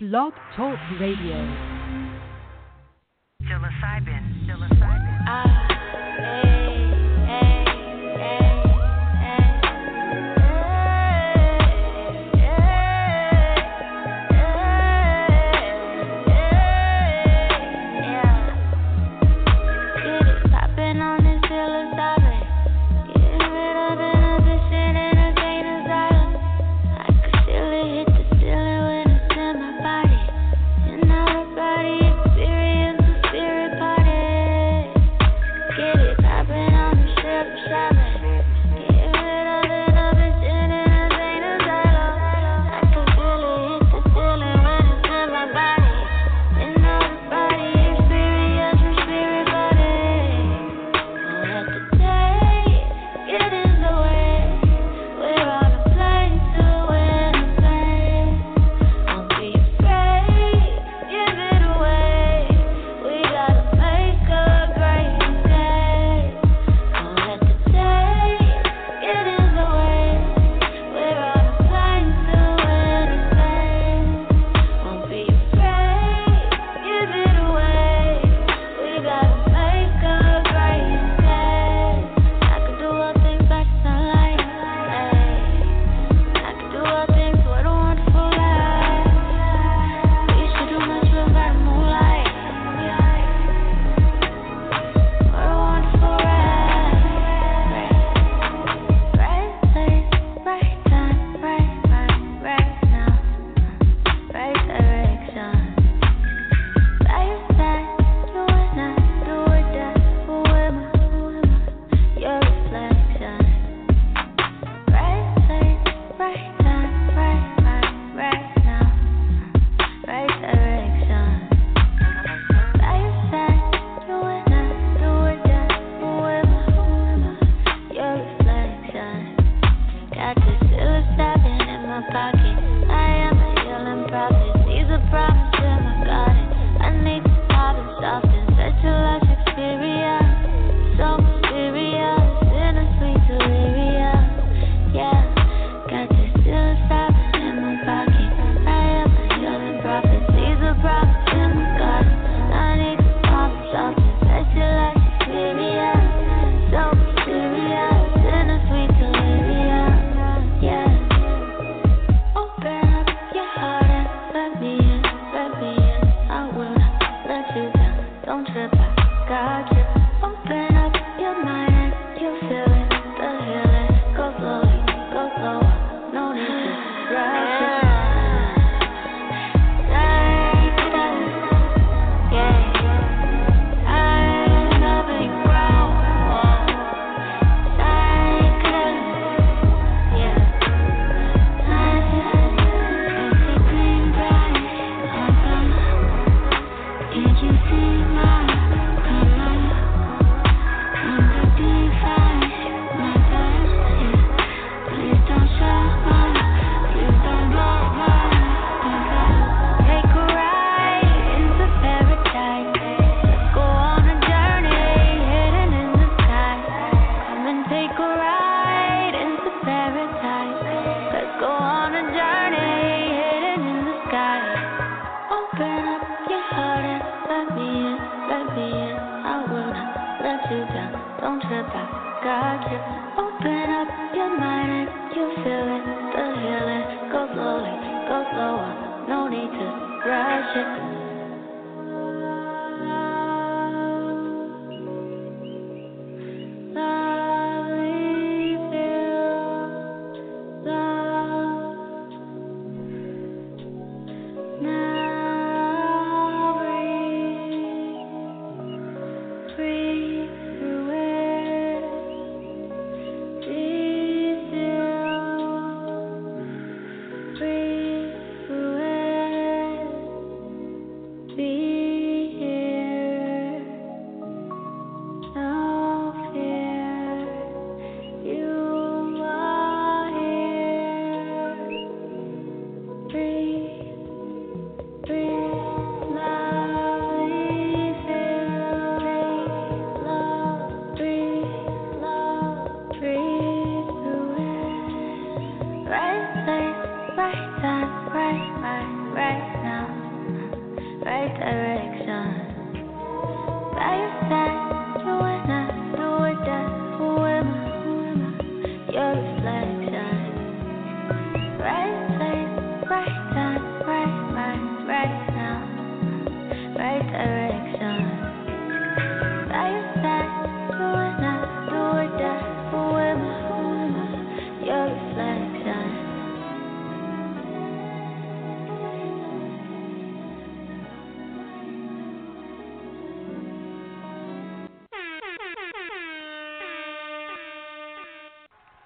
Blog Talk Radio. Psilocybin. Psilocybin. Ah,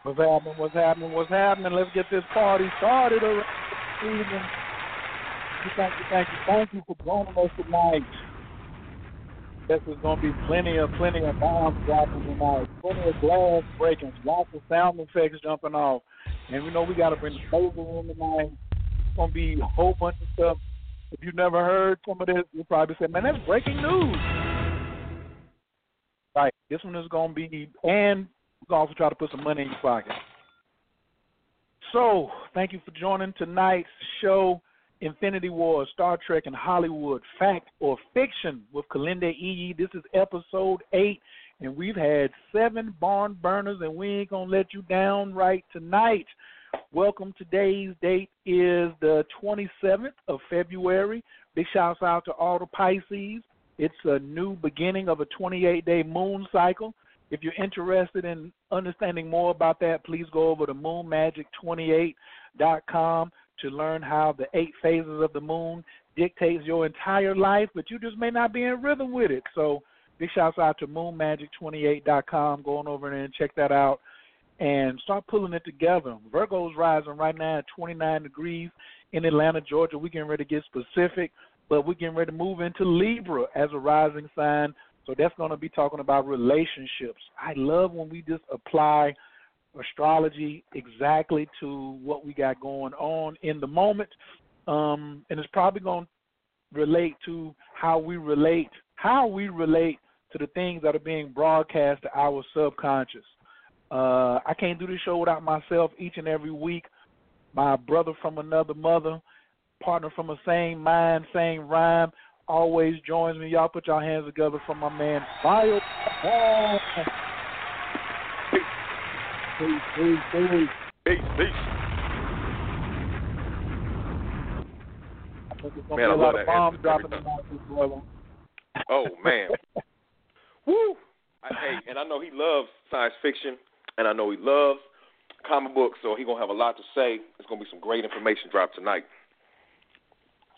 What's happening? What's happening? What's happening? Let's get this party started around the evening. Thank you, thank you, thank you for joining us tonight. This is going to be plenty of, plenty of bombs dropping tonight, plenty of glass breaking, lots of sound effects jumping off, and we know we got to bring the flavor in tonight. It's going to be a whole bunch of stuff. If you've never heard some of this, you'll probably say, "Man, that's breaking news." Right. This one is going to be, and going to also try to put some money in your pocket. So, thank you for joining tonight's show, Infinity War, Star Trek, and Hollywood, Fact or Fiction with Kalinde E. This is episode eight, and we've had seven barn burners, and we ain't to let you down right tonight. Welcome. Today's date is the 27th of February. Big shouts out to all the Pisces. It's a new beginning of a 28 day moon cycle. If you're interested in understanding more about that, please go over to moonmagic28.com to learn how the eight phases of the moon dictates your entire life, but you just may not be in rhythm with it. So big shouts out to moonmagic28.com. Go on over there and check that out and start pulling it together. Virgo's rising right now at 29 degrees in Atlanta, Georgia. We're getting ready to get specific, but we're getting ready to move into Libra as a rising sign. So that's going to be talking about relationships. I love when we just apply astrology exactly to what we got going on in the moment. Um, and it's probably going to relate to how we relate, how we relate to the things that are being broadcast to our subconscious. Uh, I can't do this show without myself each and every week. My brother from another mother, partner from the same mind, same rhyme, always joins me. Y'all put your hands together for my man, Bio. Peace, peace, peace. Peace, peace. It's gonna Man, I love that of dropping every tonight, this brother. Oh man. Woo! I, hey, and I know he loves science fiction, and I know he loves comic books, so he gonna have a lot to say. There's gonna be some great information dropped tonight.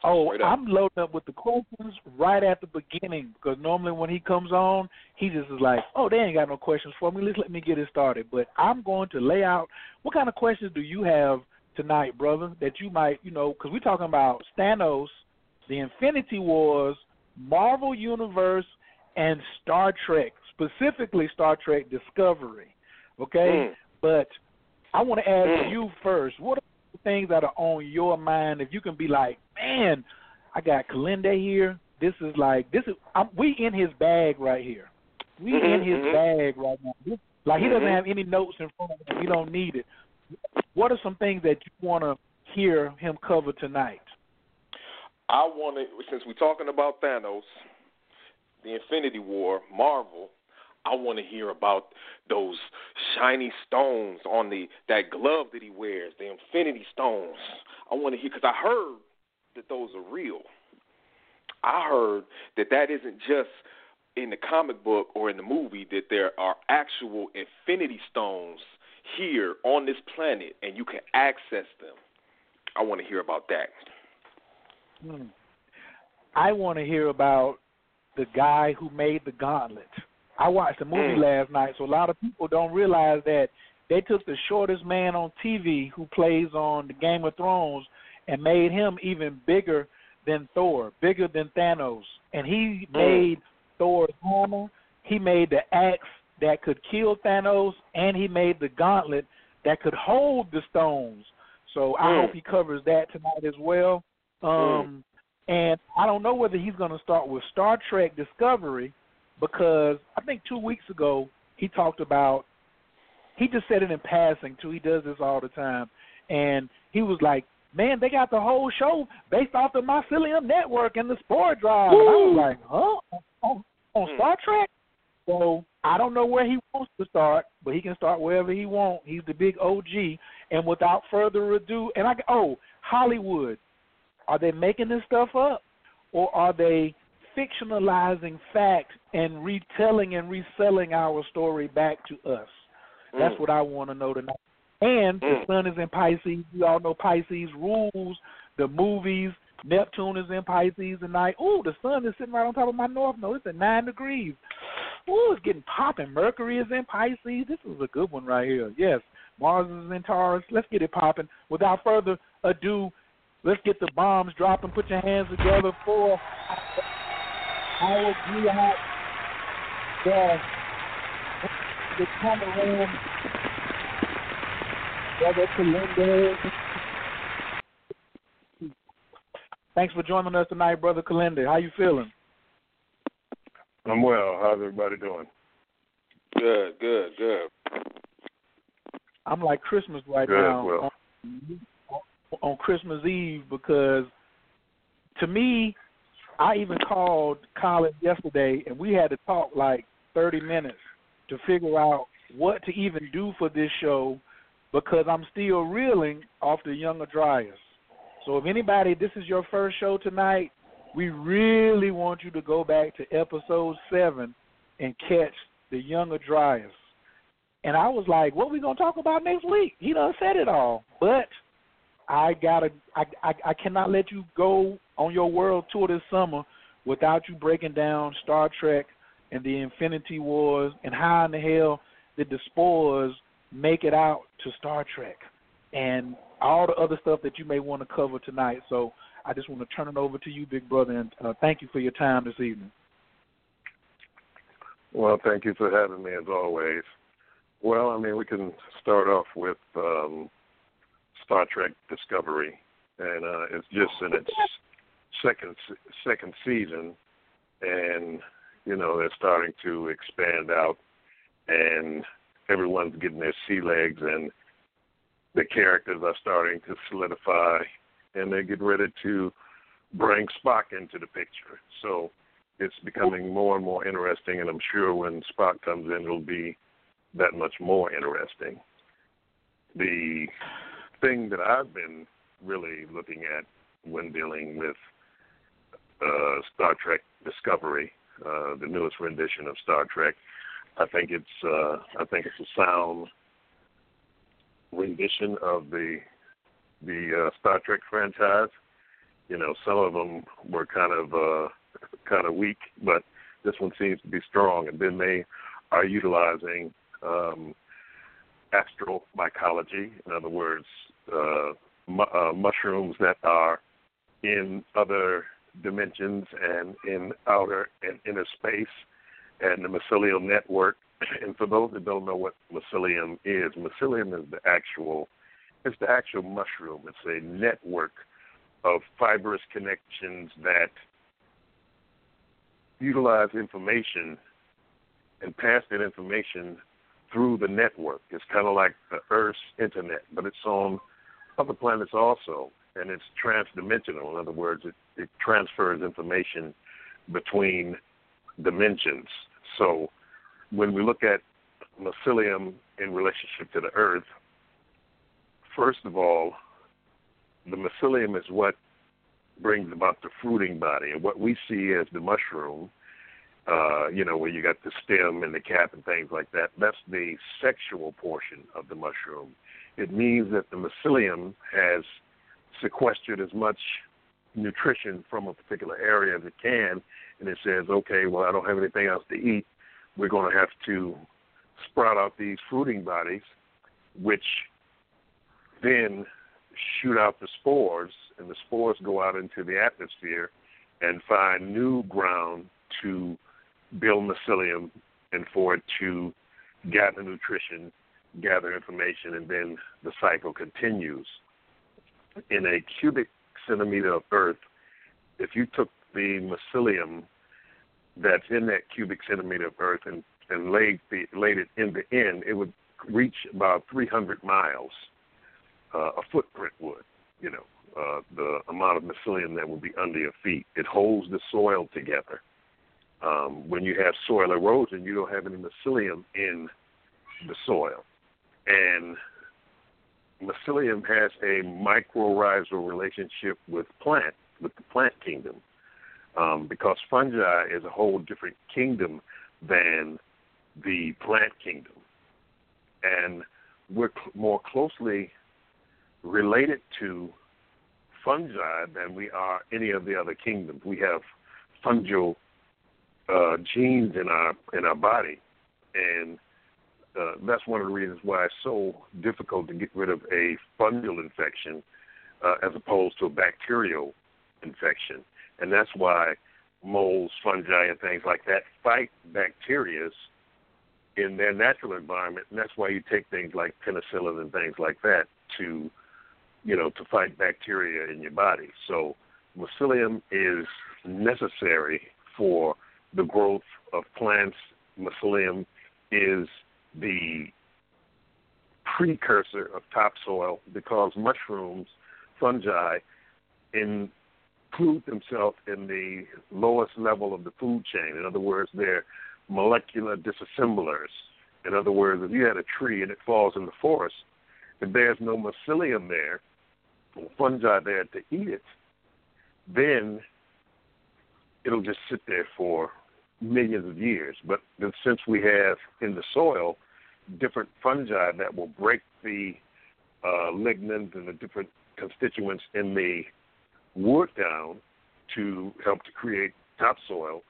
Oh, I'm loading up with the questions right at the beginning because normally when he comes on, he just is like, "Oh, they ain't got no questions for me. Let's let me get it started." But I'm going to lay out what kind of questions do you have tonight, brother? That you might, you know, because we're talking about Thanos, the Infinity Wars, Marvel Universe, and Star Trek, specifically Star Trek Discovery. Okay, Mm. but I want to ask Mm. you first. What are the things that are on your mind? If you can be like, man, I got Kilindi here. This is like this is I'm, we in his bag right here. We Mhm, in his mhm. bag right now. This- Like he doesn't Mhm. have any notes in front of him. We don't need it. What are some things that you want to hear him cover tonight? I want to, since we're talking about Thanos, the Infinity War, Marvel. I want to hear about those shiny stones on the that glove that he wears, the Infinity Stones. I want to hear because I heard that those are real. I heard that that isn't just in the comic book or in the movie that there are actual Infinity Stones here on this planet, and you can access them. I want to hear about that. Hmm. I want to hear about the guy who made the gauntlet. I watched the movie Mm. last night, so a lot of people don't realize that they took the shortest man on TV who plays on the Game of Thrones and made him even bigger than Thor, bigger than Thanos. And he Mm. made Thor's hammer, he made the axe that could kill Thanos, and he made the gauntlet that could hold the stones. So I Mm. hope he covers that tonight as well. Um, and I don't know whether he's going to start with Star Trek Discovery because I think two weeks ago he talked about. He just said it in passing too. He does this all the time, and he was like, man, they got the whole show based off the Mycelium Network and the Spore Drive. And I was like, huh? On, on Hmm. Star Trek? So I don't know where he wants to start, but he can start wherever he wants. He's the big OG. And without further ado, and I oh Hollywood, are they making this stuff up, or are they fictionalizing fact and retelling and reselling our story back to us? That's Mm. what I want to know tonight. And the Mm. sun is in Pisces. We all know Pisces rules the movies. Neptune is in Pisces tonight. Ooh, the sun is sitting right on top of my north node. It's at nine degrees. Ooh, it's getting popping. Mercury is in Pisces. This is a good one right here. Yes, Mars is in Taurus. Let's get it popping. Without further ado, let's get the bombs dropping. Put your hands together for our Jihad. The the Cameroon Brother Kilindi. Thanks for joining us tonight, Brother Kilindi. How you feeling? I'm well. How's everybody doing? Good, good, good. I'm like Christmas right Good, now well. on, on Christmas Eve because to me, I even called Colin yesterday and we had to talk like 30 minutes to figure out what to even do for this show because I'm still reeling off the Younger Dryas. So if anybody, this is your first show tonight, we really want you to go back to episode seven and catch the Younger Dryas. And I was like, "What are we gonna talk about next week?" He done said it all, but I gotta, I, I, I cannot let you go on your world tour this summer without you breaking down Star Trek and the Infinity Wars and how in the hell did the spores make it out to Star Trek and all the other stuff that you may want to cover tonight. So I just want to turn it over to you, big brother, and uh, thank you for your time this evening. Well, thank you for having me as always. Well, I mean, we can start off with um, Star Trek Discovery, and uh, it's just in its second second season, and you know they're starting to expand out, and everyone's getting their sea legs, and the characters are starting to solidify, and they get ready to bring Spock into the picture. So it's becoming more and more interesting, and I'm sure when Spock comes in, it'll be that much more interesting. The thing that I've been really looking at when dealing with uh, Star Trek Discovery, uh, the newest rendition of Star Trek, I think it's uh, I think it's a sound rendition of the the uh, Star Trek franchise. You know, some of them were kind of uh, kind of weak, but this one seems to be strong. And then they are utilizing um, astromycology, in other words, uh, mu- uh, mushrooms that are in other dimensions and in outer and inner space, and the mycelium network. And for those that don't know what mycelium is, mycelium is the actual it's the actual mushroom. It's a network of fibrous connections that utilize information and pass that information through the network. It's kind of like the Earth's internet, but it's on other planets also, and it's transdimensional. In other words, it, it transfers information between dimensions. So when we look at mycelium in relationship to the Earth, first of all, the mycelium is what brings about the fruiting body, and what we see as the mushroom, uh, you know, where you got the stem and the cap and things like that. That's the sexual portion of the mushroom. It means that the mycelium has sequestered as much nutrition from a particular area as it can, and it says, okay, well, I don't have anything else to eat. We're going to have to sprout out these fruiting bodies, which then shoot out the spores, and the spores go out into the atmosphere and find new ground to build mycelium and for it to gather nutrition, gather information, and then the cycle continues. In a cubic centimeter of Earth, if you took the mycelium that's in that cubic centimeter of Earth and, and laid, the, laid it in the end, it would reach about 300 miles. Uh, a footprint would, you know, uh, the amount of mycelium that would be under your feet. It holds the soil together. Um, when you have soil erosion, you don't have any mycelium in the soil. And mycelium has a mycorrhizal relationship with plant, with the plant kingdom, um, because fungi is a whole different kingdom than the plant kingdom, and we're cl- more closely related to fungi than we are any of the other kingdoms. We have fungal uh, genes in our in our body, and uh, that's one of the reasons why it's so difficult to get rid of a fungal infection uh, as opposed to a bacterial infection, and that's why molds, fungi, and things like that fight bacteria in their natural environment, and that's why you take things like penicillin and things like that to, you know, to fight bacteria in your body. So mycelium is necessary for the growth of plants. Mycelium is the precursor of topsoil because mushrooms, fungi, include themselves in the lowest level of the food chain. In other words, they're molecular disassemblers. In other words, if you had a tree and it falls in the forest, if there's no mycelium there, or fungi there to eat it, then it'll just sit there for millions of years. But since we have in the soil different fungi that will break the uh, lignins and the different constituents in the wood down to help to create topsoil,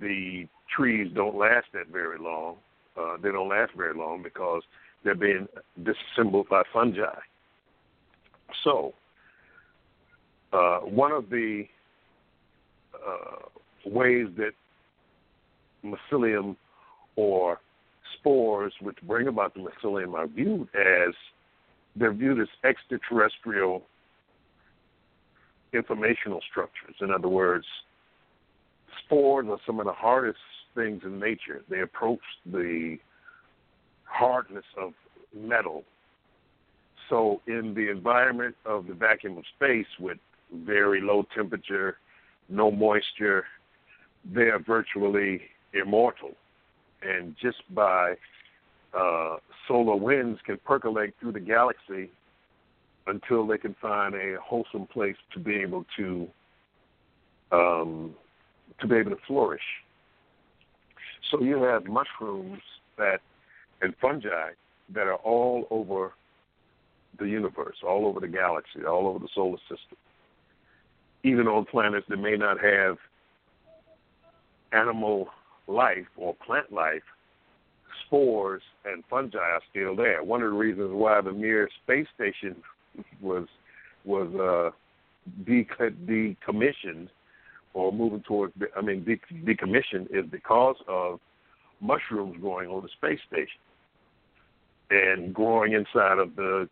the trees don't last that very long. Uh, they don't last very long because they're being disassembled by fungi. So, uh, one of the uh, ways that mycelium or spores, which bring about the mycelium, are viewed as they're viewed as extraterrestrial informational structures. In other words, spores are some of the hardest things in nature. They approach the hardness of metal. So, in the environment of the vacuum of space with very low temperature, no moisture, they are virtually immortal. And just by uh, solar winds can percolate through the galaxy until they can find a wholesome place to be able to um, to be able to flourish. So you have mushrooms that and fungi that are all over the universe, all over the galaxy, all over the solar system. Even on planets that may not have animal life or plant life, spores and fungi are still there. One of the reasons why the Mir space station was was uh, decommissioned or moving towards, I mean, decommissioned is because of mushrooms growing on the space station and growing inside of the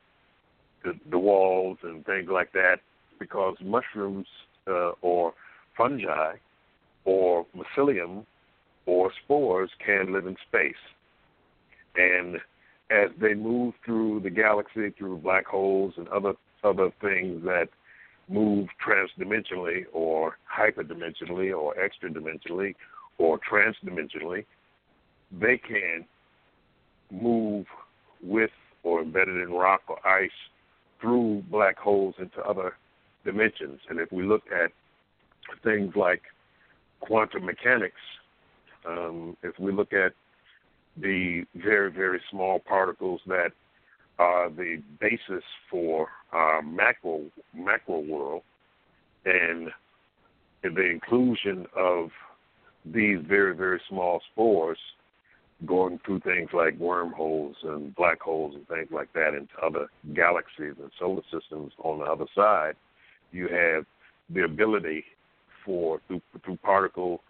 the, the walls and things like that because mushrooms uh, or fungi or mycelium or spores can live in space. And as they move through the galaxy, through black holes and other other things that move transdimensionally or hyperdimensionally or extradimensionally or transdimensionally, they can move with or embedded in rock or ice through black holes into other dimensions. And if we look at things like quantum mechanics, um, if we look at the very, very small particles that are the basis for our macro macro world, and the inclusion of these very, very small spores going through things like wormholes and black holes and things like that into other galaxies and solar systems on the other side, you have the ability for through, through particle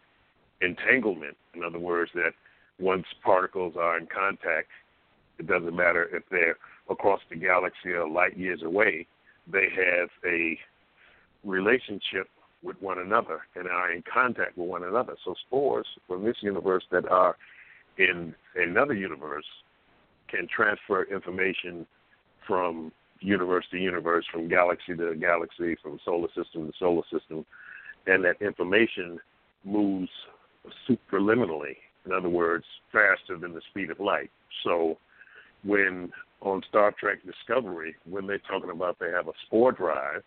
entanglement. In other words, that once particles are in contact, it doesn't matter if they're across the galaxy or light years away, they have a relationship with one another and are in contact with one another. So spores from this universe that are in another universe can transfer information from universe to universe, from galaxy to galaxy, from solar system to solar system, and that information moves superliminally. In other words, faster than the speed of light. So, when on Star Trek Discovery, when they're talking about they have a spore drive,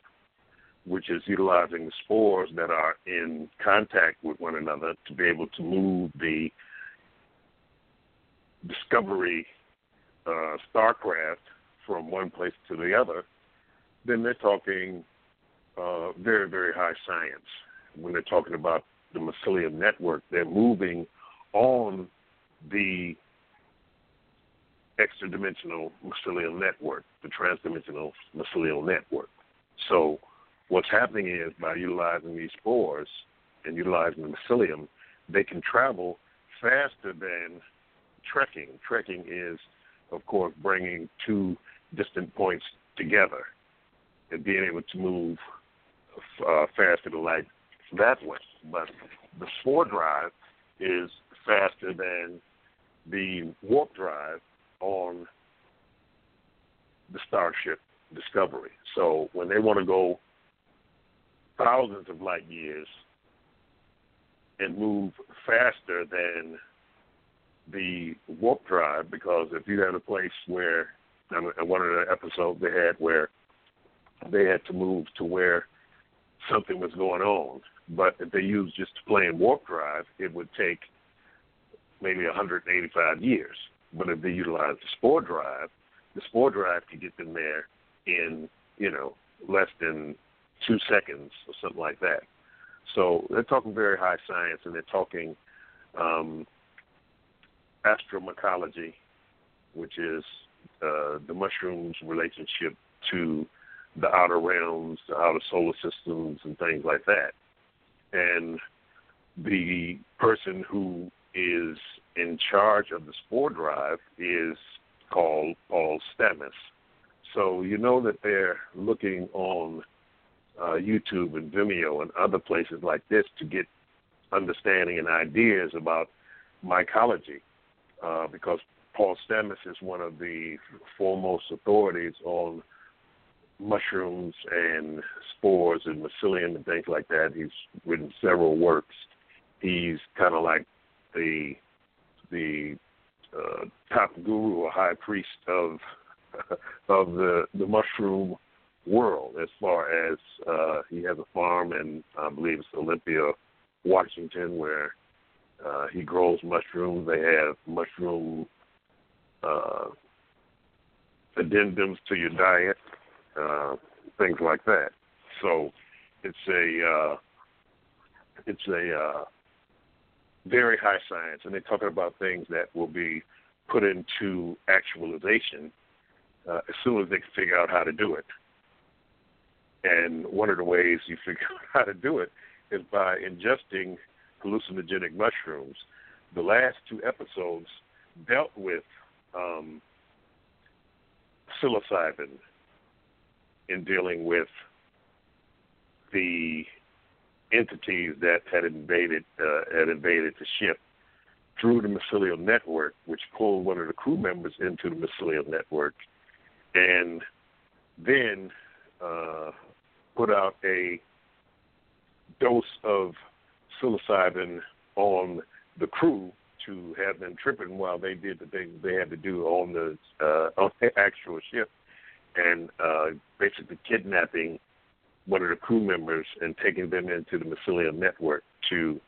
which is utilizing the spores that are in contact with one another to be able to move the Discovery uh, starcraft from one place to the other, then they're talking uh, very, very high science. When they're talking about the mycelium network, they're moving on the extra dimensional mycelial network, the transdimensional mycelial network. So, what's happening is by utilizing these spores and utilizing the mycelium, they can travel faster than trekking. Trekking is, of course, bringing two distant points together and being able to move uh, faster than light that way. But the spore drive is faster than the warp drive on the Starship Discovery. So when they want to go thousands of light years and move faster than the warp drive, because if you had a place where, in one of the episodes they had where they had to move to where something was going on, but if they used just plain warp drive, it would take maybe 185 years. But if they utilize the spore drive, the spore drive could get them there in, you know, less than two seconds or something like that. So they're talking very high science and they're talking um, astromycology, which is uh, the mushroom's relationship to the outer realms, the outer solar systems, and things like that. And the person who is in charge of the spore drive is called Paul Stamets. So you know that they're looking on uh, YouTube and Vimeo and other places like this to get understanding and ideas about mycology, uh, because Paul Stamets is one of the foremost authorities on mushrooms and spores and mycelium and things like that. He's written several works. He's kind of like the the uh, top guru or high priest of of the the mushroom world as far as uh, he has a farm in I believe it's Olympia, Washington, where uh, he grows mushrooms. They have mushroom uh, addendums to your diet, uh, things like that. So it's a uh, it's a uh, very high science, and they're talking about things that will be put into actualization uh, as soon as they can figure out how to do it. And one of the ways you figure out how to do it is by ingesting hallucinogenic mushrooms. The last two episodes dealt with um, psilocybin in dealing with the entities that had invaded uh, had invaded the ship through the mycelial network, which pulled one of the crew members into the mycelial network, and then uh, put out a dose of psilocybin on the crew to have them tripping while they did the things they had to do on the uh, on the actual ship, and uh, basically kidnapping one of the crew members and taking them into the mycelium network to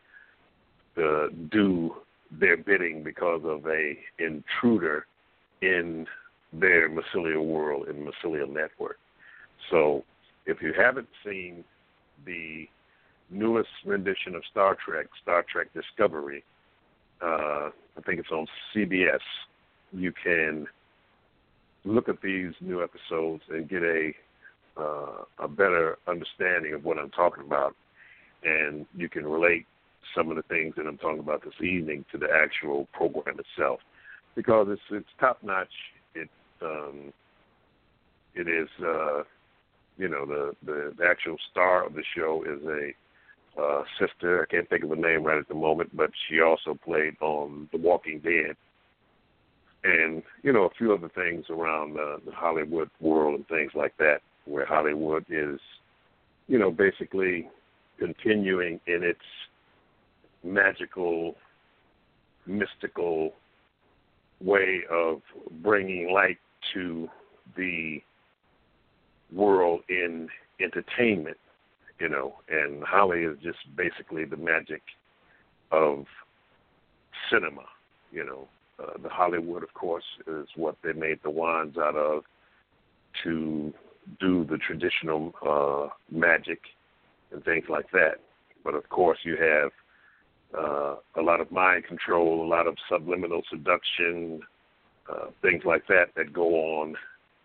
uh, do their bidding because of a intruder in their mycelial world in the mycelial network. So, if you haven't seen the newest rendition of Star Trek, Star Trek Discovery, uh, I think it's on CBS. You can look at these new episodes and get a uh, a better understanding of what I'm talking about, and you can relate some of the things that I'm talking about this evening to the actual program itself, because it's it's top notch. It um, it is uh, you know the, the the actual star of the show is a uh, sister. I can't think of the name right at the moment, but she also played on The Walking Dead, and you know a few other things around uh, the Hollywood world and things like that, where Hollywood is, you know, basically continuing in its magical, mystical way of bringing light to the world in entertainment, you know, and Holly is just basically the magic of cinema, you know. Uh, the Hollywood, of course, is what they made the wands out of to do the traditional uh, magic and things like that. But of course, you have uh, a lot of mind control, a lot of subliminal seduction, uh, things like that that go on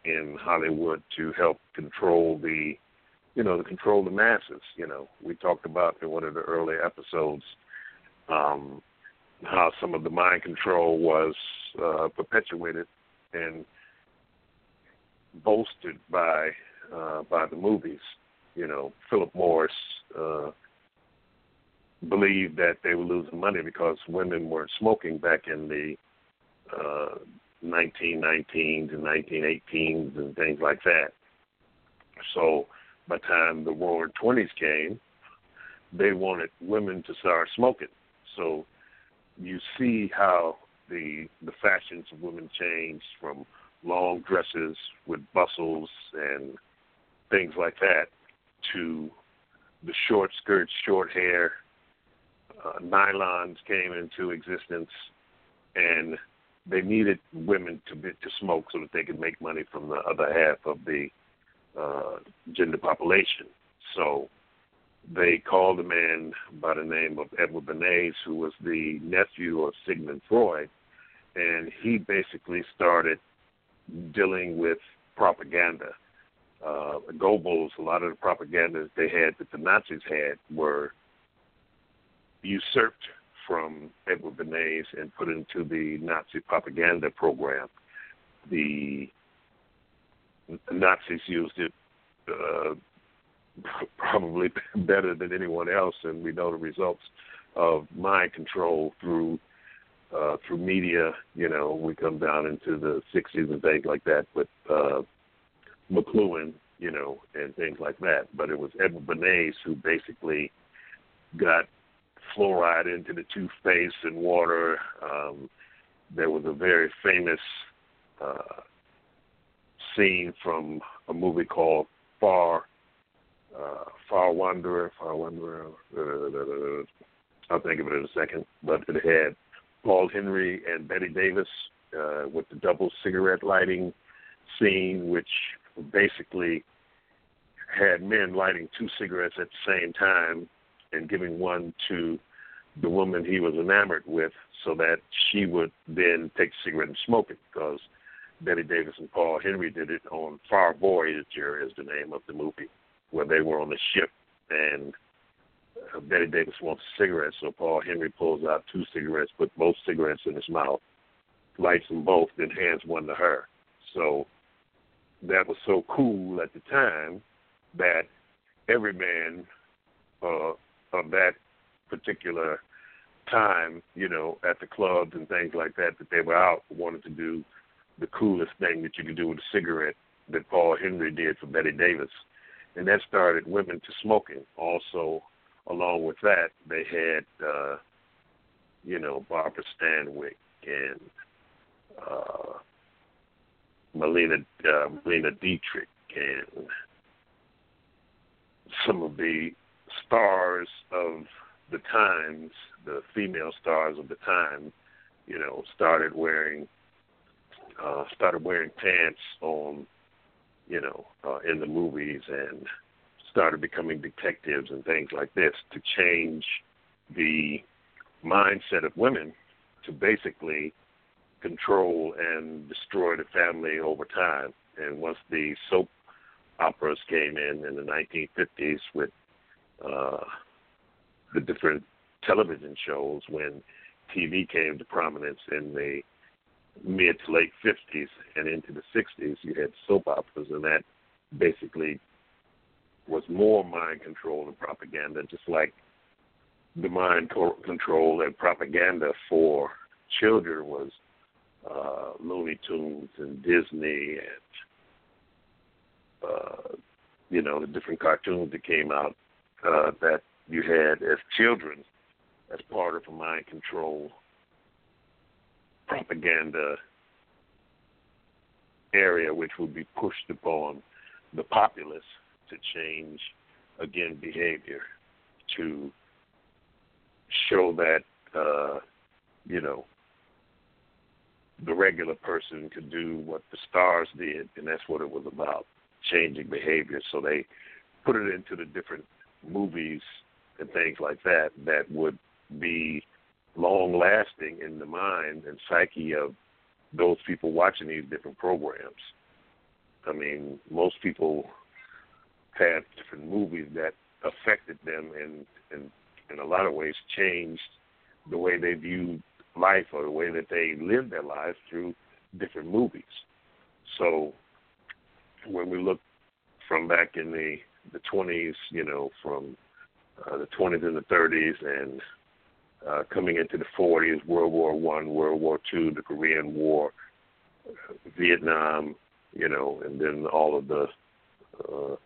in Hollywood to help control the, you know, to control the masses. You know, we talked about in one of the early episodes um, how some of the mind control was uh, perpetuated and bolstered by uh, by the movies. You know, Philip Morris uh, believed that they were losing money because women weren't smoking back in the uh, 1919s and 1918s and things like that. So by the time the Roaring Twenties came, they wanted women to start smoking. So you see how the the fashions of women changed from long dresses with bustles and things like that to the short skirts, short hair. Uh, nylons came into existence, and they needed women to to smoke so that they could make money from the other half of the uh, gender population. So they called a man by the name of Edward Bernays, who was the nephew of Sigmund Freud, and he basically started dealing with propaganda. Uh, Goebbels, a lot of the propaganda they had that the Nazis had were usurped from Edward Bernays and put into the Nazi propaganda program. The Nazis used it uh, probably better than anyone else, and we know the results of mind control through uh, through media. You know, we come down into the '60s and things like that with uh, McLuhan, you know, and things like that. But it was Edward Bernays who basically got fluoride into the toothpaste and water. Um, there was a very famous uh, scene from a movie called Far uh, Far Wanderer, Far Wanderer. Uh, I'll think of it in a second. But it had Paul Henry and Bette Davis uh, with the double cigarette lighting scene, which basically had men lighting two cigarettes at the same time and giving one to the woman he was enamored with so that she would then take a cigarette and smoke it because Bette Davis and Paul Henry did it on Far Voyager is the name of the movie where they were on the ship and uh, Bette Davis wants a cigarette, so Paul Henry pulls out two cigarettes, puts both cigarettes in his mouth, lights them both, then hands one to her. So that was so cool at the time that every man uh, of that particular time, you know, at the clubs and things like that, that they were out, wanted to do the coolest thing that you could do with a cigarette that Paul Henry did for Bette Davis and that started women to smoking. Also, along with that, they had, uh, you know, Barbara Stanwyck and uh, Melina uh, Melina Dietrich and some of the stars of the times, the female stars of the time, you know, started wearing uh, started wearing pants on you know, uh, in the movies and started becoming detectives and things like this to change the mindset of women to basically control and destroy the family over time. And once the soap operas came in in the 1950s with uh, the different television shows, when TV came to prominence in the mid to late 50s and into the 60s, you had soap operas, and that basically was more mind control and propaganda, just like the mind co- control and propaganda for children was uh, Looney Tunes and Disney and uh, you know the different cartoons that came out uh, that you had as children as part of a mind control propaganda area, which would be pushed upon the populace to change again behavior to show that uh, you know the regular person could do what the stars did, and that's what it was about changing behavior. So they put it into the different movies and things like that that would be long lasting in the mind and psyche of those people watching these different programs. I mean, most people had different movies that affected them and and in a lot of ways changed the way they viewed life or the way that they lived their lives through different movies. So when we look from back in the the 20s, you know, from uh, the 20s and the 30s, and uh, coming into the 40s, World War One, World War Two, the Korean War, uh, Vietnam, you know, and then all of the uh,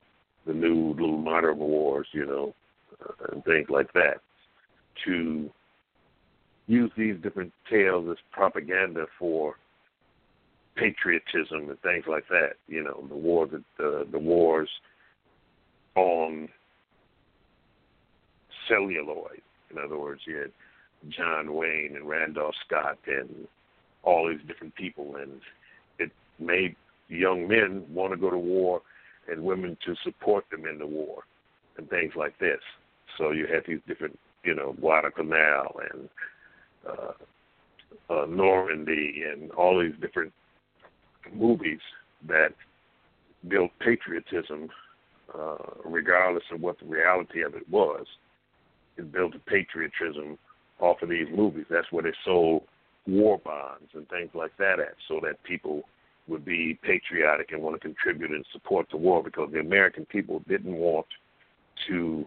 the new little modern wars, you know, uh, and things like that, to use these different tales as propaganda for patriotism and things like that. You know, the war, the uh, the wars on celluloid. In other words, you had John Wayne and Randolph Scott and all these different people, and it made young men want to go to war and women to support them in the war and things like this. So you had these different, you know, Guadalcanal and uh, uh, Normandy and all these different movies that built patriotism, uh, regardless of what the reality of it was. It built patriotism off of these movies. That's where they sold war bonds and things like that at, so that people would be patriotic and want to contribute and support the war because the American people didn't want to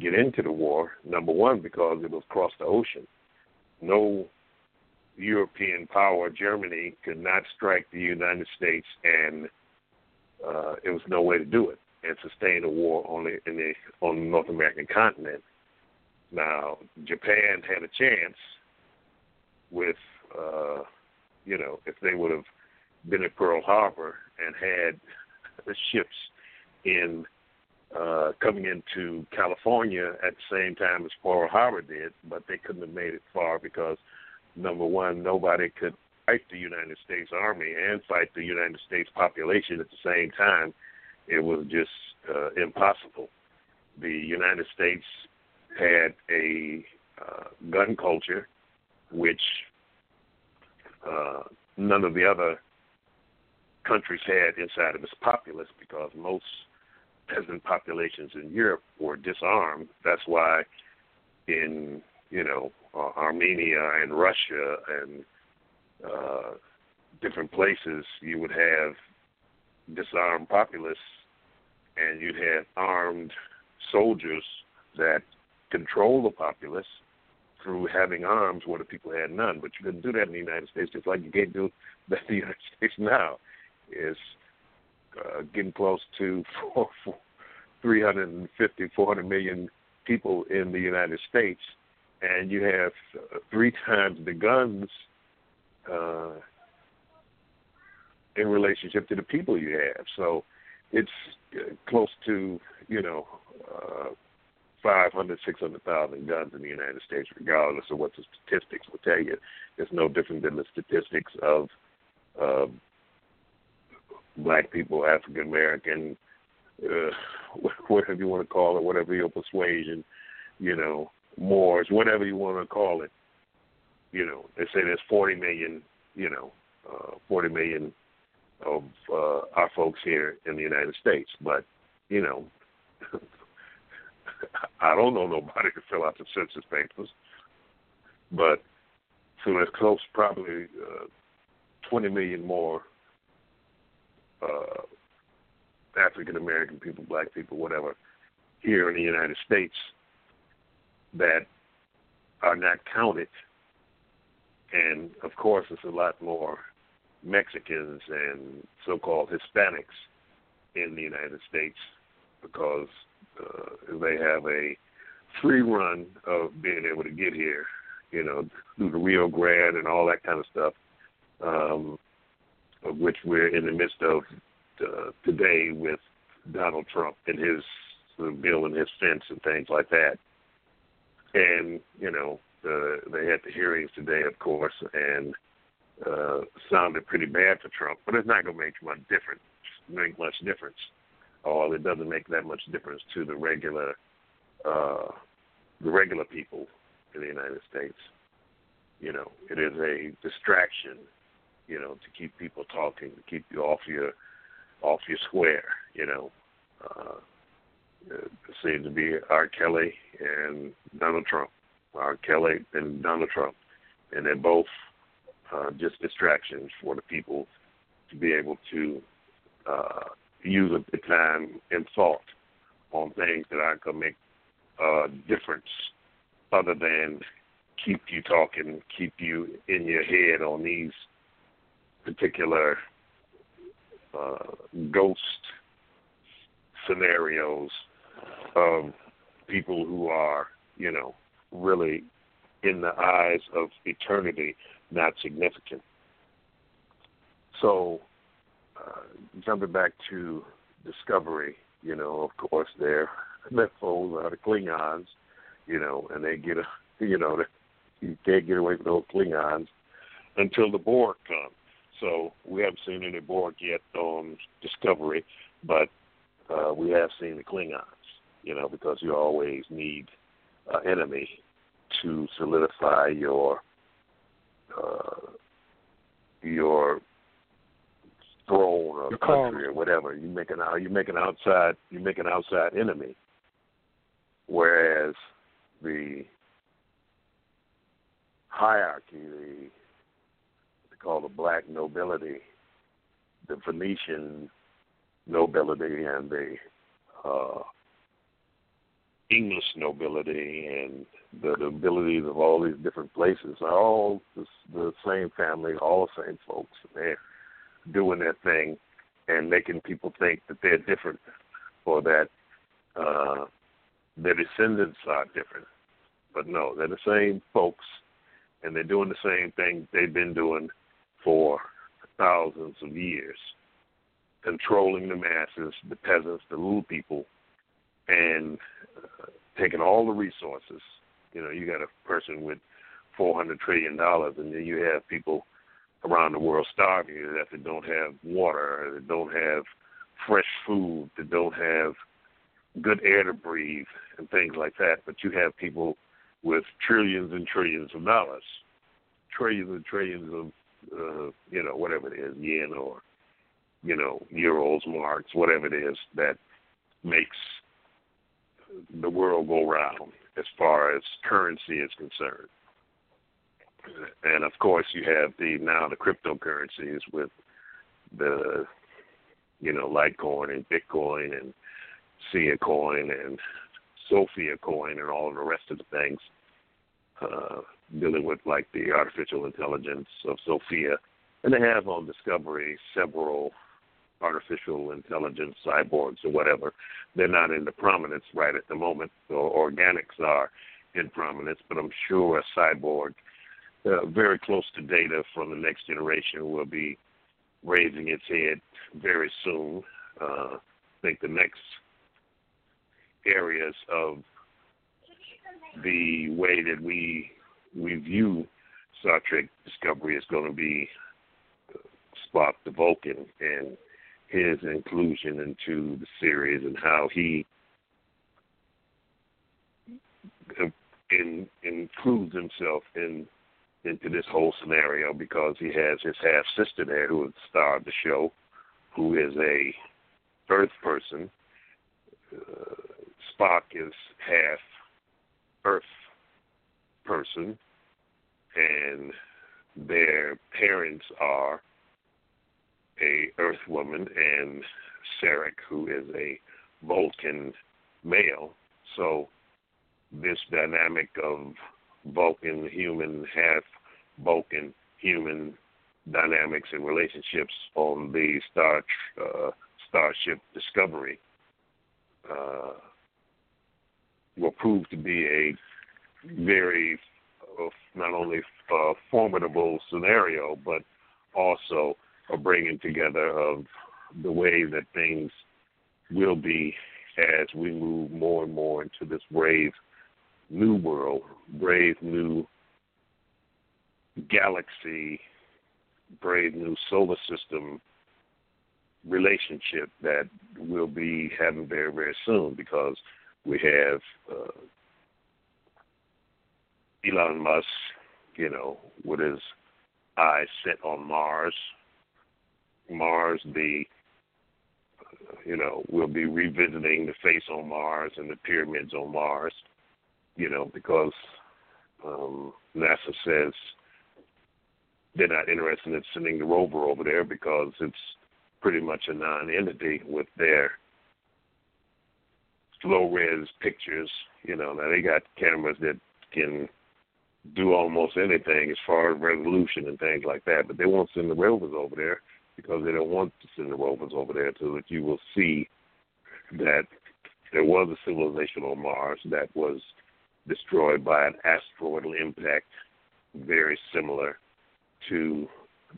get into the war. Number one, because it was across the ocean. No European power, Germany, could not strike the United States, and uh, it was no way to do it and sustain a war on the in the on the North American continent. Now, Japan had a chance with, uh, you know, if they would have been at Pearl Harbor and had the ships in uh, coming into California at the same time as Pearl Harbor did, but they couldn't have made it far because number one, nobody could fight the United States Army and fight the United States population at the same time. It was just uh, impossible. The United States had a uh, gun culture, which uh, none of the other countries had inside of its populace because most peasant populations in Europe were disarmed. That's why in you know uh, Armenia and Russia and uh, different places you would have disarmed populace and you'd have armed soldiers that control the populace through having arms where the people had none. But you couldn't do that in the United States, just like you can't do that in the United States now. Is uh, getting close to four, four, 350, 400 million people in the United States, and you have uh, three times the guns uh, in relationship to the people you have. So it's uh, close to, you know, uh, 500, 600,000 guns in the United States, regardless of what the statistics will tell you. It's no different than the statistics of uh, black people, African American, uh, whatever you want to call it, whatever your persuasion, you know, Moors, whatever you want to call it. You know, they say there's 40 million, you know, uh, 40 million of uh, our folks here in the United States, but you know, I don't know nobody to fill out the census papers, but so there's close probably uh, 20 million more uh, African American people, black people, whatever, here in the United States that are not counted. And of course, it's a lot more Mexicans and so-called Hispanics in the United States because uh, they have a free run of being able to get here, you know, through the Rio Grande and all that kind of stuff, um, of which we're in the midst of uh, today with Donald Trump and his bill and his fence and things like that. And you know, uh, they had the hearings today, of course, and uh, sounded pretty bad for Trump. But it's not going to make much difference. Make much difference. Or it doesn't make that much difference to the regular, uh, the regular people in the United States. You know, it is a distraction. You know, to keep people talking, to keep you off your off your square. You know, uh, it seems to be R. Kelly and Donald Trump. R. Kelly and Donald Trump, and they're both uh, just distractions for the people to be able to uh, use the time and thought on things that going to make a difference other than keep you talking, keep you in your head on these particular uh, ghost scenarios of people who are, you know, really in the eyes of eternity not significant. So, uh, jumping back to Discovery, you know, of course, their foes are the Klingons, you know, and they get a, you know, you can't get away from those Klingons until the Borg come. So we haven't seen any Borg yet on Discovery, but uh, we have seen the Klingons, you know, because you always need an enemy to solidify your uh, your throne or country or whatever. You make an you make an outside you make an outside enemy. Whereas the hierarchy, the they call the black nobility, the Venetian nobility and the uh, English nobility and the nobilities of all these different places are all the, the same family, all the same folks. They're doing their thing and making people think that they're different or that uh, their descendants are different. But no, they're the same folks and they're doing the same thing they've been doing for thousands of years, controlling the masses, the peasants, the little people, and uh, taking all the resources. You know, you got a person with four hundred trillion dollars, and then you have people around the world starving that don't have water, that don't have fresh food, that don't have good air to breathe, and things like that. But you have people with trillions and trillions of dollars, trillions and trillions of, uh, you know, whatever it is, yen or, you know, euros, marks, whatever it is that makes the world go round as far as currency is concerned. And of course, you have the now the cryptocurrencies with the you know Litecoin and Bitcoin and Sia Coin and Sophia Coin and all of the rest of the things uh, dealing with like the artificial intelligence of Sophia. And they have on Discovery several artificial intelligence cyborgs or whatever. They're not into prominence right at the moment. So organics are in prominence, but I'm sure a cyborg uh, very close to data from the next generation will be raising its head very soon. Uh, I think the next areas of the way that we we view Star Trek Discovery is going to be Spock the Vulcan and his inclusion into the series and how he in, includes himself in into this whole scenario because he has his half sister there who is the star of the show, who is a Earth person. Uh, Spock is half Earth person, and their parents are a Earth woman and Sarek, who is a Vulcan male. So this dynamic of Vulcan human half Vulcan human dynamics and relationships on the Star uh, Starship Discovery uh, will prove to be a very uh, not only uh, formidable scenario, but also a bringing together of the way that things will be as we move more and more into this brave new world, brave new galaxy, brave new solar system relationship that we'll be having very, very soon because we have uh, Elon Musk, you know, with his eyes set on Mars. Mars, the you know, we'll be revisiting the face on Mars and the pyramids on Mars, you know, because um, NASA says they're not interested in sending the rover over there because it's pretty much a non-entity with their low-res pictures. You know, now they got cameras that can do almost anything as far as resolution and things like that, but they won't send the rovers over there because they don't want to send the rovers over there so that you will see that there was a civilization on Mars that was destroyed by an asteroidal impact very similar to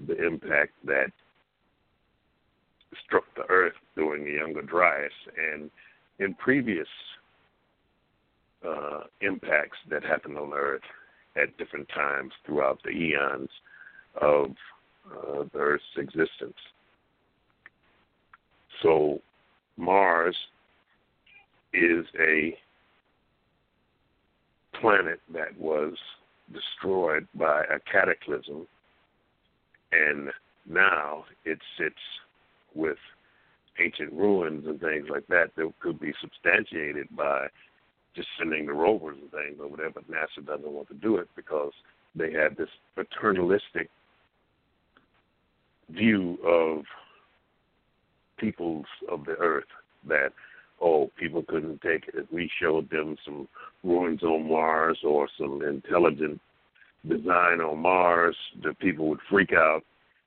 the impact that struck the Earth during the Younger Dryas. And in previous uh, impacts that happened on Earth at different times throughout the eons of uh, the Earth's existence. So Mars is a planet that was destroyed by a cataclysm, and now it sits with ancient ruins and things like that that could be substantiated by just sending the rovers and things over there, but NASA doesn't want to do it because they have this paternalistic view of peoples of the earth that oh people couldn't take it. If we showed them some ruins on Mars or some intelligent design on Mars the people would freak out.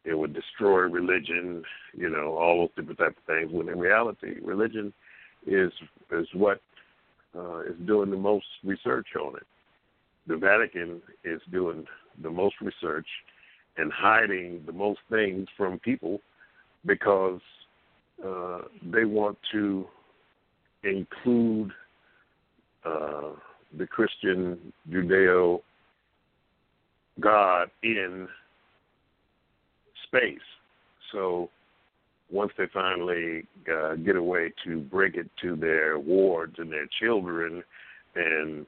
It would destroy religion you know all those different type of things when in reality religion is is what uh, is doing the most research on it the Vatican is doing the most research and hiding the most things from people because uh, they want to include uh, the Christian Judeo God in space. So once they finally uh, get a way to break it to their wards and their children and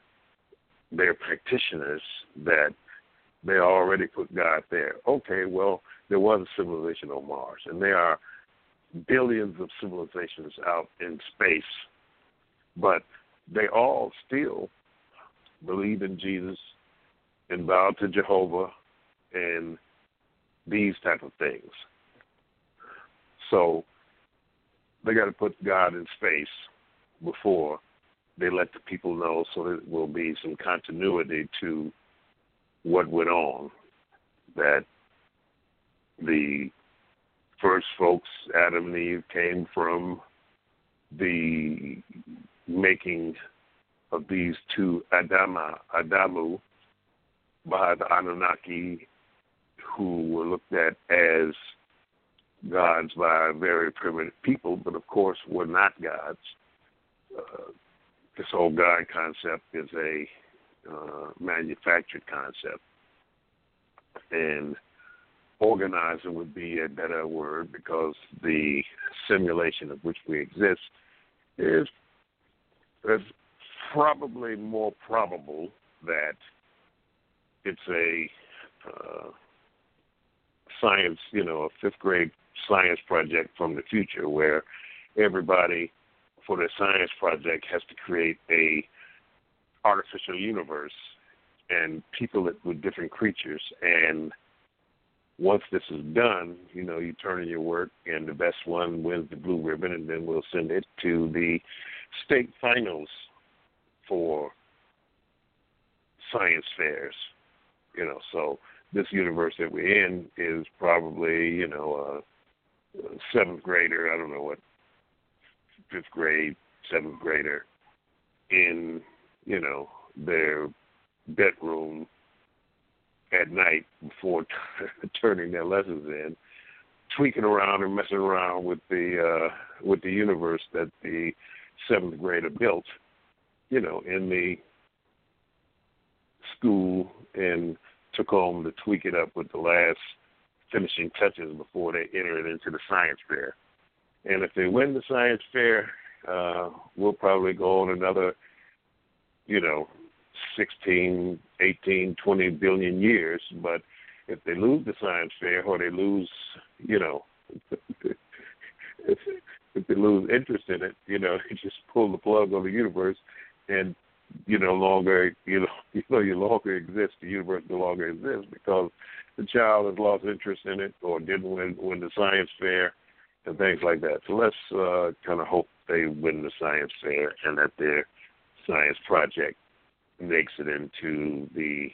their practitioners that they already put God there. Okay, well, there was a civilization on Mars, and there are billions of civilizations out in space, but they all still believe in Jesus and bow to Jehovah and these type of things. So they got to put God in space before they let the people know so there will be some continuity to what went on. That the first folks, Adam and Eve, came from the making of these two Adama, Adamu by the Anunnaki, who were looked at as gods by very primitive people, but of course were not gods. Uh, this whole God concept is a uh, manufactured concept. And organizing would be a better word because the simulation of which we exist is, is probably more probable that it's a uh, science, you know, a fifth grade science project from the future where everybody for their science project has to create a artificial universe and people it with different creatures. And once this is done, you know, you turn in your work and the best one wins the blue ribbon and then we'll send it to the state finals for science fairs You know, so this universe that we're in is probably you know a seventh grader. I don't know what fifth grade, seventh grader in you know their bedroom at night before t- turning their lessons in, tweaking around and messing around with the uh, with the universe that the seventh grader built, you know, in the school and took home to tweak it up with the last finishing touches before they enter it into the science fair. And if they win the science fair, uh, we'll probably go on another, you know, 16, 18, 20 billion years. But if they lose the science fair or they lose, you know, if, they lose interest in it, you know, you just pull the plug on the universe and you no longer you know you know you longer exist, the universe no longer exists because the child has lost interest in it or didn't win win the science fair and things like that. So let's uh, kind of hope they win the science fair and that their science project makes it into the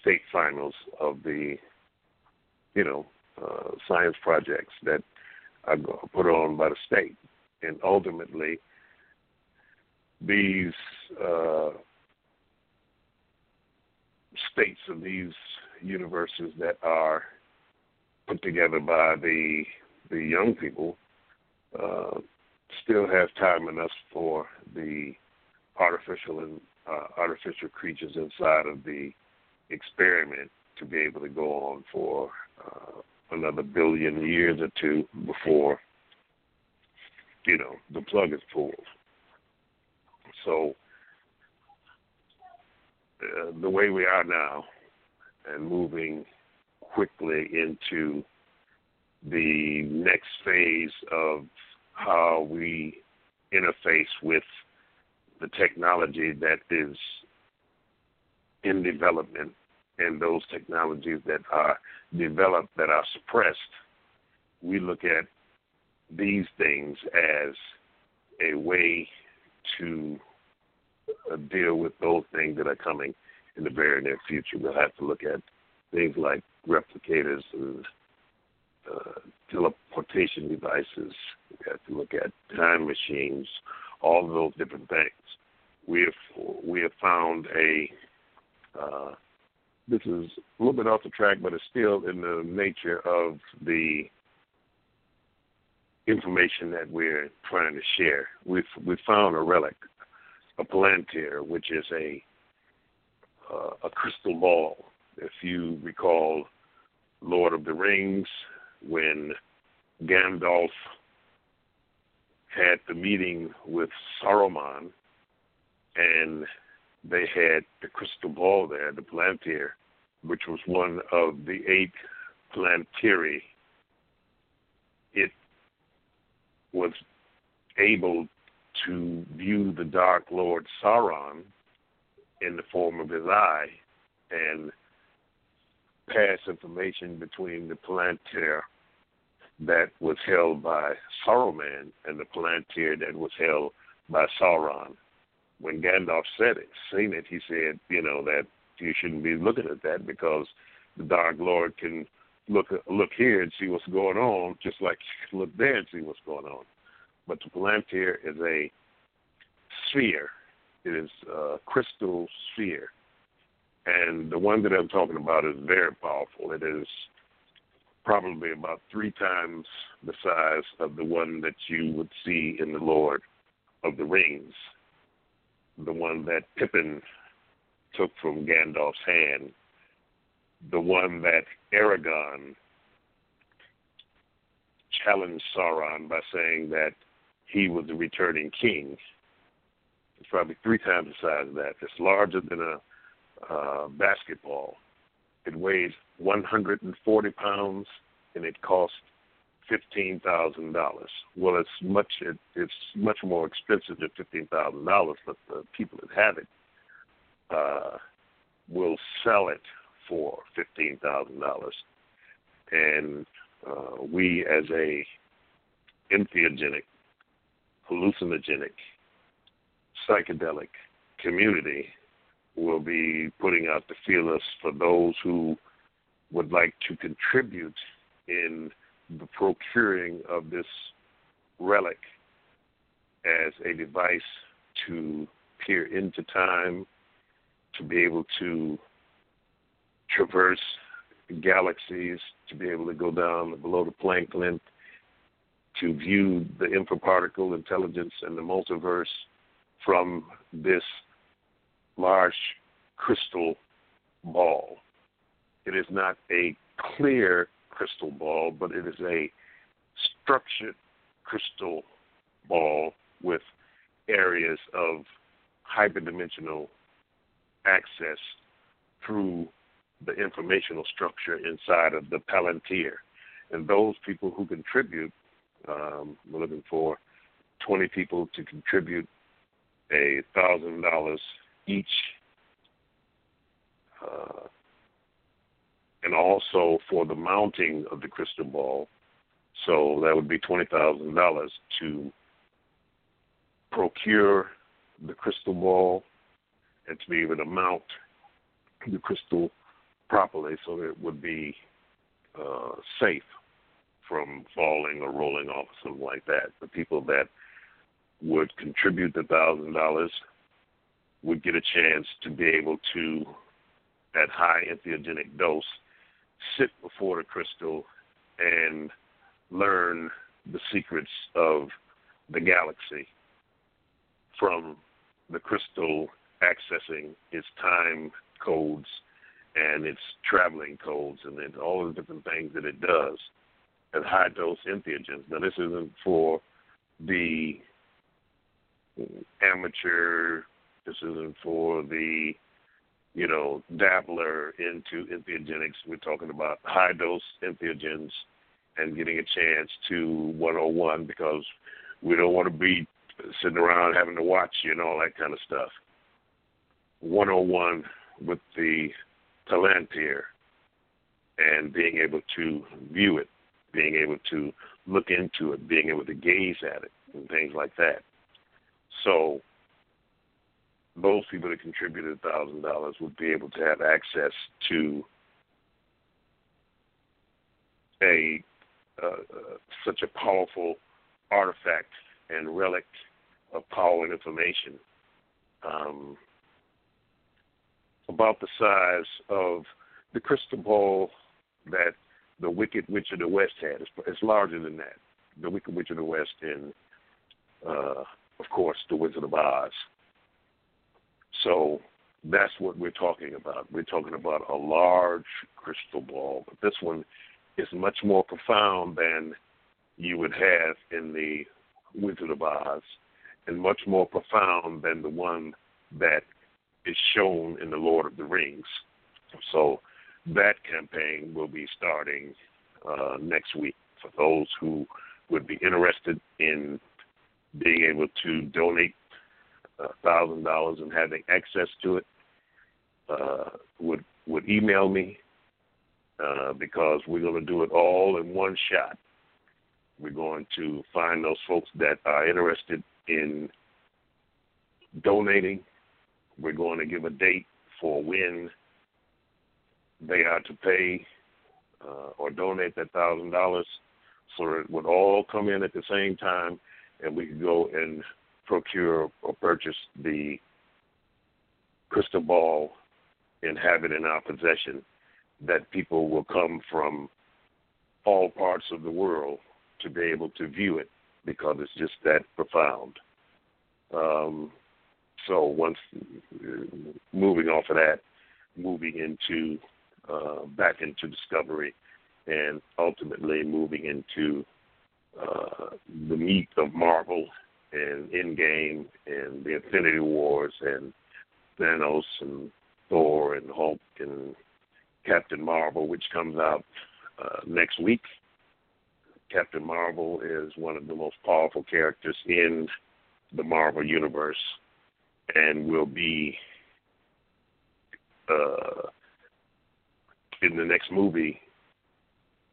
state finals of the, you know, uh, science projects that are put on by the state, and ultimately these uh, states of these universes that are put together by the the young people uh, still have time enough for the artificial and uh, artificial creatures inside of the experiment to be able to go on for uh, another billion years or two before you know the plug is pulled. So uh, the way we are now, and moving quickly into the next phase of how we interface with the technology that is in development and those technologies that are developed that are suppressed, we look at these things as a way to uh, deal with those things that are coming in the very near future. We'll have to look at things like replicators and uh, teleportation devices. We have to look at time machines, all those different things. We have we have found a uh, this is a little bit off the track, but it's still in the nature of the information that we're trying to share. We've we found a relic, a palantir, which is a a crystal ball. If you recall, Lord of the Rings, when Gandalf had the meeting with Saruman, and they had the crystal ball there, the Palantir, which was one of the eight Palantiri. It was able to view the Dark Lord Sauron in the form of his eye and pass information between the Palantir that was held by Saruman and the Palantir that was held by Sauron when Gandalf said it, seen it, he said, you know, that you shouldn't be looking at that because the Dark Lord can look look here and see what's going on, just like you can look there and see what's going on. But the Palantir is a sphere. It is a crystal sphere. And the one that I'm talking about is very powerful. It is probably about three times the size of the one that you would see in the Lord of the Rings the one that Pippin took from Gandalf's hand, the one that Aragorn challenged Sauron by saying that he was the returning king. It's probably three times the size of that. It's larger than a uh, basketball. It weighs 140 pounds and it costs fifteen thousand dollars. Well, it's much it, it's much more expensive than fifteen thousand dollars, but the people that have it uh, will sell it for fifteen thousand dollars, and uh, we as a entheogenic, hallucinogenic, psychedelic community will be putting out the feelers for those who would like to contribute in the procuring of this relic as a device to peer into time, to be able to traverse galaxies, to be able to go down below the Planck length, to view the infraparticle intelligence and the multiverse from this large crystal ball. It is not a clear crystal ball, but it is a structured crystal ball with areas of hyperdimensional access through the informational structure inside of the Palantir. And those people who contribute, um, we're looking for 20 people to contribute a thousand dollars each, uh, and also for the mounting of the crystal ball. So that would be twenty thousand dollars to procure the crystal ball and to be able to mount the crystal properly so that it would be uh, safe from falling or rolling off or something like that. The people that would contribute the thousand dollars would get a chance to be able to, at high entheogenic dose, sit before the crystal and learn the secrets of the galaxy from the crystal accessing its time codes and its traveling codes and then all the different things that it does at high dose entheogens. Now, this isn't for the amateur, this isn't for the, you know, dabbler into entheogenics. We're talking about high dose entheogens and getting a chance to 101 because we don't want to be sitting around having to watch you and all that kind of stuff. 101 with the Palantir and being able to view it, being able to look into it, being able to gaze at it, and things like that. So, those people that contributed thousand dollars would be able to have access to a uh, uh, such a powerful artifact and relic of power and information. Um, about the size of the crystal ball that the Wicked Witch of the West had. It's, it's larger than that. The Wicked Witch of the West in, uh, of course, The Wizard of Oz. So that's what we're talking about. We're talking about a large crystal ball, but this one is much more profound than you would have in the Wizard of Oz, and much more profound than the one that is shown in the Lord of the Rings. So that campaign will be starting uh, next week for those who would be interested in being able to donate a thousand dollars and having access to it. Uh, would would email me uh, because we're going to do it all in one shot. We're going to find those folks that are interested in donating we're going to give a date for when they are to pay uh, or donate that thousand dollars, so it would all come in at the same time, and we could go and procure or purchase the crystal ball and have it in our possession. That people will come from all parts of the world to be able to view it because it's just that profound. Um, so once moving off of that, moving into uh, back into discovery, and ultimately moving into uh, the meat of Marvel and Endgame and the Infinity Wars and Thanos and Thor and Hulk and Captain Marvel, which comes out uh, next week. Captain Marvel is one of the most powerful characters in the Marvel universe and will be uh, in the next movie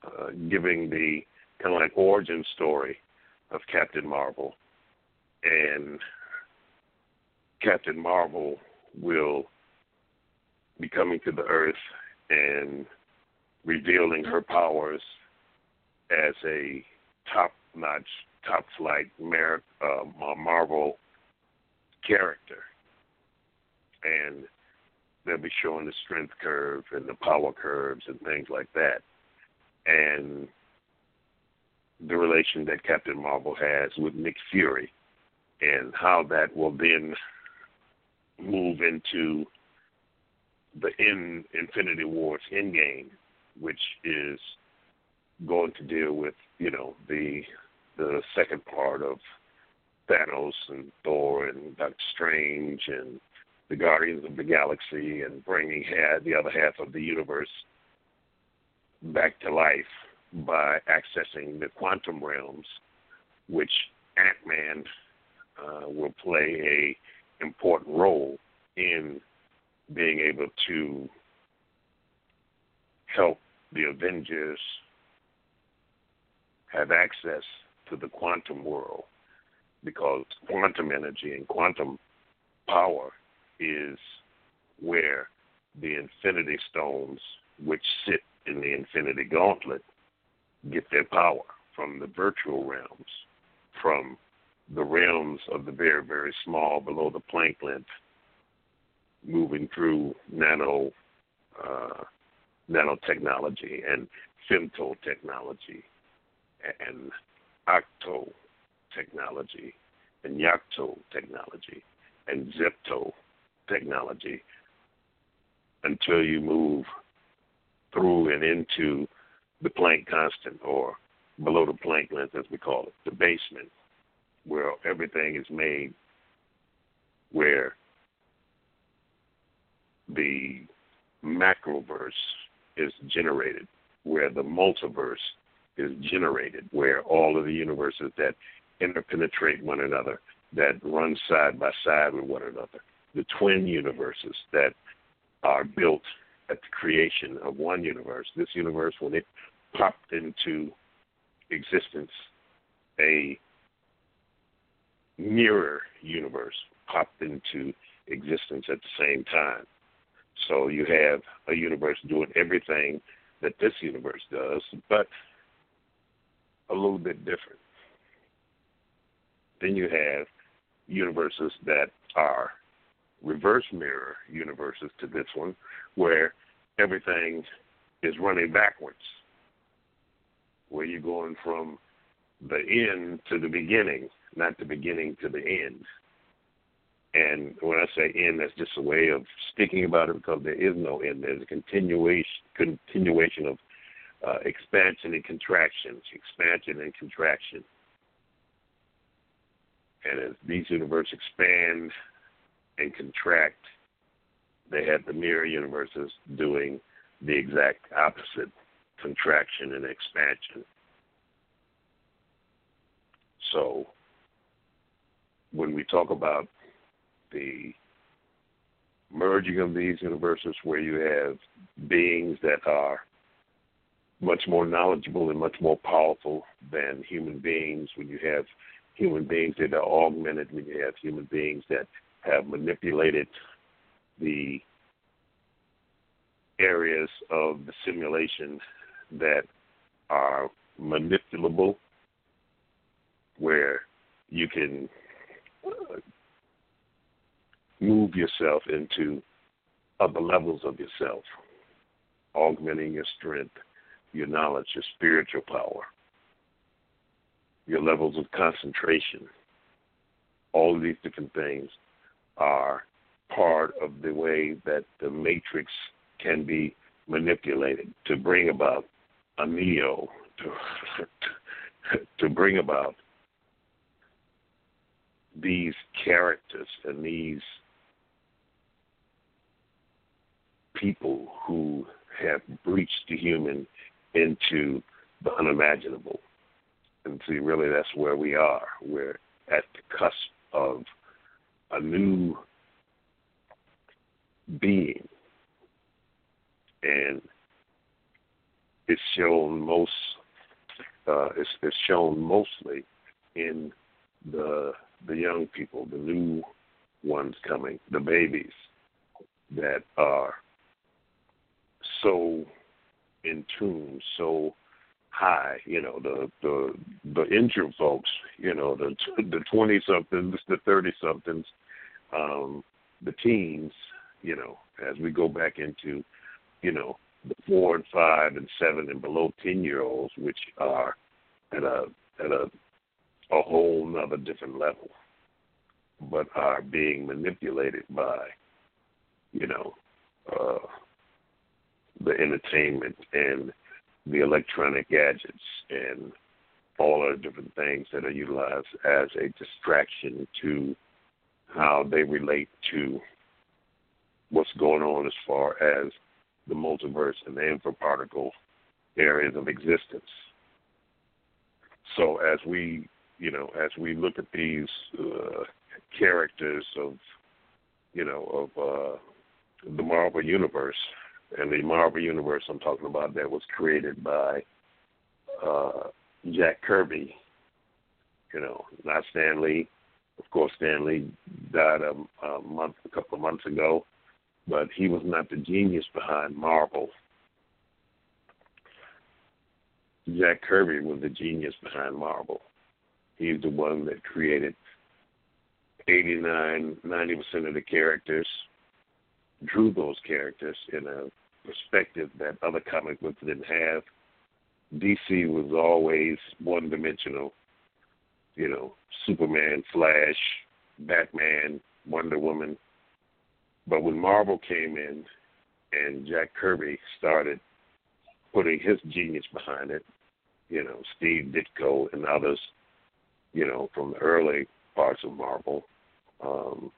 uh, giving the kind of like origin story of Captain Marvel, and Captain Marvel will be coming to the earth and revealing her powers as a top notch, top flight Mar- uh, Marvel character. And they'll be showing the strength curve and the power curves and things like that. And the relation that Captain Marvel has with Nick Fury and how that will then move into the in Infinity Wars Endgame, which is going to deal with you know the the second part of Thanos and Thor and Doctor Strange and the Guardians of the Galaxy and bringing half, the other half of the universe back to life by accessing the quantum realms, which Ant Man uh, will play a important role in being able to help the Avengers have access to the quantum world because quantum energy and quantum power is where the infinity stones which sit in the infinity gauntlet get their power from the virtual realms, from the realms of the very, very small below the Planck length, moving through nano uh, nanotechnology and femto technology and atto technology and yocto technology and zepto technology until you move through and into the Planck constant or below the Planck length, as we call it, the basement, where everything is made, where the macroverse is generated, where the multiverse is generated, where all of the universes that interpenetrate one another, that run side by side with one another, the twin universes that are built at the creation of one universe. This universe, when it popped into existence, a mirror universe popped into existence at the same time. So you have a universe doing everything that this universe does, but a little bit different. Then you have universes that are reverse mirror universes to this one, where everything is running backwards, where you're going from the end to the beginning, not the beginning to the end. And when I say end, that's just a way of speaking about it because there is no end. There's a continuation continuation of uh, expansion and contraction, expansion and contraction. And as these universes expand and contract, they have the mirror universes doing the exact opposite contraction and expansion. So when we talk about the merging of these universes where you have beings that are much more knowledgeable and much more powerful than human beings, when you have human beings that are augmented, when you have human beings that have manipulated the areas of the simulation that are manipulable, where you can uh, move yourself into other levels of yourself, augmenting your strength, your knowledge, your spiritual power, your levels of concentration. All of these different things are part of the way that the matrix can be manipulated to bring about a neo, to, to bring about these characters and these people who have breached the human into the unimaginable. And see, really, that's where we are. We're at the cusp of a new being. And it's shown most, uh, it's, it's shown mostly in the the young people, the new ones coming, the babies that are so in tune, so high. You know, the the the injured folks, you know, the the twenty somethings, the thirty somethings, um, the teens. You know, as we go back into, you know, the four and five and seven and below ten year olds, which are at a at a a whole nother different level, but are being manipulated by, you know, uh, the entertainment and the electronic gadgets and all the different things that are utilized as a distraction to how they relate to what's going on as far as the multiverse and the infraparticle areas of existence. So as we, you know, as we look at these uh, characters of, you know, of uh, the Marvel universe, and the Marvel universe I'm talking about that was created by uh, Jack Kirby. You know, not Stan Lee. Of course, Stan Lee died a, a month, a couple of months ago, but he was not the genius behind Marvel. Jack Kirby was the genius behind Marvel. He's the one that created 89, 90% of the characters, drew those characters in a perspective that other comic books didn't have. DC was always one dimensional. You know, Superman, Flash, Batman, Wonder Woman. But when Marvel came in and Jack Kirby started putting his genius behind it, you know, Steve Ditko and others, you know, from the early parts of Marvel, um,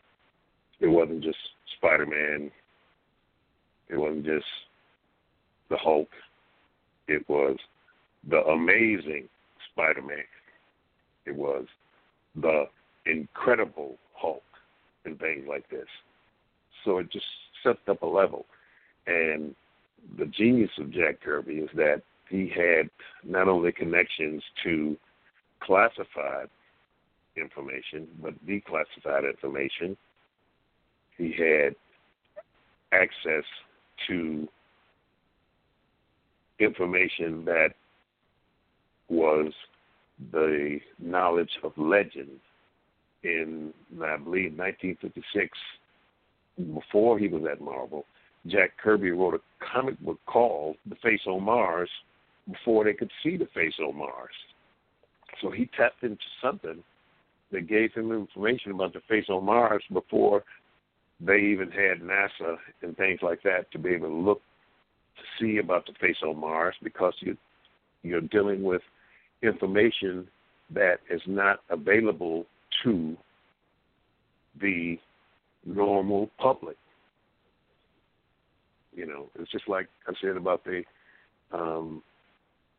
it wasn't just Spider Man it wasn't just the Hulk. It was the amazing Spider-Man. It was the incredible Hulk and things like this. So it just sets up a level. And the genius of Jack Kirby is that he had not only connections to classified information, but declassified information. He had access to information that was the knowledge of legend in, I believe, 1956, before he was at Marvel. Jack Kirby wrote a comic book called The Face on Mars before they could see the face on Mars. So he tapped into something that gave him information about the face on Mars before they even had NASA and things like that to be able to look to see about the face on Mars because you you're dealing with information that is not available to the normal public. You know, it's just like I said about the um,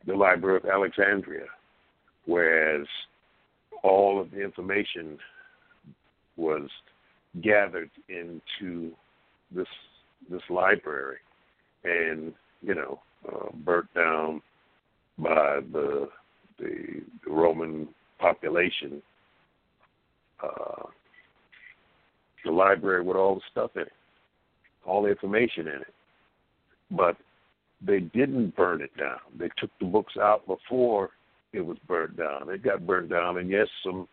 the Library of Alexandria, whereas all of the information was gathered into this this library, and you know, uh, burnt down by the the, Roman population. Uh, the library with all the stuff in it, all the information in it, but they didn't burn it down. They took the books out before it was burned down. It got burned down, and yes, some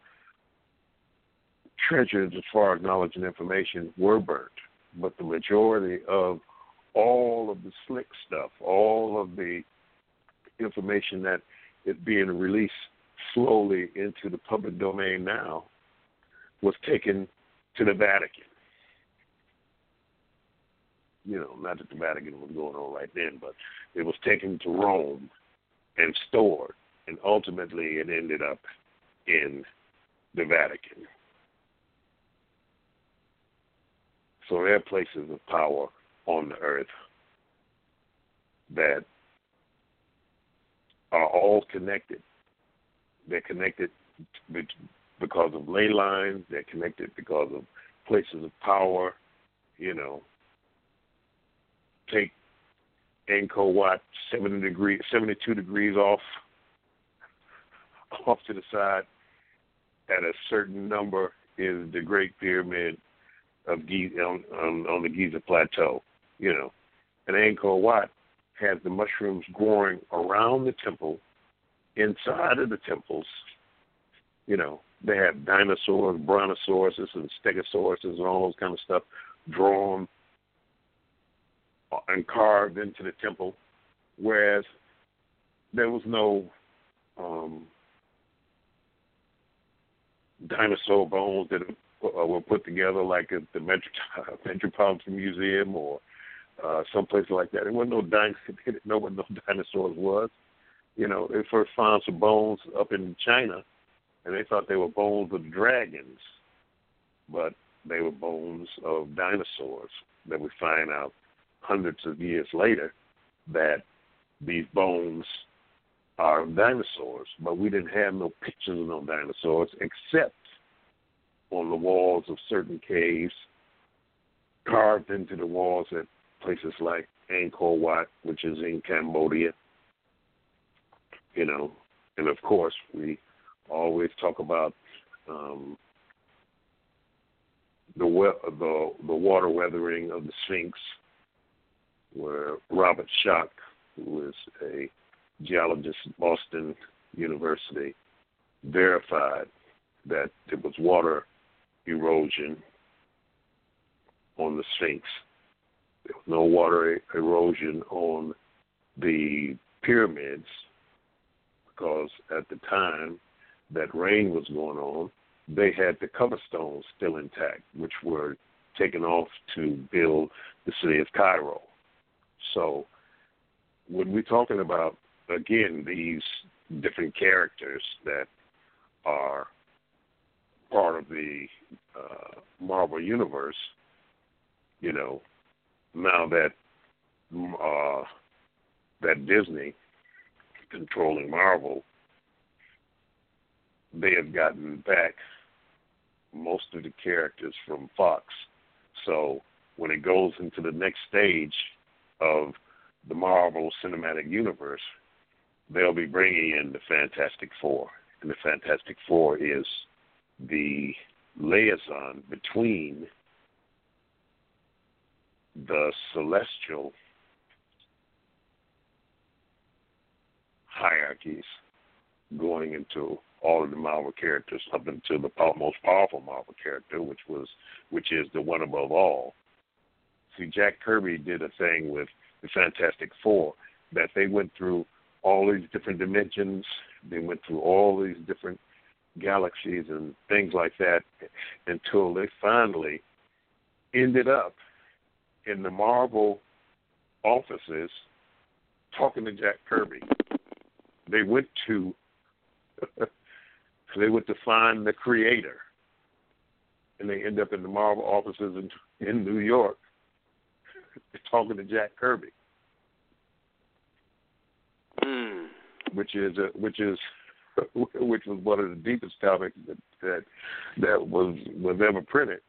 treasures as far as knowledge and information were burnt, but the majority of all of the slick stuff, all of the information that is being released slowly into the public domain now was taken to the Vatican. You know, not that the Vatican was going on right then, but it was taken to Rome and stored, and ultimately it ended up in the Vatican. So there are places of power on the earth that are all connected. They're connected because of ley lines. They're connected because of places of power. You know, take Angkor Wat, seventy degrees, seventy-two degrees off, off to the side. At a certain number is the Great Pyramid of Giza on, on, on the Giza Plateau, you know. And Angkor Wat has the mushrooms growing around the temple, inside of the temples. You know, they have dinosaurs, brontosauruses, and stegosauruses, and all those kind of stuff drawn and carved into the temple, whereas there was no um, dinosaur bones that uh, were put together like at the Metro- Metropolitan Museum or uh, someplace like that. There wasn't no dinosaurs. They didn't know what no dinosaurs was. You know, they first found some bones up in China, and they thought they were bones of dragons, but they were bones of dinosaurs that we find out hundreds of years later that these bones are dinosaurs, but we didn't have no pictures of no dinosaurs except on the walls of certain caves, carved into the walls at places like Angkor Wat, which is in Cambodia. You know, and of course we always talk about um, the the the water weathering of the Sphinx, where Robert Schoch, who is a geologist at Boston University, verified that there was water erosion on the Sphinx. There was no water erosion on the pyramids because at the time that rain was going on, they had the cover stones still intact, which were taken off to build the city of Cairo. So when we're talking about again these different characters that are part of the uh, Marvel universe, you know, now that uh, that Disney controlling Marvel, they have gotten back most of the characters from Fox. So when it goes into the next stage of the Marvel Cinematic Universe, they'll be bringing in the Fantastic Four. And the Fantastic Four is the liaison between the celestial hierarchies going into all of the Marvel characters up until the most powerful Marvel character, which was which is the one above all. See, Jack Kirby did a thing with the Fantastic Four that they went through all these different dimensions. They went through all these different galaxies and things like that until they finally ended up in the Marvel offices talking to Jack Kirby. They went to they went to find the creator, and they end up in the Marvel offices in in New York talking to Jack Kirby, Mm. which is a, which is which was one of the deepest topics that that, that was was ever printed,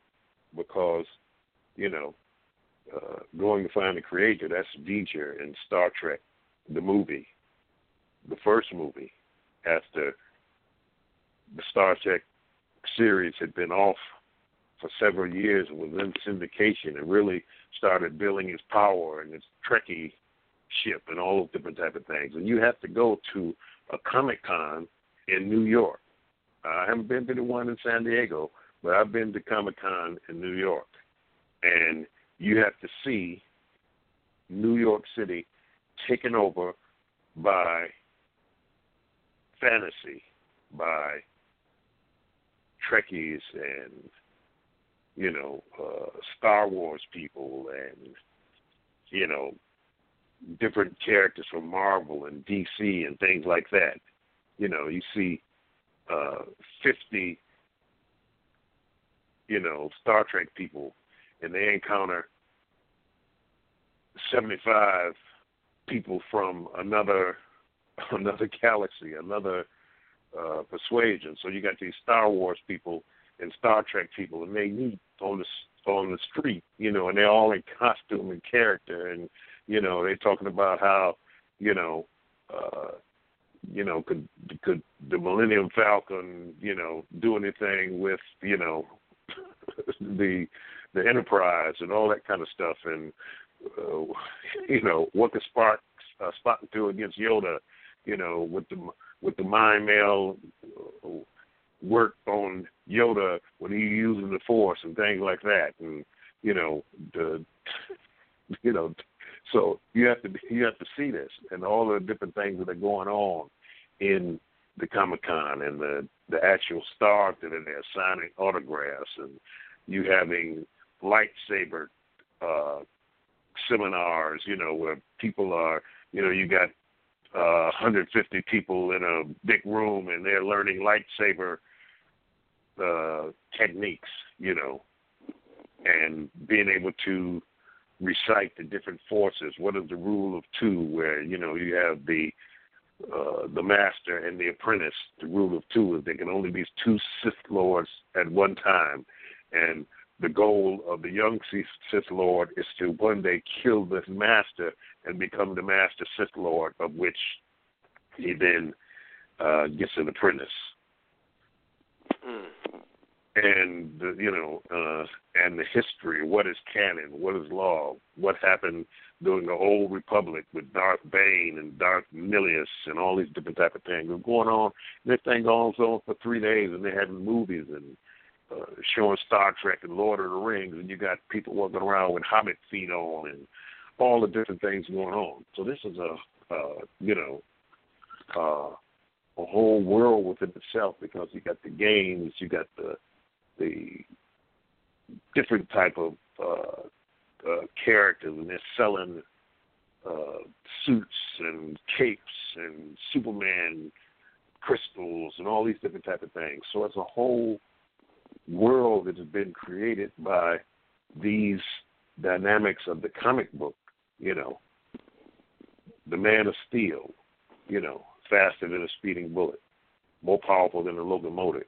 because you know uh, going to find the creator that's V'ger in Star Trek, the movie, the first movie after the Star Trek series had been off for several years and was in syndication and really started building its power and its Trekkie ship and all those different type of things. And you have to go to a Comic Con in New York. I haven't been to the one in San Diego, but I've been to Comic Con in New York. And you have to see New York City taken over by fantasy, by Trekkies and you know uh, Star Wars people and you know different characters from Marvel and DC and things like that. You know, you see uh, fifty you know Star Trek people, and they encounter seventy five people from another another galaxy, another uh, persuasion. So you got these Star Wars people and Star Trek people, and they meet on the on the street, you know, and they're all in costume and character, and you know they're talking about how you know. Uh, you know, could could the Millennium Falcon, you know, do anything with, you know, the the Enterprise and all that kind of stuff, and uh, you know, what could Spark uh, Spartan Two against Yoda, you know, with the with the mind mail work on Yoda when he uses the Force and things like that, and you know the you know so you have to you have to see this and all the different things that are going on in the Comic Con and the the actual stars that are there signing autographs and you having lightsaber uh seminars, you know, where people are you know, you got uh 150 people in a big room and they're learning lightsaber uh techniques, you know, and being able to recite the different forces. What is the rule of two? Where you know you have the uh, the master and the apprentice. The rule of two is there can only be two Sith lords at one time, and the goal of the young Sith Lord is to one day kill this master and become the master Sith Lord, of which he then uh, gets an apprentice. Mm. And the, you know, uh, and the history, what is canon, what is law, what happened during the old republic with Darth Bane and Darth Nihilus and all these different type of things was going on. This thing goes on for three days, and they're having movies and uh, showing Star Trek and Lord of the Rings, and you got people walking around with Hobbit feet on and all the different things going on. So this is a, uh, you know, uh, a whole world within itself because you got the games, you got the the different type of uh, uh, characters, and they're selling uh, suits and capes and Superman crystals and all these different type of things. So it's a whole world that has been created by these dynamics of the comic book. You know, the Man of Steel. You know, faster than a speeding bullet, more powerful than a locomotive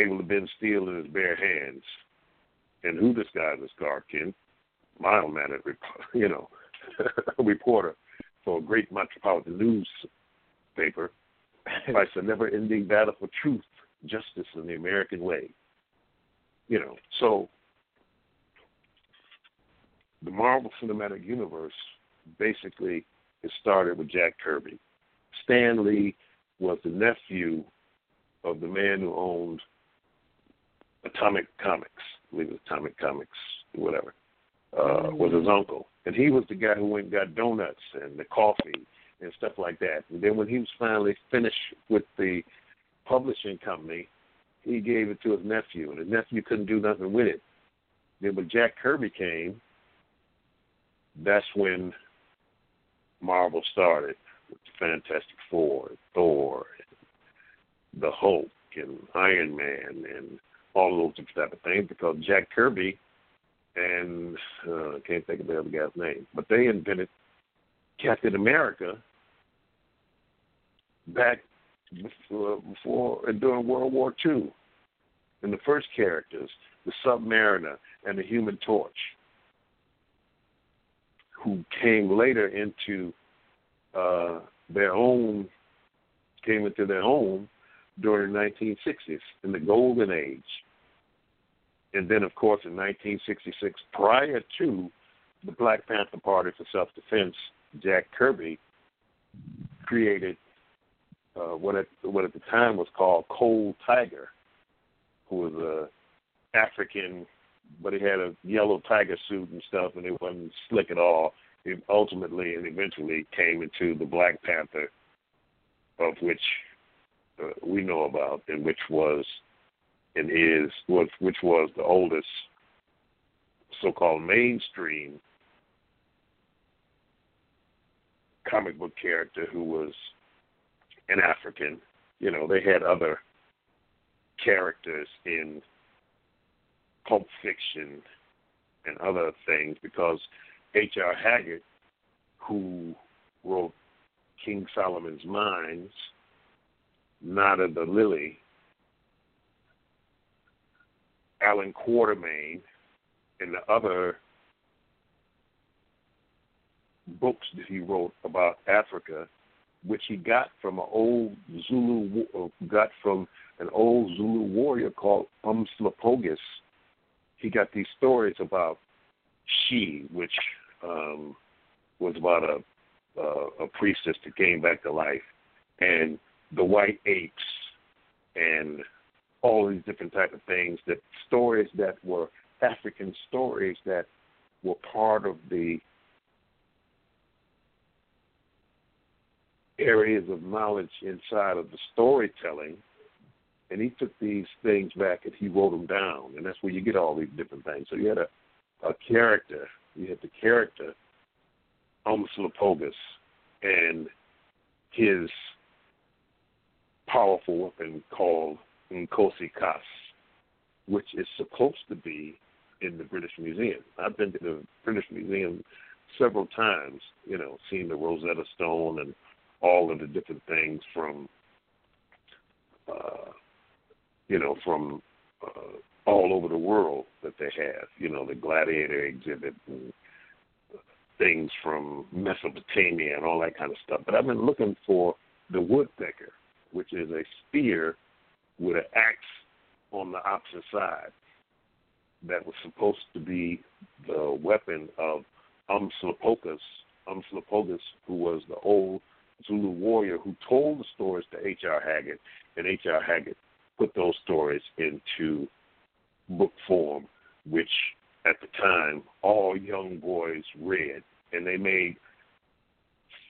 able to bend steel in his bare hands. And who this guy is, Clark Kent, mild mannered, you know, reporter for a great metropolitan newspaper, fights a never ending battle for truth, justice, in the American way. You know, so the Marvel Cinematic Universe basically it started with Jack Kirby. Stan Lee was the nephew of the man who owned Atomic Comics, I believe it was Atomic Comics, whatever, uh, was his uncle. And he was the guy who went and got donuts and the coffee and stuff like that. And then when he was finally finished with the publishing company, he gave it to his nephew, and his nephew couldn't do nothing with it. Then when Jack Kirby came, that's when Marvel started with the Fantastic Four, and Thor, and the Hulk, and Iron Man, and all those different type of things because Jack Kirby and uh, I can't think of the other guy's name, but they invented Captain America back before, before and during World War II. And the first characters, the Submariner and the Human Torch, who came later into uh, their own, came into their own during the 1960s in the golden age. And then, of course, in 1966, prior to the Black Panther Party for Self Defense, Jack Kirby created uh, what, at, what at the time was called Coal Tiger, who was a African, but he had a yellow tiger suit and stuff, and it wasn't slick at all. It ultimately and eventually came into the Black Panther, of which uh, we know about, and which was and is which was the oldest so-called mainstream comic book character who was an African. You know, they had other characters in Pulp Fiction and other things because H.R. Haggard, who wrote King Solomon's Mines, of the Lily, Allan Quatermain, and the other books that he wrote about Africa, which he got from an old Zulu, uh, got from an old Zulu warrior called Umslopogaas. He got these stories about She, which um, was about a uh, a priestess that came back to life, and the white apes, and all these different type of things. That stories that were African stories that were part of the areas of knowledge inside of the storytelling and he took these things back and he wrote them down, and that's where you get all these different things. So you had a, a character, you had the character, Umslopogaas, and his powerful weapon called Nkosi Kas, which is supposed to be in the British Museum. I've been to the British Museum several times, you know, seen the Rosetta Stone and all of the different things from uh, you know, from uh, all over the world that they have. You know, the gladiator exhibit and things from Mesopotamia and all that kind of stuff. But I've been looking for the woodpecker, which is a spear with an axe on the opposite side that was supposed to be the weapon of Umslopogaas, Umslopogaas, who was the old Zulu warrior who told the stories to H.R. Haggard, and H.R. Haggard put those stories into book form, which at the time all young boys read, and they made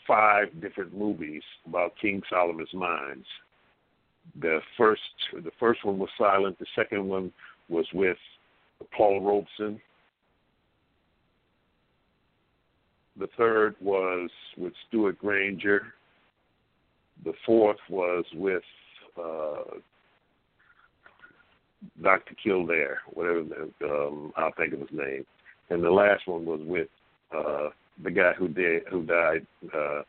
five different movies about King Solomon's mines. The first, the first one was silent. The second one was with Paul Robeson. The third was with Stewart Granger. The fourth was with uh, Dr. Kildare, whatever um, I'll think of his name, and the last one was with uh, the guy who did who died uh, a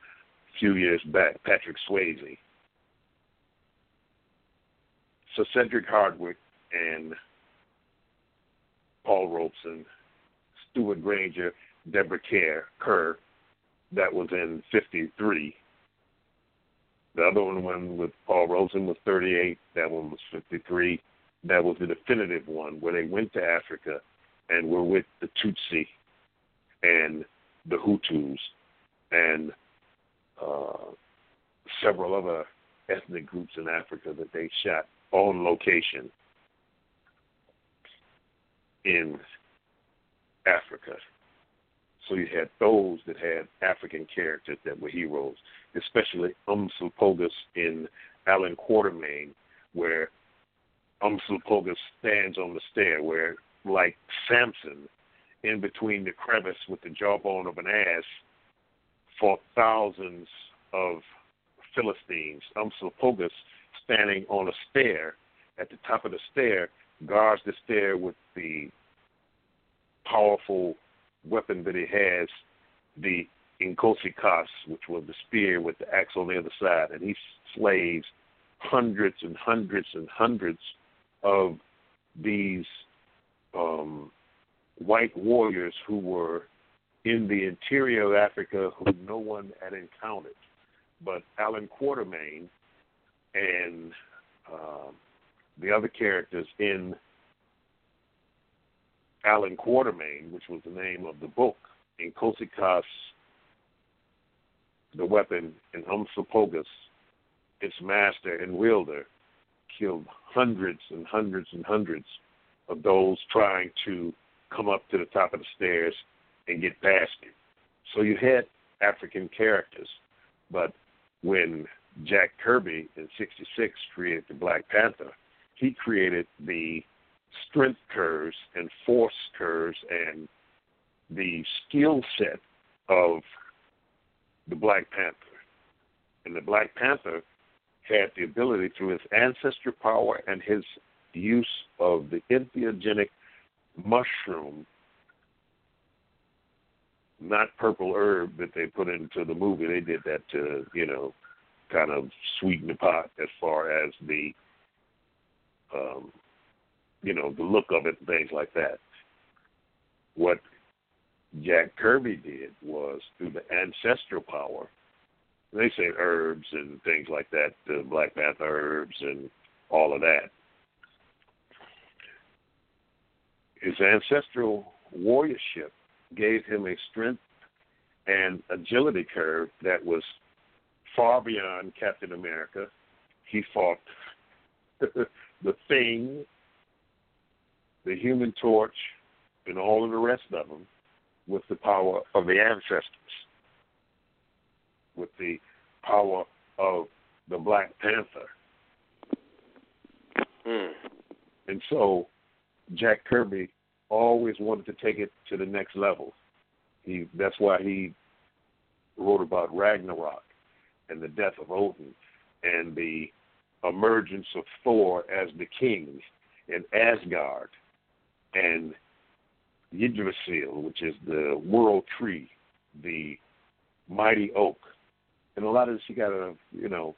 few years back, Patrick Swayze. So Cedric Hardwicke and Paul Robeson, Stewart Granger, Deborah Kerr, that was in '53. The other one with Paul Robeson was 38. That one was 53 that was the definitive one where they went to Africa and were with the Tutsi and the Hutus and uh, several other ethnic groups in Africa that they shot on location in Africa. So you had those that had African characters that were heroes, especially Umslopogaas in Allan Quatermain, where Umslopogaas stands on the stair, where, like Samson, in between the crevice with the jawbone of an ass, fought thousands of Philistines. Umslopogaas, standing on a stair, at the top of the stair, guards the stair with the powerful weapon that he has, the Nkosi Kas, which was the spear with the axe on the other side, and he slays hundreds and hundreds and hundreds of these um, white warriors who were in the interior of Africa who no one had encountered. But Allan Quatermain and uh, the other characters in Allan Quatermain, which was the name of the book, in Kas, the weapon, and Umslopogaas, its master and wielder, killed hundreds and hundreds and hundreds of those trying to come up to the top of the stairs and get past it. So you had African characters, but when Jack Kirby in '66 created the Black Panther, he created the strength curves and force curves and the skill set of the Black Panther. And the Black Panther had the ability through his ancestor power and his use of the entheogenic mushroom, not purple herb that they put into the movie. They did that to, you know, kind of sweeten the pot as far as the, um, you know, the look of it and things like that. What Jack Kirby did was through the ancestral power they say herbs and things like that, the Black Panther herbs and all of that. His ancestral warriorship gave him a strength and agility curve that was far beyond Captain America. He fought the Thing, the Human Torch, and all of the rest of them with the power of the ancestors, with the power of the Black Panther. Mm. And so Jack Kirby always wanted to take it to the next level. He that's why he wrote about Ragnarok and the death of Odin and the emergence of Thor as the king in Asgard and Yggdrasil, which is the world tree, the mighty oak. And a lot of this you got to, you know,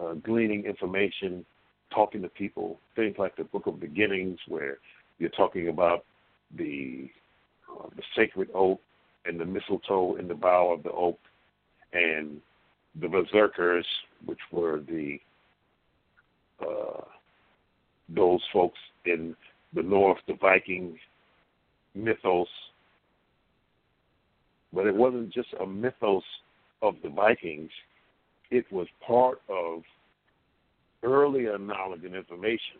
uh, gleaning information, talking to people, things like the Book of Beginnings, where you're talking about the uh, the sacred oak and the mistletoe in the bough of the oak, and the berserkers, which were the uh, those folks in the north, the Viking mythos. But it wasn't just a mythos of the Vikings; it was part of earlier knowledge and information.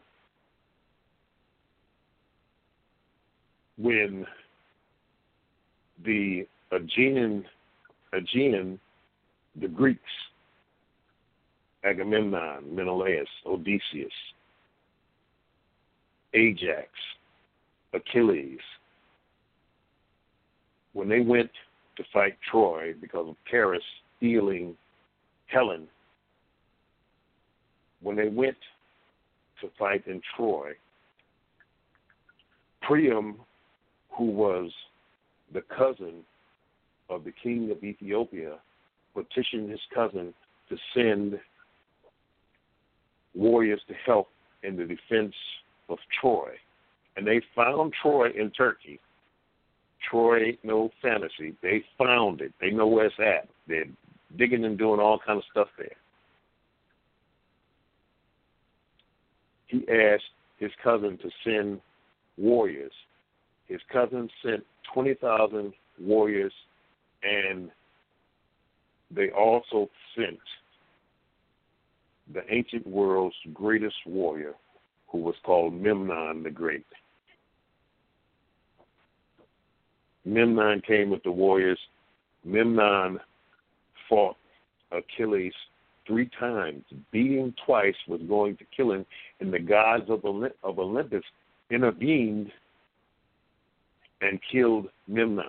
When the Aegean, Aegean, the Greeks, Agamemnon, Menelaus, Odysseus, Ajax, Achilles, when they went to fight Troy because of Paris stealing Helen, when they went to fight in Troy, Priam, who was the cousin of the king of Ethiopia, petitioned his cousin to send warriors to help in the defense of Troy. And they found Troy in Turkey. Troy no fantasy. They found it. They know where it's at. They're digging and doing all kind of stuff there. He asked his cousin to send warriors. His cousin sent 20,000 warriors, and they also sent the ancient world's greatest warrior, who was called Memnon the Great. Memnon came with the warriors. Memnon fought Achilles three times, beating twice, was going to kill him, and the gods of, Olymp- of Olympus intervened and killed Memnon.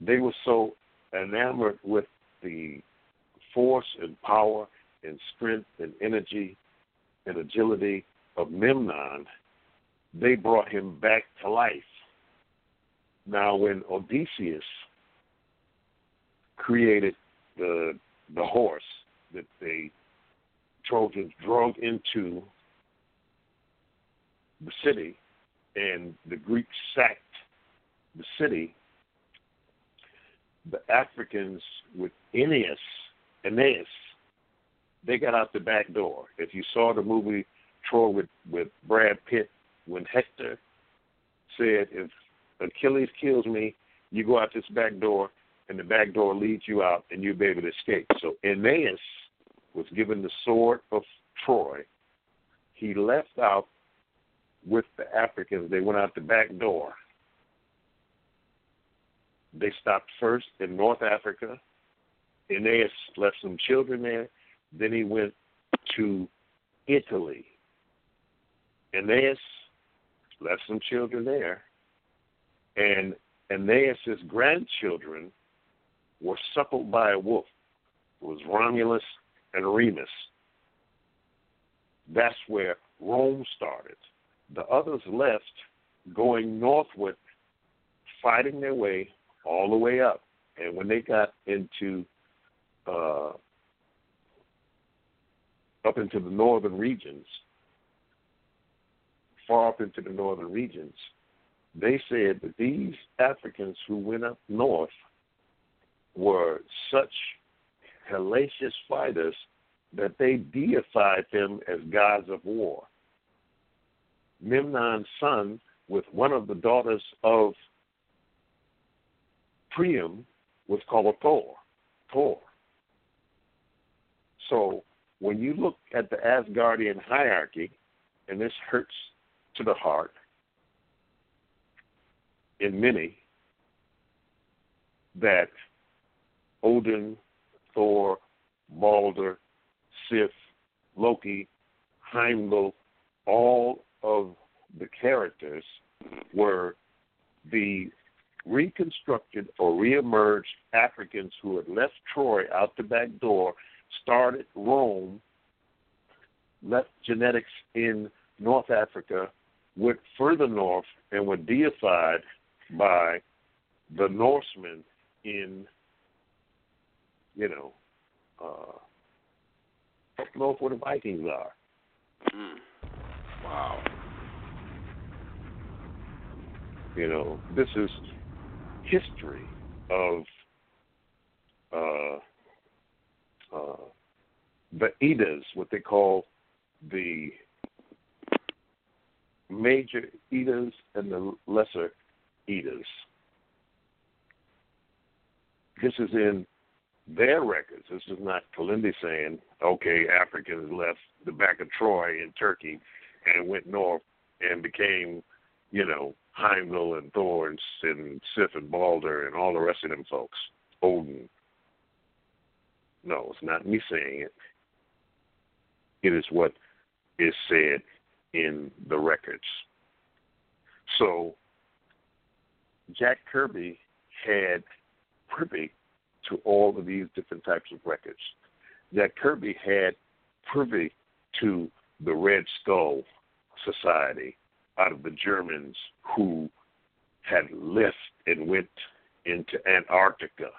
They were so enamored with the force and power and strength and energy and agility of Memnon, they brought him back to life. Now, when Odysseus created the the horse that the Trojans drove into the city, and the Greeks sacked the city, the Africans with Aeneas, Aeneas, they got out the back door. If you saw the movie Troy with, with Brad Pitt, when Hector said, if Achilles kills me, you go out this back door, and the back door leads you out, and you'll be able to escape. So Aeneas was given the sword of Troy. He left out with the Africans. They went out the back door. They stopped first in North Africa. Aeneas left some children there. Then he went to Italy. Aeneas left some children there. And Aeneas's grandchildren were suckled by a wolf. It was Romulus and Remus. That's where Rome started. The others left going northward, fighting their way all the way up. And when they got into uh, up into the northern regions, far up into the northern regions, they said that these Africans who went up north were such hellacious fighters that they deified them as gods of war. Memnon's son, with one of the daughters of Priam, was called Thor. Thor. So when you look at the Asgardian hierarchy, and this hurts to the heart in many, that Odin, Thor, Balder, Sif, Loki, Heimdall, all of the characters were the reconstructed or reemerged Africans who had left Troy out the back door, started Rome, left genetics in North Africa, went further north, and were deified by the Norsemen in, you know, uh, up north where the Vikings are. Mm. Wow. You know, this is history of uh, uh, the Eddas, what they call the major Eddas and the lesser Eddas. This is in their records. This is not Kilindi saying, okay, Africans left the back of Troy in Turkey and went north and became, you know, Heimdall and Thor and, and Sif and Balder and all the rest of them folks. Odin. No, it's not me saying it. It is what is said in the records. So Jack Kirby had privy to all of these different types of records. Jack Kirby had privy to the Red Skull Society out of the Germans who had left and went into Antarctica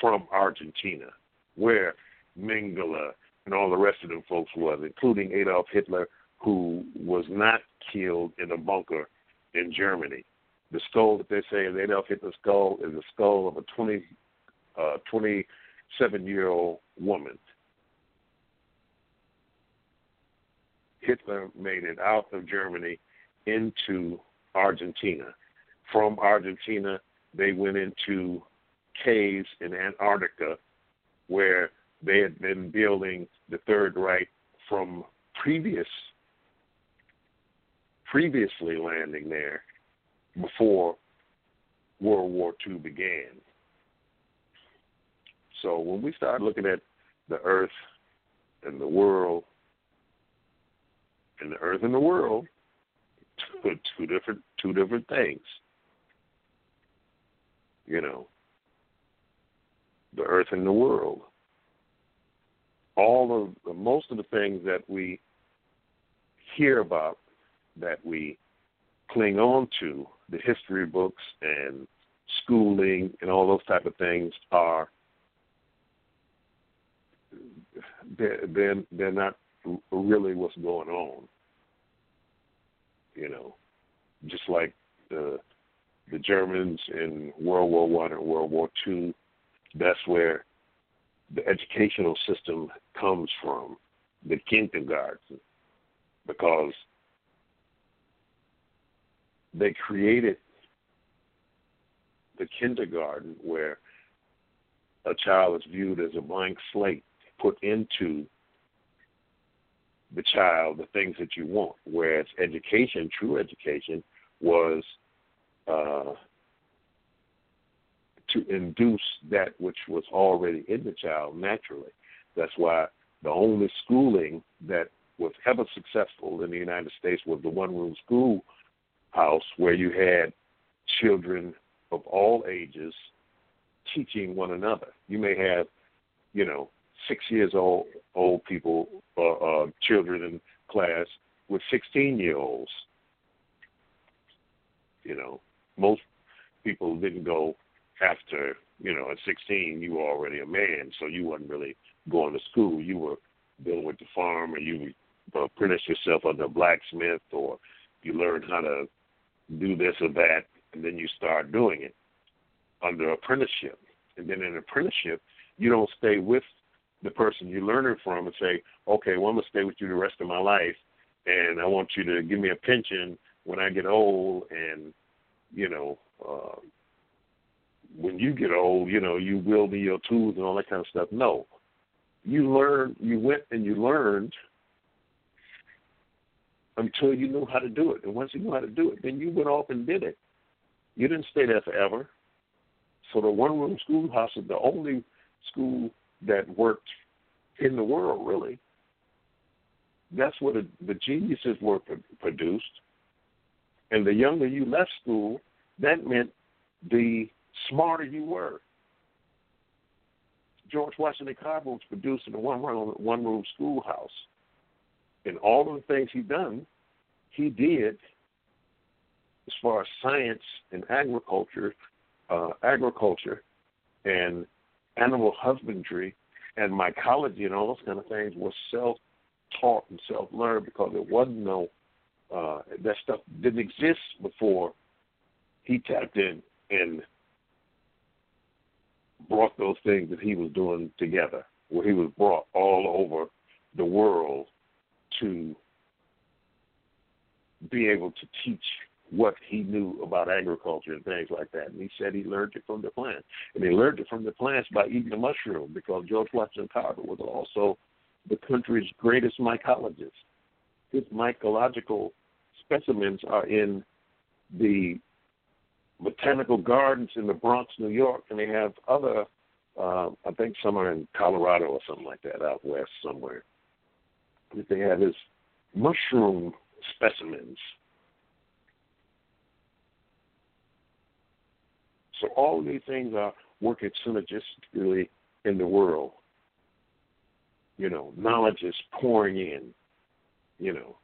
from Argentina, where Mengele and all the rest of them folks was, including Adolf Hitler, who was not killed in a bunker in Germany. The skull that they say is Adolf Hitler's skull is the skull of a 20, uh, 27 year old woman. Hitler made it out of Germany into Argentina. From Argentina, they went into caves in Antarctica where they had been building the Third Reich from previous previously landing there before World War II began. So when we start looking at the earth and the world and the earth and the world, two, two different two different things. You know, the earth and the world. All of most of the things that we hear about, that we cling on to, the history books and schooling and all those type of things are they're they're, not really what's going on. You know, just like the the Germans in World War One and World War Two, that's where the educational system comes from, the kindergarten, because they created the kindergarten where a child is viewed as a blank slate put into the child the things that you want. Whereas education, true education, was uh, to induce that which was already in the child naturally. That's why the only schooling that was ever successful in the United States was the one room school house where you had children of all ages teaching one another. You may have, you know, six years old old people, uh, uh, children in class with 16 year olds. You know, most people didn't go after, you know, at 16 you were already a man, so you wasn't really going to school. You were dealing with the farm, or you apprentice yourself under a blacksmith, or you learned how to do this or that, and then you start doing it under apprenticeship. And then in apprenticeship, you don't stay with the person you're learning from and say, okay, well, I'm going to stay with you the rest of my life, and I want you to give me a pension when I get old, and, you know, uh, when you get old, you know, you wield your tools and all that kind of stuff. No, you learned, you went and you learned until you knew how to do it. And once you knew how to do it, then you went off and did it. You didn't stay there forever. So the one room schoolhouse is the only school that worked in the world, really. That's where the, the geniuses were produced. And the younger you left school, that meant the smarter you were. George Washington Carver was produced in a one room one room schoolhouse. And all of the things he done, he did as far as science and agriculture, uh, agriculture and animal husbandry and mycology and all those kind of things was self taught and self learned because there wasn't no uh, that stuff didn't exist before he tapped in and brought those things that he was doing together, where he was brought all over the world to be able to teach what he knew about agriculture and things like that. And he said he learned it from the plants. And he learned it from the plants by eating a mushroom because George Washington Carver was also the country's greatest mycologist. His mycological specimens are in the botanical gardens in the Bronx, New York, and they have other, uh, I think some are in Colorado or something like that, out west somewhere. That They have his mushroom specimens. So all these things are working synergistically in the world. You know, knowledge is pouring in. You know,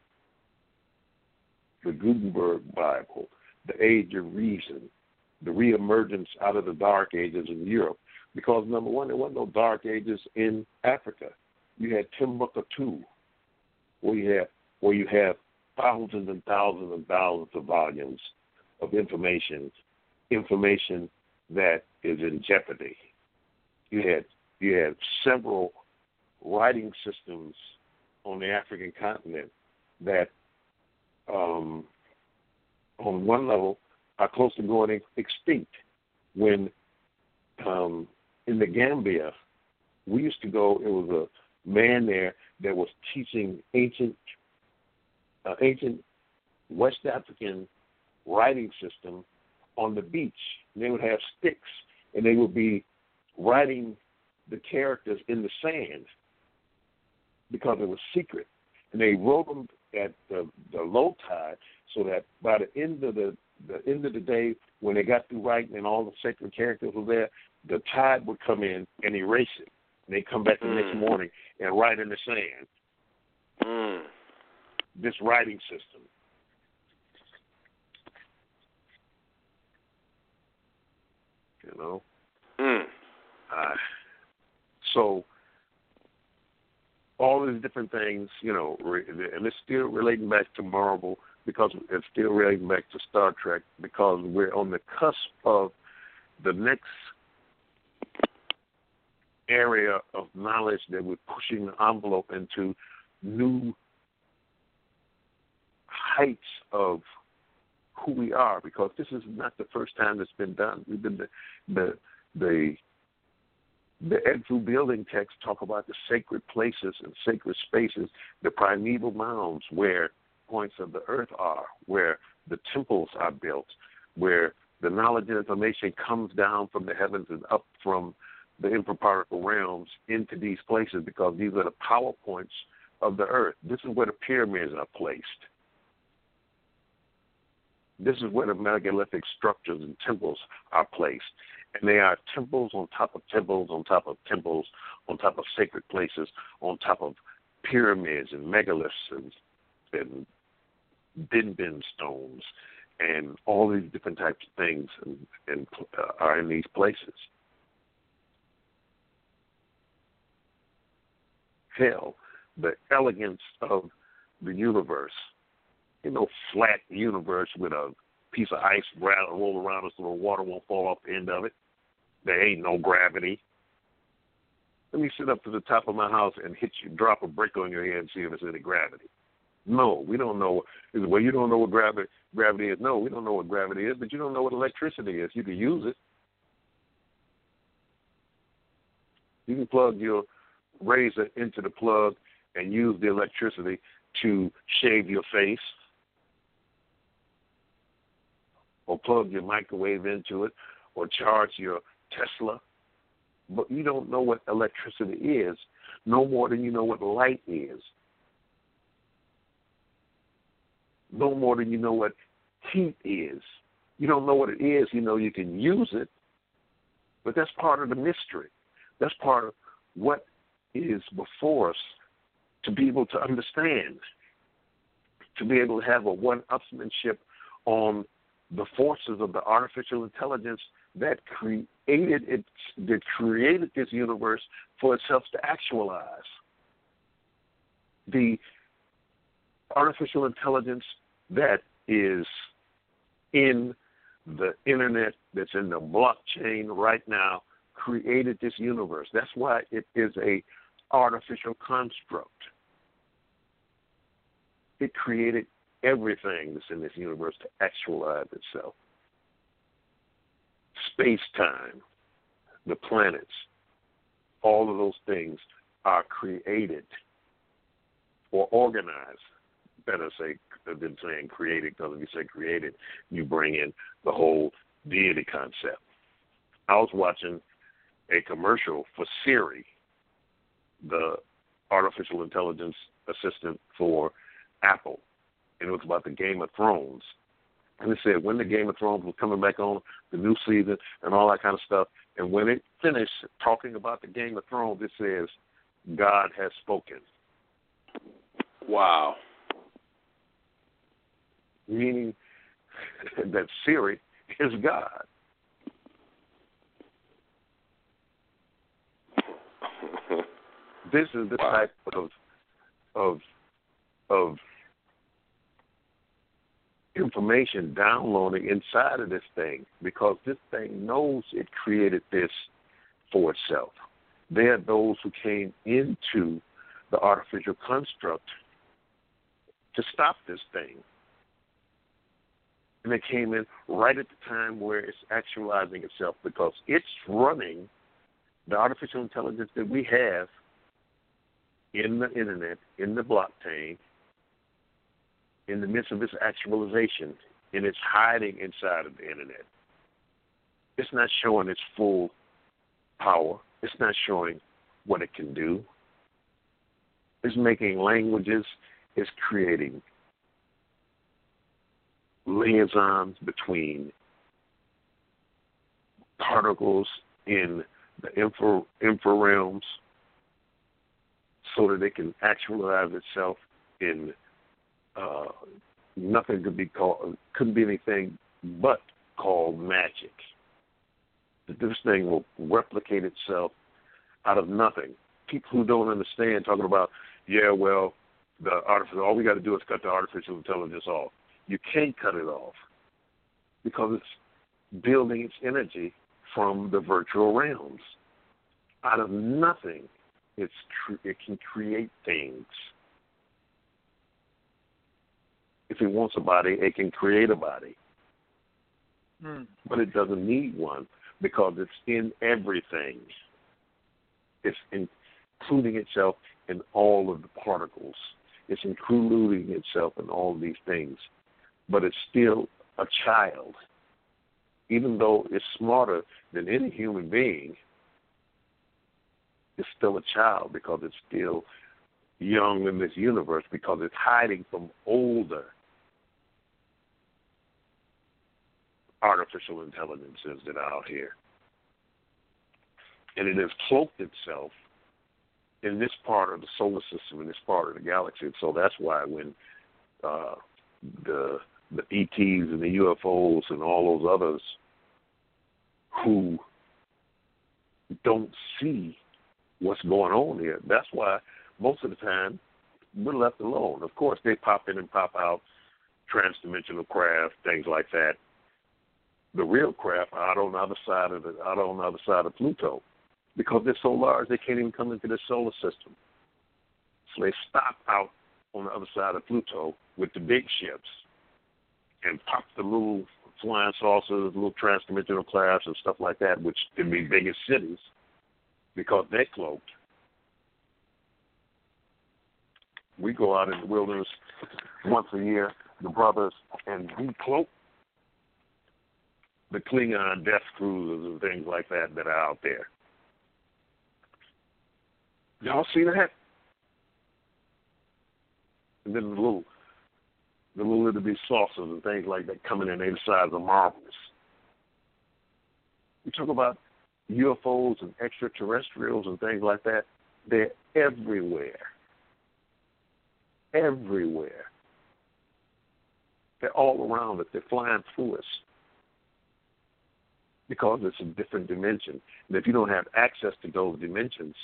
the Gutenberg Bible, the Age of Reason, the reemergence out of the Dark Ages in Europe. Because number one, there wasn't no Dark Ages in Africa. You had Timbuktu, where you have where you have thousands and thousands and thousands of volumes of information, information that is in jeopardy. You had you had several writing systems on the African continent that, um, on one level, are close to going extinct. When um, in the Gambia, we used to go. It was a man there that was teaching ancient uh, ancient West African writing system on the beach. They would have sticks, and they would be writing the characters in the sand because it was secret. And they wrote them at the, the low tide so that by the end of the the end of the day, when they got through writing and all the sacred characters were there, the tide would come in and erase it. And they come back the Mm. next morning and write in the sand. Mm. This writing system. You know? Mm. Uh, so all these different things, you know, re- and it's still relating back to Marvel because it's still relating back to Star Trek because we're on the cusp of the next area of knowledge that we're pushing the envelope into new heights of who we are because this is not the first time it's been done. We've been the the the the Edfu building texts talk about the sacred places and sacred spaces, the primeval mounds where points of the earth are, where the temples are built, where the knowledge and information comes down from the heavens and up from the infraparticle realms into these places because these are the power points of the earth. This is where the pyramids are placed. This is where the megalithic structures and temples are placed. And they are temples on top of temples on top of temples on top of sacred places on top of pyramids and megaliths and, and benben stones and all these different types of things and, and uh, are in these places. Hell, the elegance of the universe you know, flat universe with a piece of ice roll, roll around it so the water won't fall off the end of it. There ain't no gravity. Let me sit up to the top of my house and hit you, drop a brick on your head and see if there's any gravity. No, we don't know. Well, you don't know what gravity gravity is. No, we don't know what gravity is, but you don't know what electricity is. You can use it. You can plug your razor into the plug and use the electricity to shave your face or plug your microwave into it or charge your Tesla. But you don't know what electricity is no more than you know what light is. No more than you know what heat is. You don't know what it is, you know you can use it, but that's part of the mystery. That's part of what is before us to be able to understand, to be able to have a one upsmanship on the forces of the artificial intelligence that created it that created this universe for itself to actualize. The artificial intelligence that is in the internet, that's in the blockchain right now, created this universe. That's why it is a artificial construct. It created everything that's in this universe to actualize itself. Space time, the planets, all of those things are created or organized. Better say than saying created, because if you say created, you bring in the whole deity concept. I was watching a commercial for Siri, the artificial intelligence assistant for Apple, and it was about the Game of Thrones. And it said when the Game of Thrones was coming back on, the new season, and all that kind of stuff. And when it finished talking about the Game of Thrones, it says, God has spoken. Wow. Meaning that Siri is God. this is the Wow. type of of of information downloading inside of this thing because this thing knows it created this for itself. They are those who came into the artificial construct to stop this thing. And it came in right at the time where it's actualizing itself because it's running the artificial intelligence that we have in the internet, in the blockchain, in the midst of its actualization, and it's hiding inside of the internet. It's not showing its full power. It's not showing what it can do. It's making languages. It's creating liaisons between particles in the infra, infra realms so that it can actualize itself in uh, nothing could be called couldn't be anything but called magic. That this thing will replicate itself out of nothing. People who don't understand talking about, yeah, well, the artificial all we got to do is cut the artificial intelligence off. You can't cut it off because it's building its energy from the virtual realms. Out of nothing, it's cre- it can create things. If it wants a body, it can create a body, Hmm. but it doesn't need one because it's in everything. It's including itself in all of the particles. It's including itself in all of these things, but it's still a child. Even though it's smarter than any human being, it's still a child because it's still young in this universe because it's hiding from older artificial intelligences that are out here. And it has cloaked itself in this part of the solar system, in this part of the galaxy. And so that's why when uh, the the ETs and the UFOs and all those others who don't see what's going on here, that's why most of the time we're left alone. Of course, they pop in and pop out, transdimensional craft, things like that. The real craft are out on the other side of the out on the other side of Pluto, because they're so large they can't even come into the solar system. So they stop out on the other side of Pluto with the big ships and pop the little flying saucers, little transdimensional crafts and stuff like that, which can be bigger cities, because they're cloaked. We go out in the wilderness once a year, the brothers, and we cloak the Klingon death cruisers and things like that that are out there. Y'all see that? And then the little, the little bitty saucers and things like that coming in the size of marbles. We talk about UFOs and extraterrestrials and things like that. They're everywhere. Everywhere. They're all around us. They're flying through us because it's a different dimension. And if you don't have access to those dimensions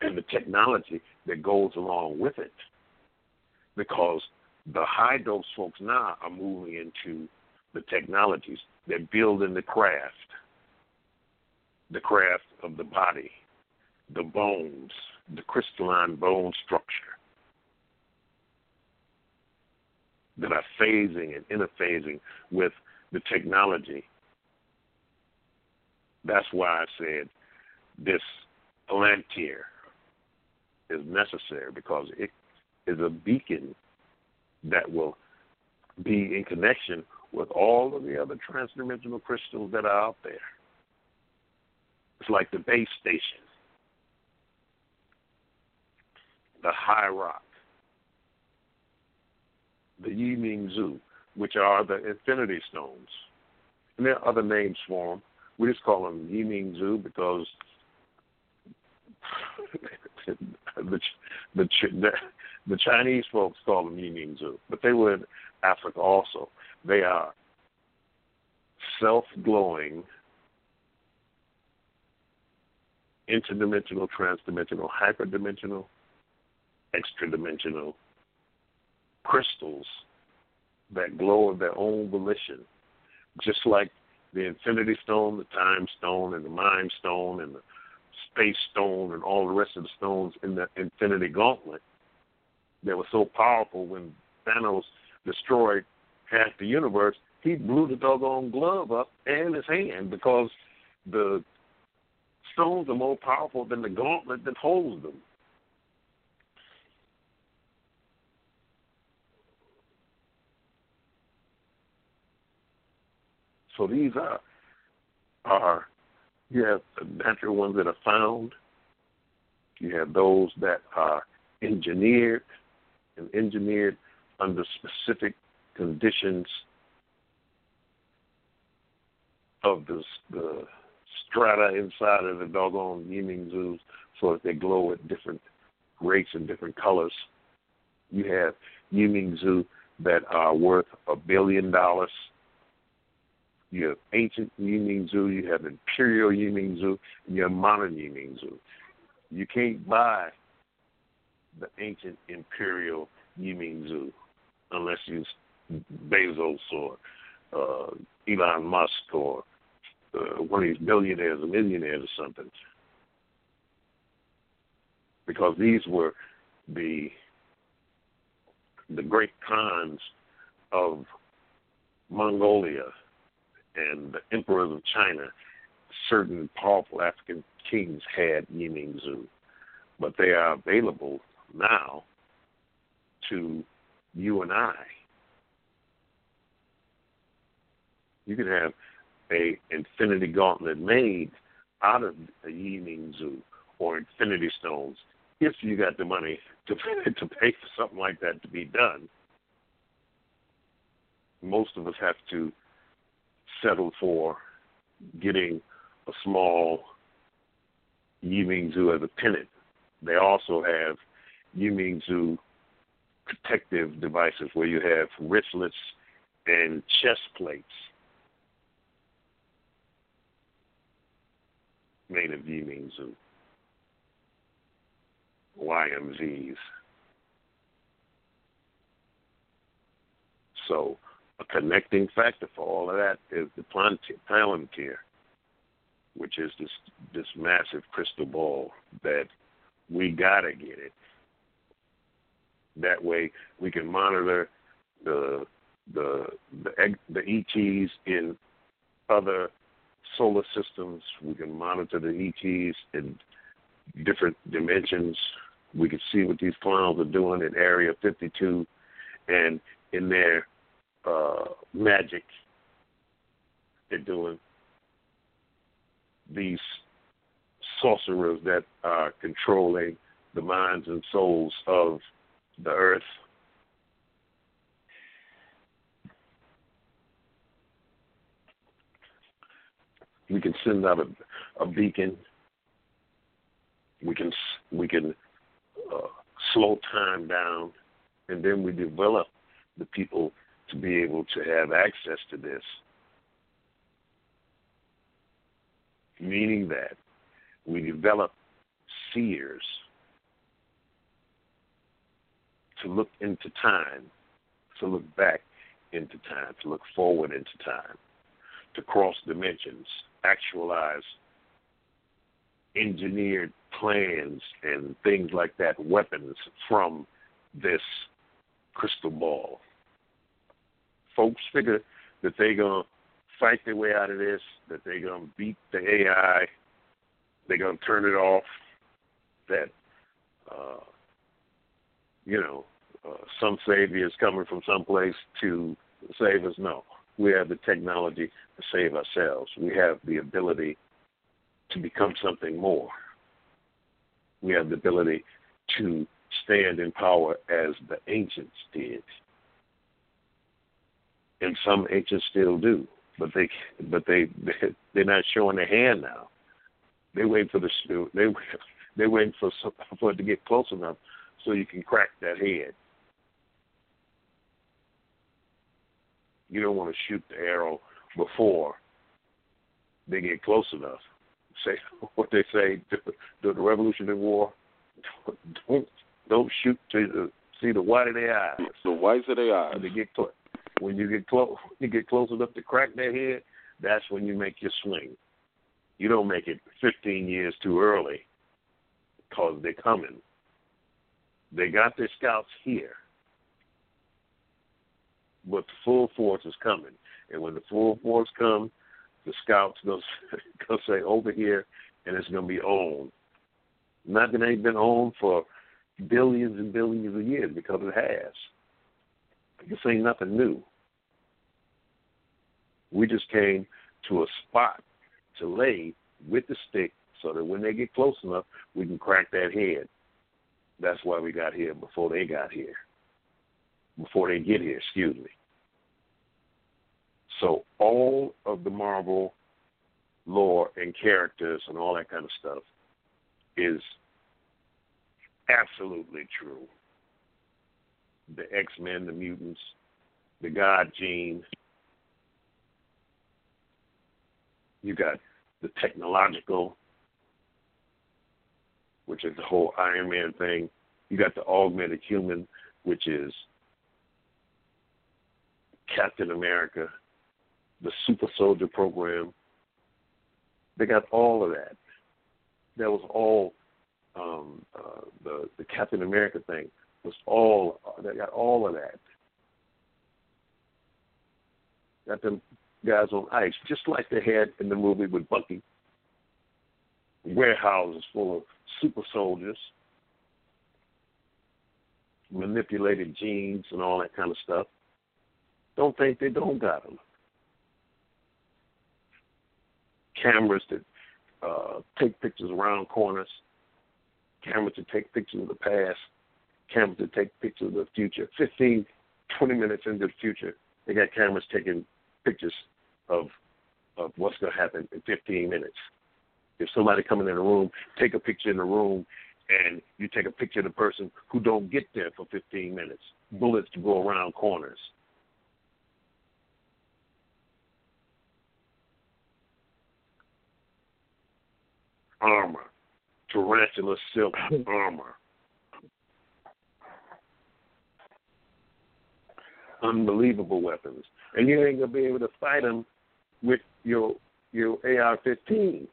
and the technology that goes along with it, because the high dose folks now are moving into the technologies. They're building the craft, the craft of the body, the bones, the crystalline bone structure that are phasing and interphasing with the technology that's why I said this Palantir is necessary because it is a beacon that will be in connection with all of the other transdimensional crystals that are out there. It's like the base station, the High Rock, the Yiming Zu, which are the Infinity Stones. And there are other names for them. We just call them Yiming Zu because the, the the the Chinese folks call them Yiming Zu, but they were in Africa also. They are self-glowing, interdimensional, transdimensional, hyperdimensional, extra-dimensional crystals that glow of their own volition, just like the Infinity Stone, the Time Stone, and the Mind Stone, and the Space Stone, and all the rest of the stones in the Infinity Gauntlet that were so powerful when Thanos destroyed half the universe, he blew the doggone glove up and his hand because the stones are more powerful than the gauntlet that holds them. So these are are you have natural ones that are found. You have those that are engineered and engineered under specific conditions of the, the strata inside of the doggone Yiming zoos so that they glow at different rates and different colors. You have Yiming Zu that are worth a billion dollars you have ancient Yiming Zu, you have imperial Yiming Zu, and you have modern Yiming Zu. You can't buy the ancient imperial Yiming unless you Bezos or uh, Elon Musk or uh, one of these billionaires or millionaires or something. Because these were the the great khans of Mongolia and the emperors of China, certain powerful African kings had Yiming Zu, but they are available now to you and I. You can have a infinity gauntlet made out of a Yiming Zu or infinity stones if you got the money to to pay for something like that to be done. Most of us have to settle for getting a small Yiming Zu as a pennant. They also have Yiming Zu protective devices where you have wristlets and chest plates made of Yiming Zu, YMZs. So a connecting factor for all of that is the Palantir, which is this this massive crystal ball that we gotta get it. That way we can monitor the the the, the ETs in other solar systems. We can monitor the ETs in different dimensions. We can see what these clowns are doing in Area 52 and in their uh, magic they're doing. These sorcerers that are controlling the minds and souls of the earth. We can send out a, a beacon. We can we can uh, slow time down, and then we develop the people to be able to have access to this. Meaning that we develop seers to look into time, to look back into time, to look forward into time, to cross dimensions, actualize engineered plans and things like that, weapons from this crystal ball. Folks figure that they're going to fight their way out of this, that they're going to beat the AI, they're going to turn it off, that, uh, you know, uh, some savior is coming from someplace to save us. No. We have the technology to save ourselves. We have the ability to become something more. We have the ability to stand in power as the ancients did. And some ancients still do, but they but they they're not showing their hand now. They wait for the they they wait for for it to get close enough so you can crack that head. You don't want to shoot the arrow before they get close enough. Say what they say during the Revolutionary War. Don't don't shoot to the, see the white of their eyes. The whites of their eyes. When they get close, when you get close, you get close enough to crack their head. That's when you make your swing. You don't make it 15 years too early, because they're coming. They got their scouts here but the full force is coming. And when the full force comes, the scouts go go say over here, and it's going to be owned. Nothing ain't been owned for billions and billions of years because it has. This ain't nothing new. We just came to a spot to lay with the stick so that when they get close enough, we can crack that head. That's why we got here before they got here. Before they get here, excuse me. So all of the Marvel lore and characters and all that kind of stuff is absolutely true. The X Men, the mutants, the God gene. You got the technological, which is the whole Iron Man thing. You got the augmented human, which is Captain America, the super soldier program. They got all of that. That was all um, uh, the the Captain America thing was all they got all of that. Got them guys on ice, just like they had in the movie with Bucky. Warehouses full of super soldiers, manipulated genes and all that kind of stuff. Don't think they don't got them. cameras that uh, take pictures around corners, cameras to take pictures of the past, cameras to take pictures of the future. 15, 20 minutes into the future, they got cameras taking pictures of of what's going to happen in 15 minutes. If somebody coming in a room, take a picture in the room, and you take a picture of the person who don't get there for 15 minutes. Bullets to go around corners. armor, tarantula silk armor. Unbelievable weapons, and you ain't gonna be able to fight them with your your AR-15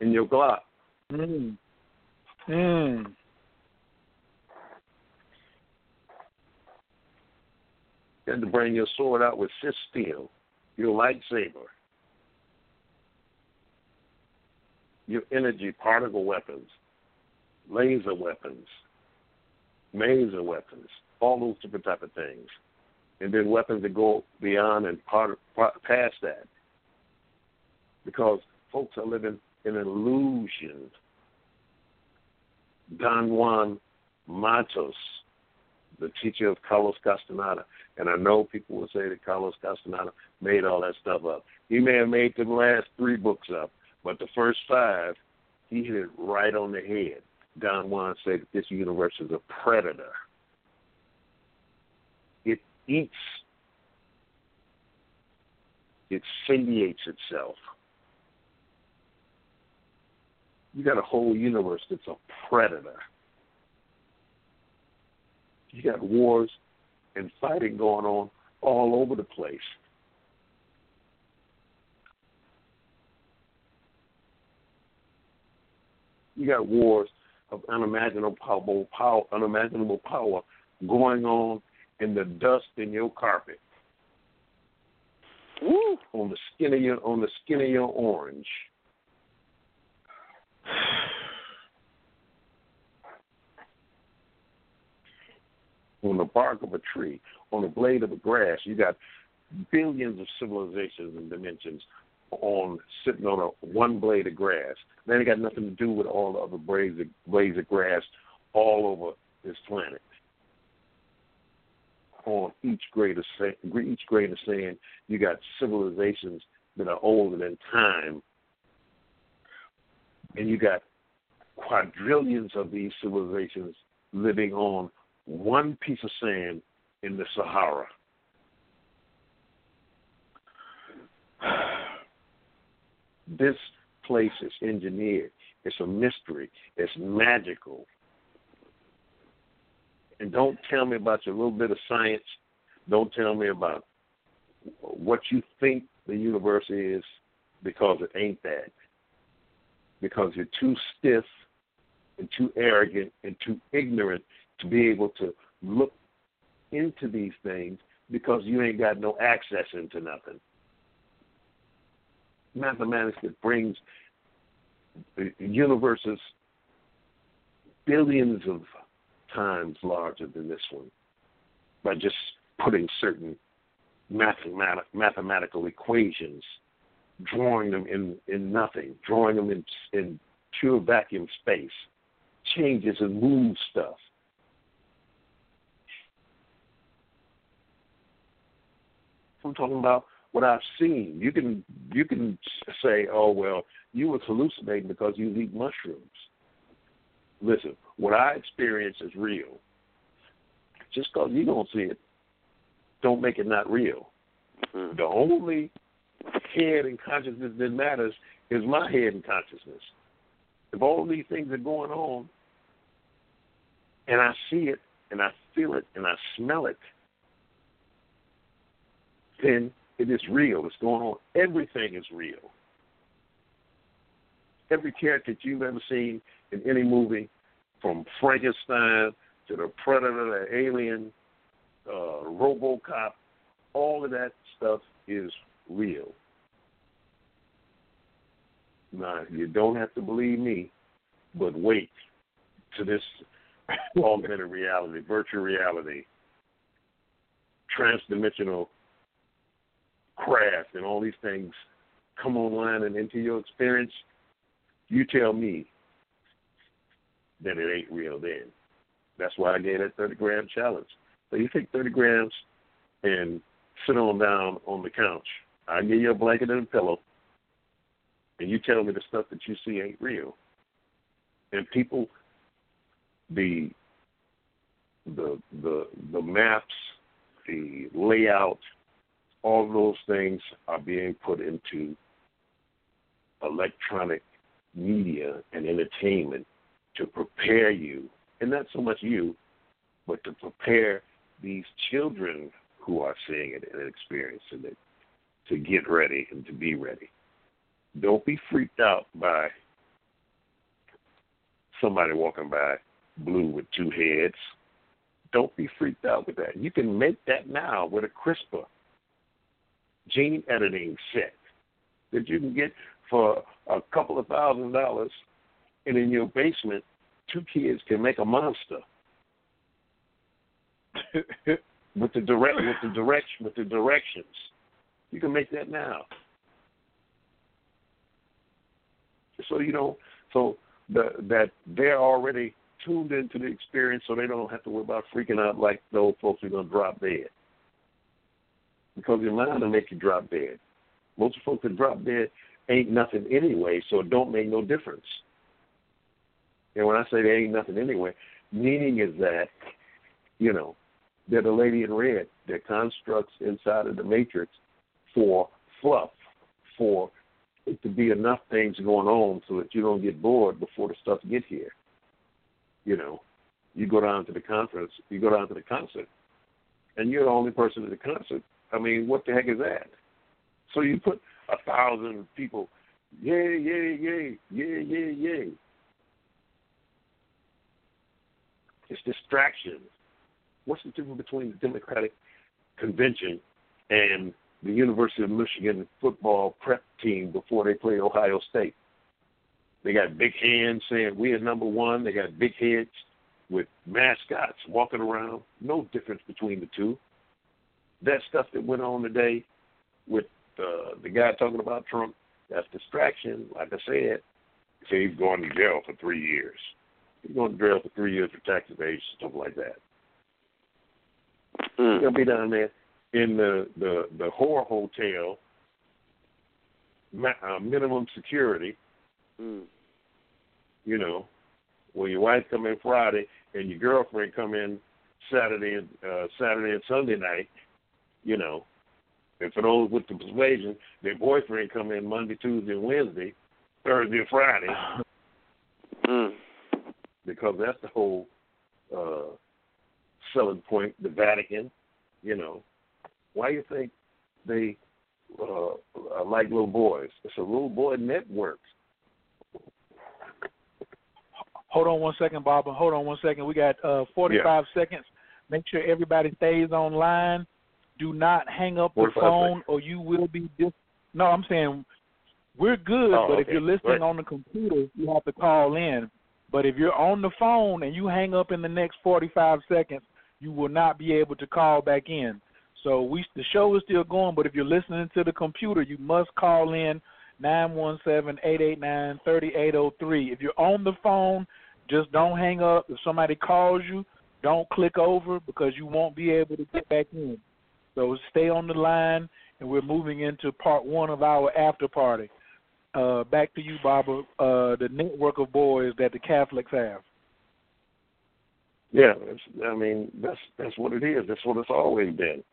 and your Glock. Mm. Mm. You had to bring your sword out with fist steel, your lightsaber. your energy particle weapons, laser weapons, maser weapons, all those different type of things, and then weapons that go beyond and part, part past that, because folks are living in an illusion. Don Juan Matus, the teacher of Carlos Castaneda, and I know people will say that Carlos Castaneda made all that stuff up. He may have made the last three books up, but the first five, he hit it right on the head. Don Juan said that this universe is a predator. It eats, it satiates itself. You got a whole universe that's a predator. You got wars and fighting going on all over the place. You got wars of unimaginable power, unimaginable power going on in the dust in your carpet, on the skin of your on the skin of your orange. On the bark of a tree, on the blade of a grass, you got billions of civilizations and dimensions on sitting on a one blade of grass. That ain't got nothing to do with all the other blades of, blades of grass all over this planet. On each grain of sand, each grain of sand, you got civilizations that are older than time, and you got quadrillions of these civilizations living on one piece of sand in the Sahara. This place is engineered. It's a mystery. It's magical. And don't tell me about your little bit of science. Don't tell me about what you think the universe is because it ain't that. Because you're too stiff and too arrogant and too ignorant to be able to look into these things because you ain't got no access into nothing. Mathematics that brings universes billions of times larger than this one by just putting certain mathematic, mathematical equations, drawing them in, in nothing, drawing them in, in pure vacuum space, changes and moves stuff. I'm talking about what I've seen. You can you can say, oh well, you was hallucinating because you eat mushrooms. Listen, what I experience is real. Just because you don't see it, don't make it not real. Mhm. The only head and consciousness that matters is my head and consciousness. If all these things are going on, and I see it, and I feel it, and I smell it, then it is real. It's going on. Everything is real. Every character you've ever seen in any movie, from Frankenstein to the Predator, the Alien, uh, RoboCop, all of that stuff is real. Now, you don't have to believe me, but wait to this augmented reality, virtual reality, transdimensional craft, and all these things come online and into your experience. You tell me that it ain't real then. That's why I gave that 30 gram challenge. So you take 30 grams and sit on down on the couch. I give you a blanket and a pillow, and you tell me the stuff that you see ain't real. And people, the the the the maps, the layout, all those things are being put into electronic media and entertainment to prepare you, and not so much you, but to prepare these children who are seeing it and experiencing it to get ready and to be ready. Don't be freaked out by somebody walking by blue with two heads. Don't be freaked out with that. You can make that now with a CRISPR gene editing set that you can get for a couple of thousand dollars, and in your basement, two kids can make a monster with the direct with the direction with the directions. You can make that now. So you know, so the, that they're already tuned into the experience, so they don't have to worry about freaking out like those folks are going to drop dead. Because your mind will make you drop dead. Most folks that drop dead ain't nothing anyway, so it don't make no difference. And when I say they ain't nothing anyway, meaning is that, you know, they're the lady in red. They're constructs inside of the matrix for fluff, for it to be enough things going on so that you don't get bored before the stuff get here. You know, you go down to the conference, you go down to the concert, and you're the only person at the concert. I mean, what the heck is that? So you put a thousand people, yay, yay, yay, yay, yay, yay. It's distraction. What's the difference between the Democratic convention and the University of Michigan football prep team before they play Ohio State? They got big hands saying we are number one. They got big heads with mascots walking around. No difference between the two. That stuff that went on today with uh, the guy talking about Trump, that's distraction. Like I said, said he's going to jail for three years. He's going to jail for three years for tax evasion, stuff like that. Mm. He's gonna be down there in the the the whore hotel, ma- uh, minimum security. Mm. You know, when your wife come in Friday and your girlfriend come in Saturday and uh, Saturday and Sunday night. You know, and for those with the persuasion, their boyfriend come in Monday, Tuesday, and Wednesday, Thursday, and Friday, Mm. because that's the whole uh, selling point. The Vatican, you know, why do you think they uh, like little boys? It's a little boy network. Hold on one second, Bob. Hold on one second. We got uh, 45 seconds. Make sure everybody stays online. Do not hang up the phone, seconds. or you will be dis. No, I'm saying we're good, Oh, but if you're listening Right. on the computer, you have to call in. But if you're on the phone and you hang up in the next 45 seconds, you will not be able to call back in. So we the show is still going, but if you're listening to the computer, you must call in 917-889-3803. If you're on the phone, just don't hang up. If somebody calls you, don't click over because you won't be able to get back in. So stay on the line, and we're moving into part one of our after party. Uh, back to you, Barbara. Uh, the network of boys that the Catholics have. Yeah, I mean that's that's what it is. That's what it's always been.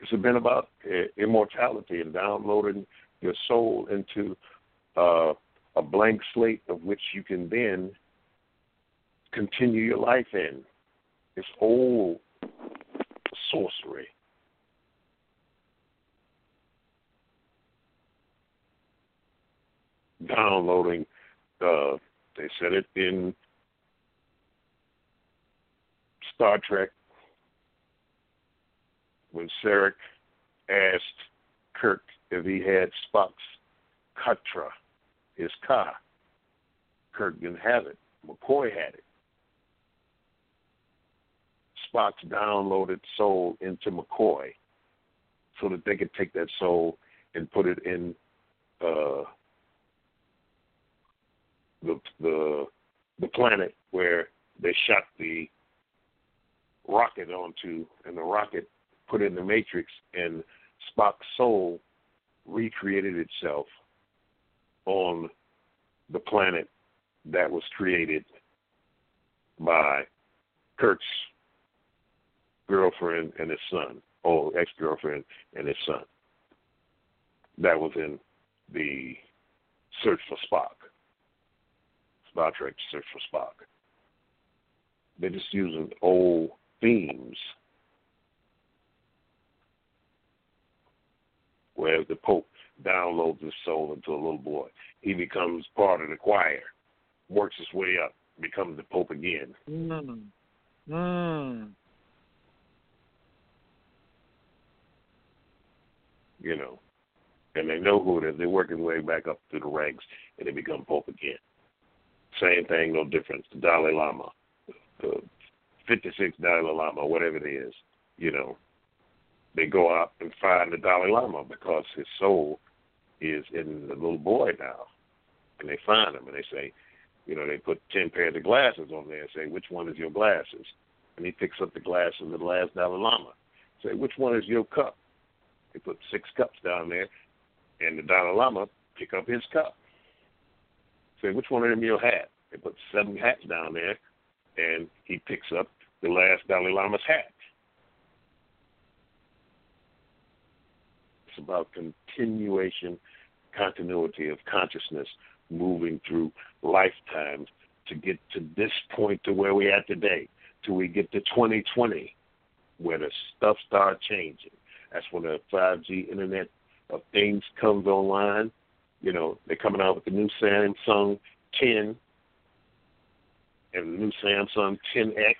It's been about uh, immortality and downloading your soul into uh, a blank slate of which you can then continue your life in. It's old sorcery. Downloading, uh, they said it in Star Trek when Sarek asked Kirk if he had Spock's Katra, his car. Kirk didn't have it. McCoy had it. Spock's downloaded soul into McCoy so that they could take that soul and put it in uh, the the the planet where they shot the rocket onto, and the rocket put in the matrix, and Spock's soul recreated itself on the planet that was created by Kirk's girlfriend and his son, or ex girlfriend and his son. That was in the Search for Spock. Star Trek Search for Spock. They're just using old themes. Where the Pope downloads his soul into a little boy. He becomes part of the choir, works his way up, becomes the Pope again. Mm. Mm. You know. and they know who it is. They work their way back up through the ranks, and they become pope again. Same thing, no difference. The Dalai Lama, the 56 Dalai Lama, whatever it is, you know, they go out and find the Dalai Lama because his soul is in the little boy now, and they find him and they say, you know, they put ten pairs of glasses on there and say, which one is your glasses? And he picks up the glasses of the last Dalai Lama. Say, which one is your cup? They put six cups down there, and the Dalai Lama pick up his cup. Say, which one of them your hat? They put seven hats down there, and he picks up the last Dalai Lama's hat. It's about continuation, continuity of consciousness moving through lifetimes to get to this point to where we're at today, till we get to 2020, where the stuff starts changing. That's when the 5G Internet of Things comes online. You know, they're coming out with the new Samsung 10 and the new Samsung 10X.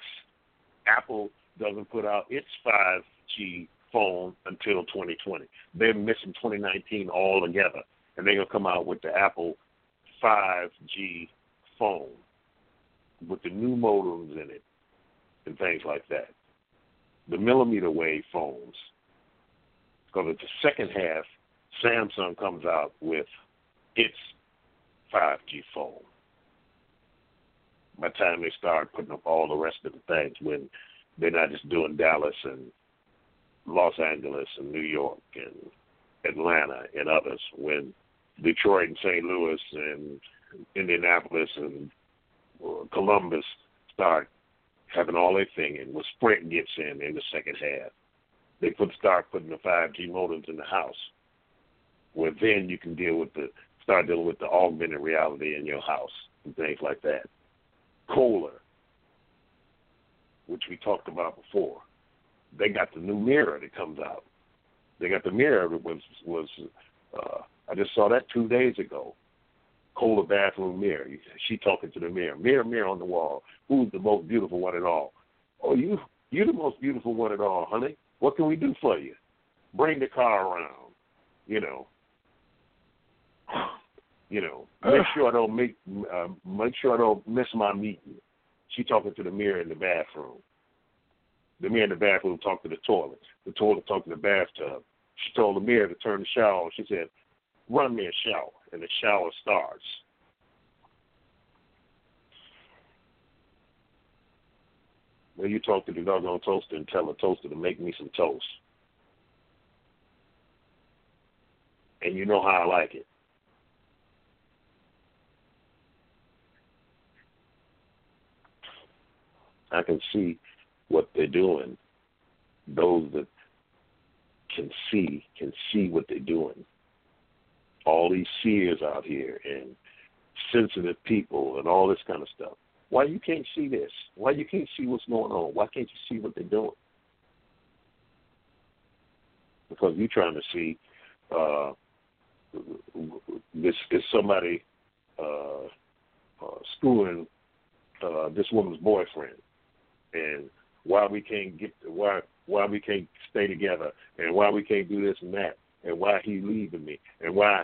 Apple doesn't put out its 5G phone until 2020. They're missing 2019 altogether, and they're gonna come out with the Apple 5G phone with the new modems in it and things like that. The millimeter wave phones. Because the second half, Samsung comes out with its 5G phone. By the time they start putting up all the rest of the things, when they're not just doing Dallas and Los Angeles and New York and Atlanta and others, when Detroit and St. Louis and Indianapolis and uh, Columbus start having all their thing, and when Sprint gets in in the second half, they put start putting the 5G modems in the house, where then you can deal with the start dealing with the augmented reality in your house and things like that. Kohler, which we talked about before, they got the new mirror that comes out. They got the mirror that was was uh, I just saw that two days ago. Kohler bathroom mirror. She talking to the mirror. Mirror, mirror on the wall. Who's the most beautiful one at all? Oh, you you the most beautiful one at all, honey. What can we do for you? Bring the car around. You know. You know. Make sure I don't make uh, make sure I don't miss my meeting. She talking to the mirror in the bathroom. The mirror in the bathroom talked to the toilet. The toilet talked to the bathtub. She told the mirror to turn the shower on. She said, run me a shower. And the shower starts. Well, you talk to the doggone toaster and tell the toaster to make me some toast. And you know how I like it. I can see what they're doing. Those that can see can see what they're doing. All these seers out here and sensitive people and all this kind of stuff. Why you can't see this? Why you can't see what's going on? Why can't you see what they're doing? Because you're trying to see uh, this is somebody uh, uh, screwing uh, this woman's boyfriend, and why we can't get why why we can't stay together, and why we can't do this and that, and why he leaving me, and why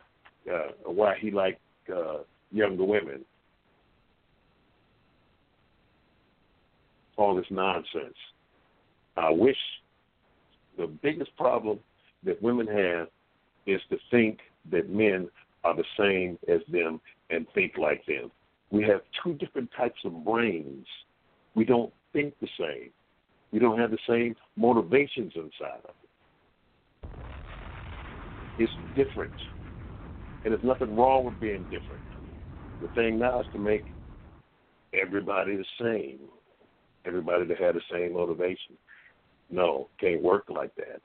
uh, why he like uh, younger women. All this nonsense. I wish the biggest problem that women have is to think that men are the same as them and think like them. We have two different types of brains. We don't think the same. We don't have the same motivations inside of it. It's different. And there's nothing wrong with being different. The thing now is to make everybody the same. Everybody to have the same motivation. No, can't work like that.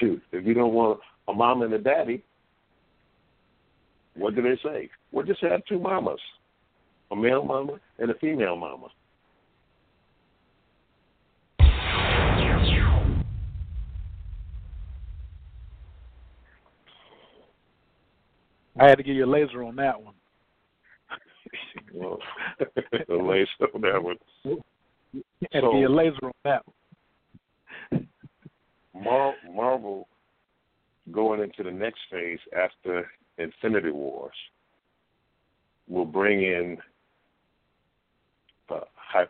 Shoot, if you don't want a mom and a daddy, what do they say? Well, just have two mamas, a male mama and a female mama. I had to give you a laser on that one. well, the laser on that one. and So- be a laser on that. Mar- Marvel going into the next phase after Infinity Wars will bring in uh, Hy-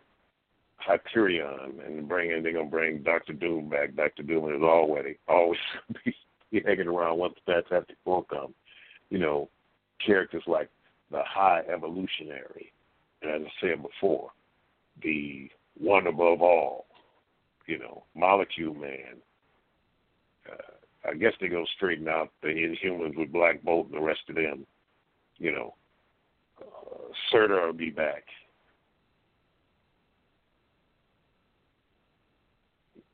Hyperion and bring in they're gonna bring Doctor Doom back. Doctor Doom is always always be, hanging around once Fantastic Four come. You know, characters like the High Evolutionary, and as I said before, the One Above All. You know, Molecule Man. Uh, I guess they're gonna straighten out the Inhumans with Black Bolt and the rest of them. You know, Surtur will be back.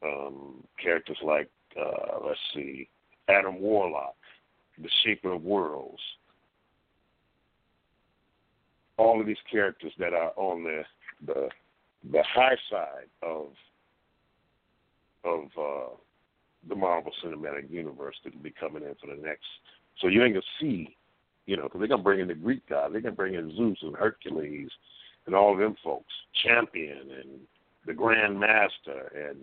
Um, characters like uh, let's see, Adam Warlock, the Shaper of Worlds. All of these characters that are on the the the high side of of uh, the Marvel Cinematic Universe that will be coming in for the next. So you ain't gonna see, you know, because they're gonna bring in the Greek god, they're gonna bring in Zeus and Hercules and all of them folks, Champion and the Grand Master and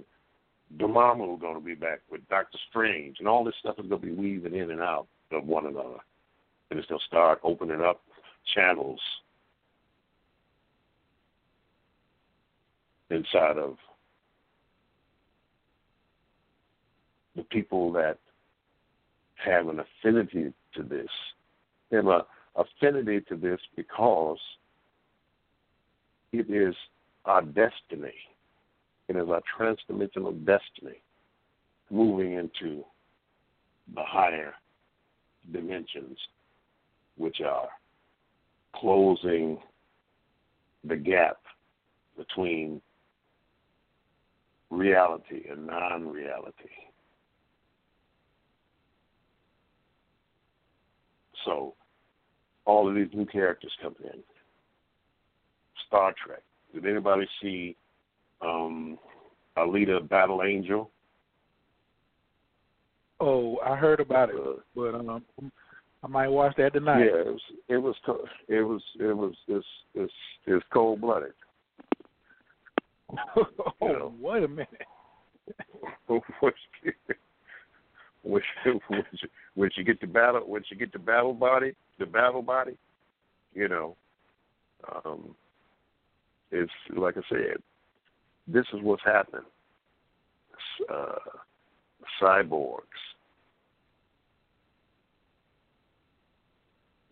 Dormammu going to be back with Doctor Strange, and all this stuff is going to be weaving in and out of one another, and it's going to start opening up channels inside of the people that have an affinity to this. An affinity to this because it is our destiny. It is our transdimensional destiny moving into the higher dimensions, which are closing the gap between reality and non reality. So, all of these new characters coming in. Star Trek. Did anybody see um, Alita Battle Angel? Oh, I heard about it, Uh, but um, I might watch that tonight. Yeah, it was it was it was it was it's it's it's cold blooded. oh, Yeah. wait a minute. she, when she get the battle when she get the battle body the battle body, you know, um, it's like I said, this is what's happening. Uh, cyborgs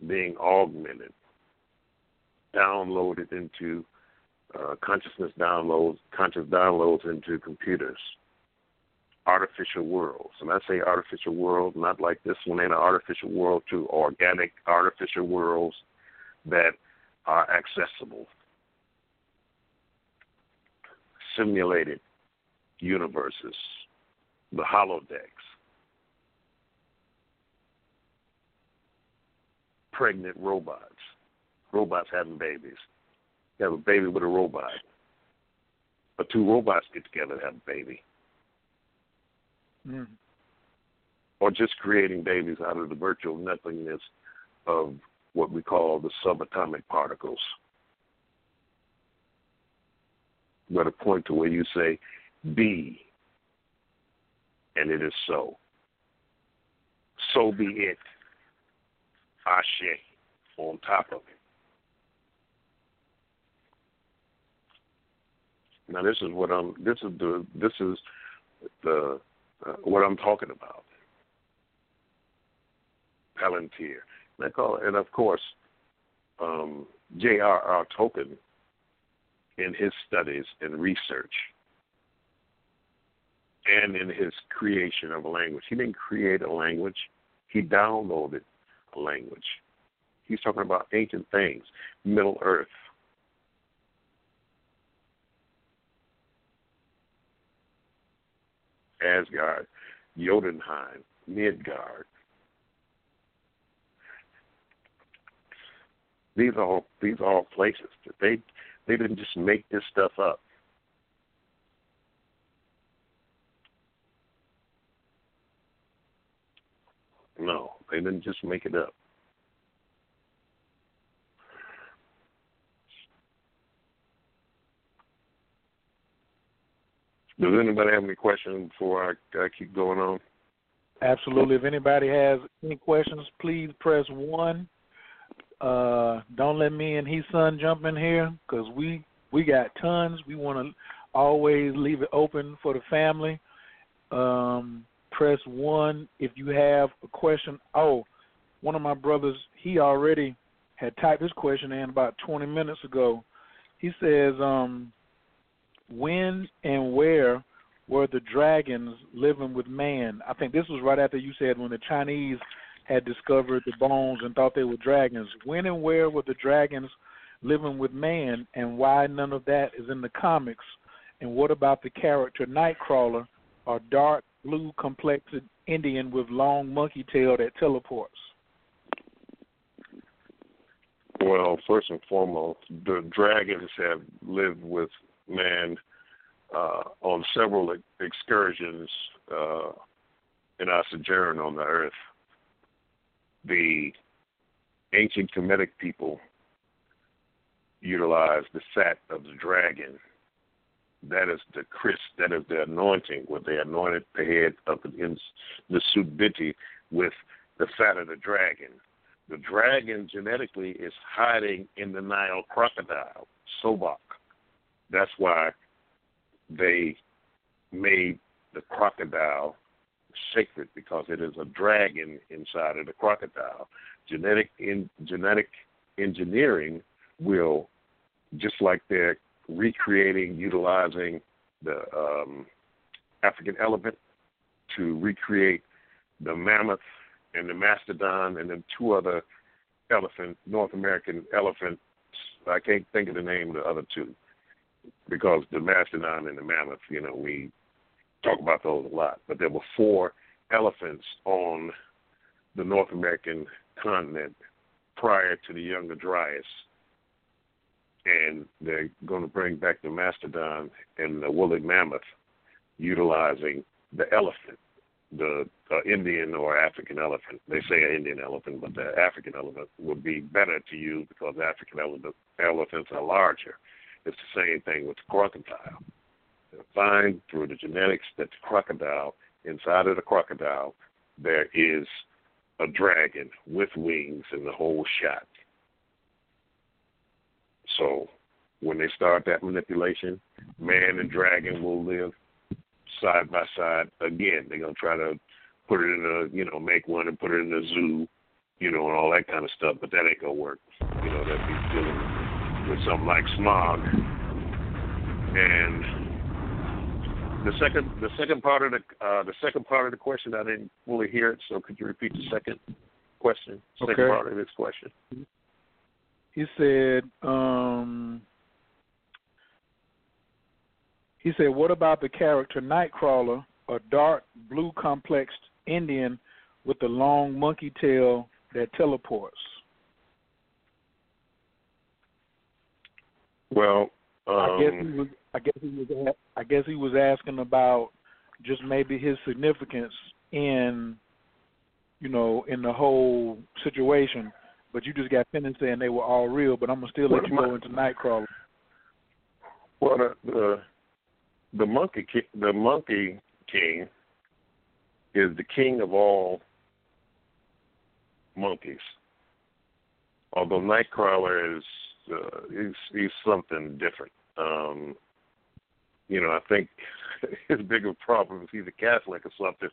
being augmented, downloaded into uh, consciousness downloads, conscious downloads into computers, artificial worlds. And I say artificial world, not like this one in an artificial world, to organic artificial worlds that are accessible, simulated universes, the holodecks, pregnant robots, robots having babies. You have a baby with a robot. But two robots get together to have a baby. Mm. Or just creating babies out of the virtual nothingness of what we call the subatomic particles. But a point to where you say, be, and it is so. So be it. Ashe on top of it. Now this is what I'm. This is the. This is the uh, what I'm talking about. Palantir. And I call it, and of course, um, J.R.R. Tolkien, in his studies and research, and in his creation of a language, he didn't create a language. He downloaded a language. He's talking about ancient things, Middle Earth, Asgard, Jotunheim, Midgard. These are all these are all places that they they didn't just make this stuff up. No, they didn't just make it up. Does anybody have any questions before I, I keep going on? Absolutely. If anybody has any questions, please press one. Uh, don't let me and his son jump in here because we we got tons. We want to always leave it open for the family. Um, press one if you have a question. Oh, one of my brothers, he already had typed his question in about 20 minutes ago. He says, um, when and where were the dragons living with man? I think this was right after you said when the Chinese had discovered the bones and thought they were dragons. When and where were the dragons living with man, and why none of that is in the comics? And what about the character Nightcrawler, a dark blue complexed Indian with long monkey tail that teleports? Well, first and foremost, the dragons have lived with man uh, on several excursions uh, in our sojourn on the earth. The ancient Kemetic people utilized the fat of the dragon. That is the Chris, that is the anointing, where they anointed the head of the, the Subiti with the fat of the dragon. The dragon genetically is hiding in the Nile crocodile, Sobek. That's why they made the crocodile sacred because it is a dragon inside of the crocodile. Genetic in genetic engineering will just like they're recreating, utilizing the um, African elephant to recreate the mammoth and the mastodon and then two other elephant North American elephants. I can't think of the name of the other two because the mastodon and the mammoth, you know, we talk about those a lot. But there were four elephants on the North American continent prior to the Younger Dryas. And they're going to bring back the mastodon and the woolly mammoth utilizing the elephant, the uh, Indian or African elephant. They say an Indian elephant, but the African elephant would be better to use because African elephant, elephants are larger. It's the same thing with the crocodile. They find through the genetics that the crocodile, inside of the crocodile, there is a dragon with wings and the whole shot. So when they start that manipulation, man and dragon will live side by side. Again, they're gonna try to put it in a you know, make one and put it in a zoo, you know, and all that kind of stuff, but that ain't gonna work. You know, that'd be dealing with something like Smaug. And the second the second part of the uh, the second part of the question I didn't fully hear it, so could you repeat the second question? Second okay. part of this question. He said, um, he said, what about the character Nightcrawler, a dark blue complexed Indian with a long monkey tail that teleports? Well, um, I guess he was. I guess he was. I guess he was asking about just maybe his significance in, you know, in the whole situation. But you just got finished saying they were all real. But I'm gonna still let you go into Nightcrawler. Well, the the, the monkey ki- the monkey king is the king of all monkeys. Although Nightcrawler is uh, he's he's something different. Um, you know, I think his bigger problem is he's a Catholic or something.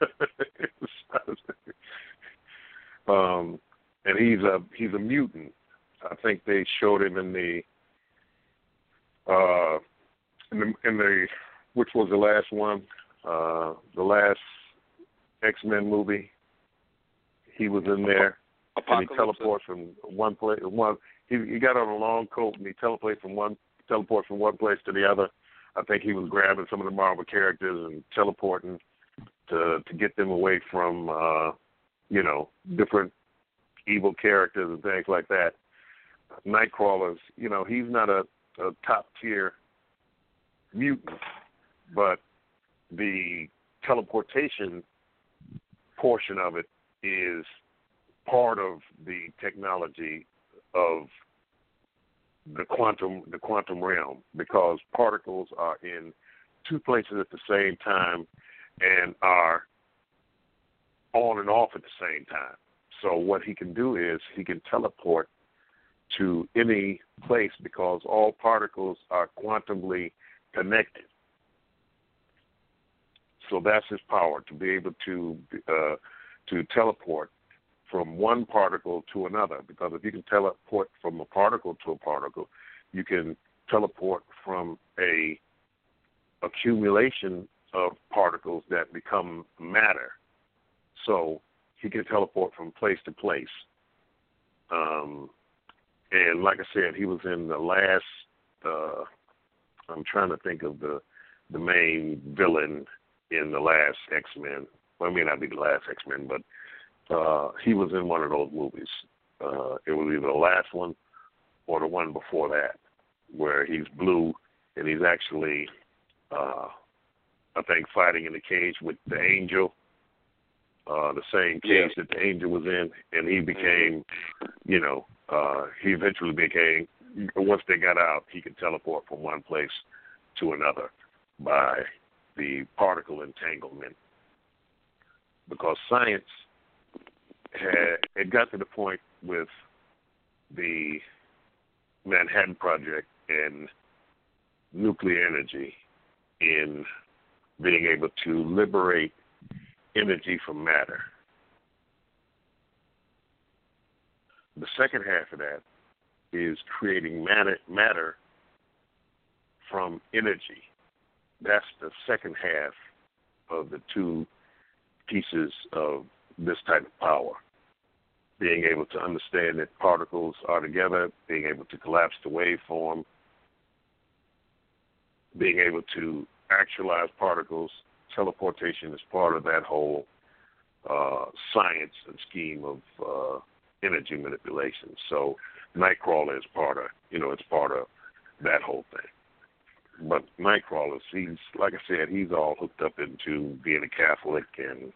um, and he's a he's a mutant. I think they showed him in the uh, in the, in the which was the last one, uh, the last X Men movie. He was in there, and he Apocalypse. teleports from one place. One he he got on a long coat and he teleports from one teleports from one place to the other. I think he was grabbing some of the Marvel characters and teleporting to to get them away from uh, you know different evil characters and things like that. Nightcrawler's, you know, he's not a, a top tier mutant, but the teleportation portion of it is part of the technology of the quantum the quantum realm because particles are in two places at the same time and are on and off at the same time. So what he can do is he can teleport to any place because all particles are quantumly connected. So that's his power to be able to uh, to teleport from one particle to another. Because if you can teleport from a particle to a particle, you can teleport from a accumulation of particles that become matter. So he can teleport from place to place. Um, and like I said, he was in the last. Uh, I'm trying to think of the the main villain in the last X Men. Well, it may not be the last X Men, but uh, he was in one of those movies. Uh, it was either the last one or the one before that, where he's blue and he's actually, uh, I think, fighting in the cage with the Angel. Uh, the same cage Yeah. that the angel was in, and he became, you know, uh, he eventually became. Once they got out, he could teleport from one place to another by the particle entanglement. Because science had it got to the point with the Manhattan Project and nuclear energy in being able to liberate energy from matter. The second half of that is creating matter, matter from energy. That's the second half of the two pieces of this type of power. Being able to understand that particles are together, being able to collapse the waveform, being able to actualize particles, teleportation is part of that whole uh, science and scheme of uh, energy manipulation. So Nightcrawler is part of, you know, it's part of that whole thing. But Nightcrawler, he's like I said, he's all hooked up into being a Catholic and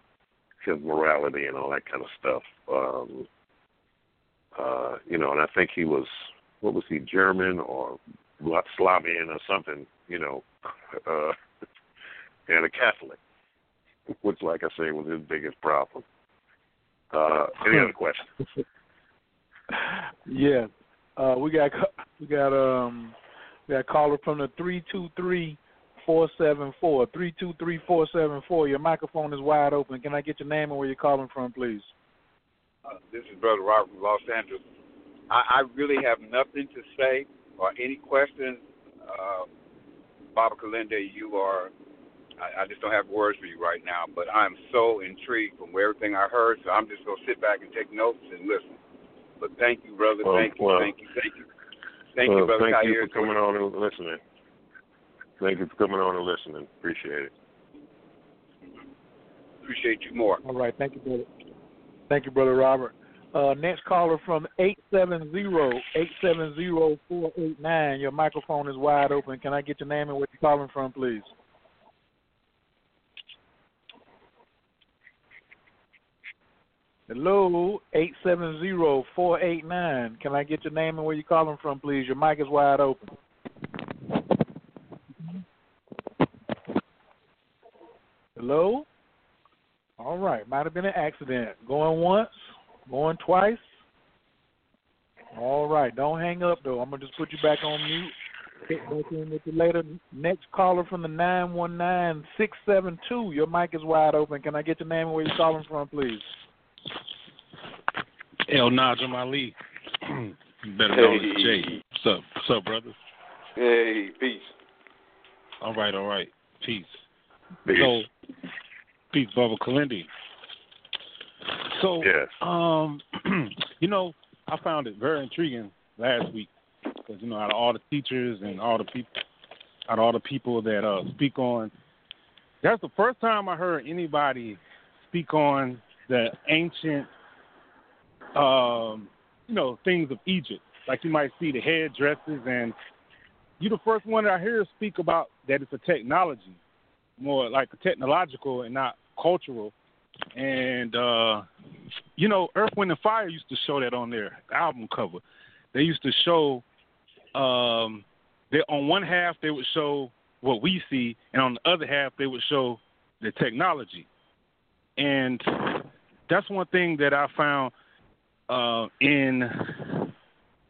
his morality and all that kind of stuff. Um, uh, you know, and I think he was, what was he, German or Slavian or something, you know, uh, and a Catholic, which, like I say, was his biggest problem. Uh, any other questions? Yeah. Uh, we got we got um we got a caller from the three two three four seven four. Three two three four seven four. Your microphone is wide open. Can I get your name and where you're calling from, please? Uh, this is Brother Robert from Los Angeles. I, I really have nothing to say or any questions. Uh, Baba Kilindi, you are, I, I just don't have words for you right now, but I'm so intrigued from everything I heard, so I'm just going to sit back and take notes and listen. But thank you, brother. Well, thank you, well, thank you, thank you. Thank Well, you, Brother thank you for coming on and listening. Thank you for coming on and listening. Appreciate it. Appreciate you more. All right. Thank you, brother. Thank you, brother Robert. Uh, next caller from eight seven zero eight seven zero four eight nine. Your microphone is wide open. Can I get your name and where you're calling from, please? Hello, eight seven zero four eight nine. Can I get your name and where you're calling from, please? Your mic is wide open. Hello. All right, might have been an accident. Going once, going twice. All right, don't hang up though. I'm gonna just put you back on mute. Get back in with you later. Next caller from the nine one nine six seven two. Your mic is wide open. Can I get your name and where you're calling from, please? El Najim Ali. Better known as Jay. What's up? What's up, brother? Hey, peace. All right, all right. Peace. Peace. So, peace, Baba Kilindi. So, yes. um, you know, I found it very intriguing last week because you know, out of all the teachers and all the people, out of all the people that uh, speak on, that's the first time I heard anybody speak on the ancient, um, you know, things of Egypt. Like you might see the headdresses, and you're the first one that I hear speak about that it's a technology, more like technological and not cultural. And uh, you know, Earth, Wind, and Fire used to show that on their album cover. They used to show um, they on one half they would show what we see, and on the other half they would show the technology. And that's one thing that I found uh, in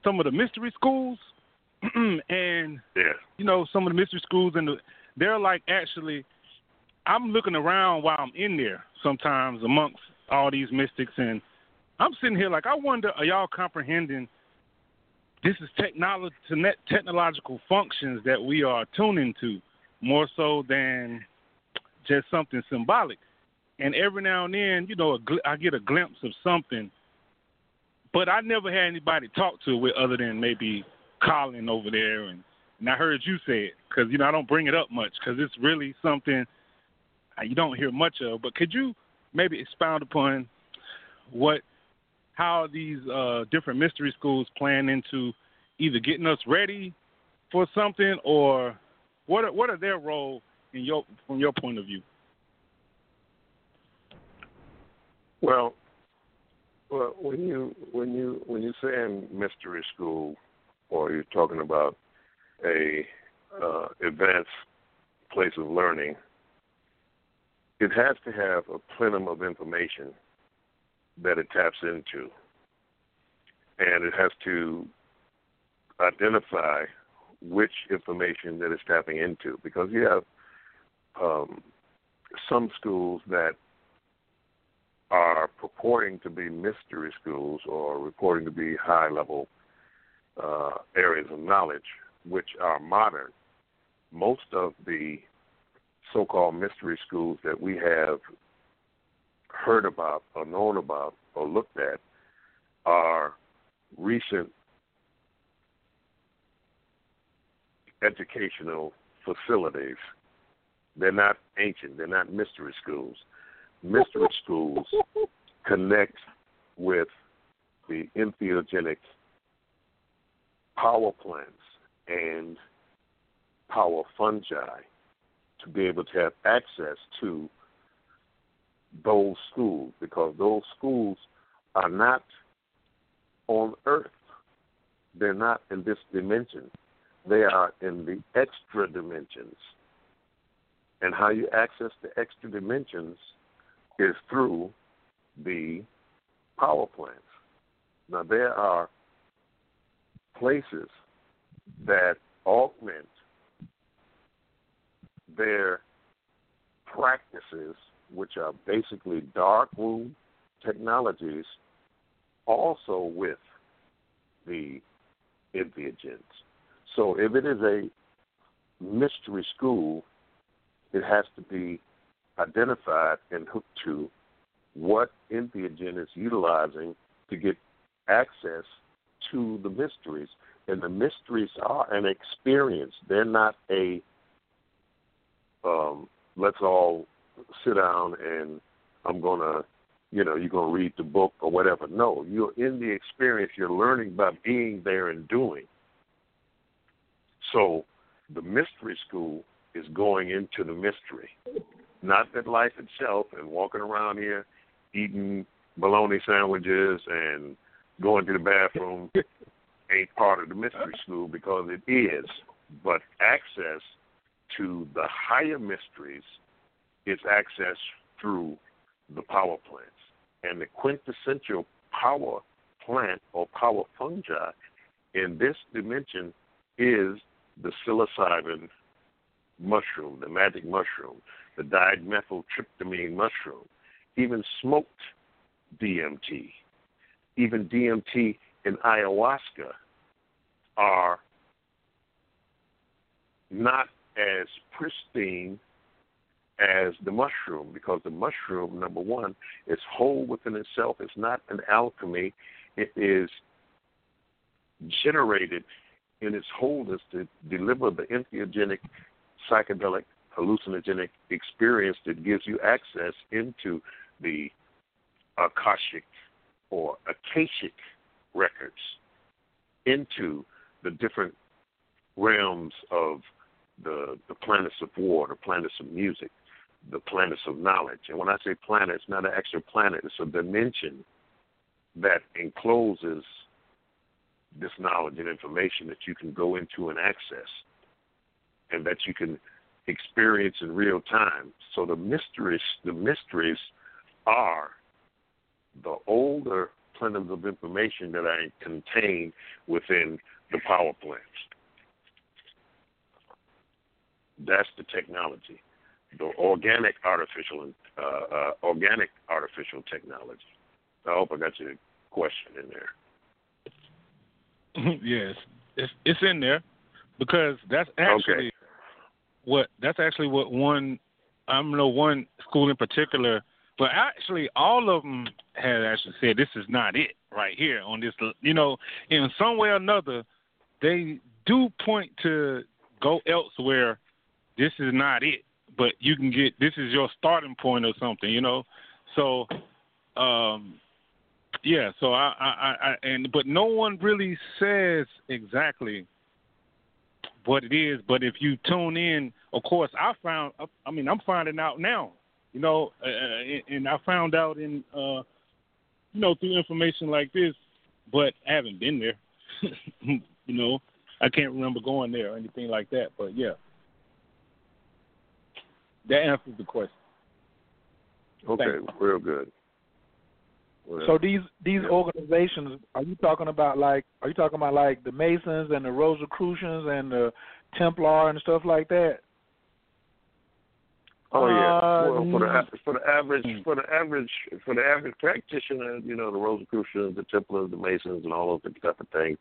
some of the mystery schools, and Yeah. you know some of the mystery schools, and the, they're like actually. I'm looking around while I'm in there sometimes amongst all these mystics, and I'm sitting here like I wonder, are y'all comprehending? This is technology, technological functions that we are tuning to more so than just something symbolic. And every now and then, you know, gl- I get a glimpse of something, but I never had anybody talk to it with other than maybe Colin over there, and and I heard you say it because you know I don't bring it up much because it's really something you don't hear much of. But could you maybe expound upon what how these uh, different mystery schools plan into either getting us ready for something or what are, what are their role in your from your point of view? Well, well, when you when you when you say in mystery school, or you're talking about a uh, advanced place of learning, it has to have a plenum of information that it taps into, and it has to identify which information that it's tapping into, because you have um, some schools that are purporting to be mystery schools or reporting to be high level uh, areas of knowledge, which are modern. Most of the so called mystery schools that we have heard about or known about or looked at are recent educational facilities. They're not ancient, they're not mystery schools. Mystery schools connect with the entheogenic power plants and power fungi to be able to have access to those schools because those schools are not on earth. They're not in this dimension. They are in the extra dimensions. And how you access the extra dimensions is through the power plants. Now, there are places that augment their practices, which are basically dark room technologies, also with the entheogens. So, if it is a mystery school, it has to be identified and hooked to what entheogen is utilizing to get access to the mysteries. And the mysteries are an experience. They're not a um, let's all sit down and I'm gonna you know, you're gonna read the book or whatever. No, you're in the experience, you're learning by being there and doing. So the mystery school is going into the mystery not that life itself and walking around here eating bologna sandwiches and going to the bathroom ain't part of the mystery school because it is. But access to the higher mysteries is access through the power plants. And the quintessential power plant or power fungi in this dimension is the psilocybin mushroom, the magic mushroom the dimethyltryptamine mushroom, even smoked DMT, even DMT and ayahuasca are not as pristine as the mushroom because the mushroom, number one, is whole within itself. It's not an alchemy. It is generated in its wholeness to deliver the entheogenic psychedelic hallucinogenic experience that gives you access into the Akashic or Akashic records, into the different realms of the, the planets of war, the planets of music, the planets of knowledge. And when I say planet, it's not an extra planet, it's a dimension that encloses this knowledge and information that you can go into and access, and that you can experience in real time. So the mysteries, the mysteries are the older plans of information that are contained within the power plants. That's the technology, the organic artificial, uh, uh, organic artificial technology. I hope I got your question in there. yes, it's it's in there because that's actually Okay. what that's actually what one I know one school in particular, but actually all of them had actually said this is not it right here on this. You know, in some way or another, they do point to go elsewhere. This is not it, but you can get this is your starting point or something. You know, so um, yeah. So I, I, I, and but no one really says exactly what it is. But if you tune in, of course, I found. I mean, I'm finding out now. You know, uh, and- and I found out in, uh, you know, through information like this. But I haven't been there. you know, I can't remember going there or anything like that. But yeah, that answers the question. Okay, Thanks. real good. Well, So these these Yeah. organizations, are you talking about like are you talking about like the Masons and the Rosicrucians and the Templar and stuff like that? Oh yeah. Uh, well, for the mm. for the average Mm. for the average for the average practitioner, you know, the Rosicrucians, the Templars, the Masons, and all of that type of thing,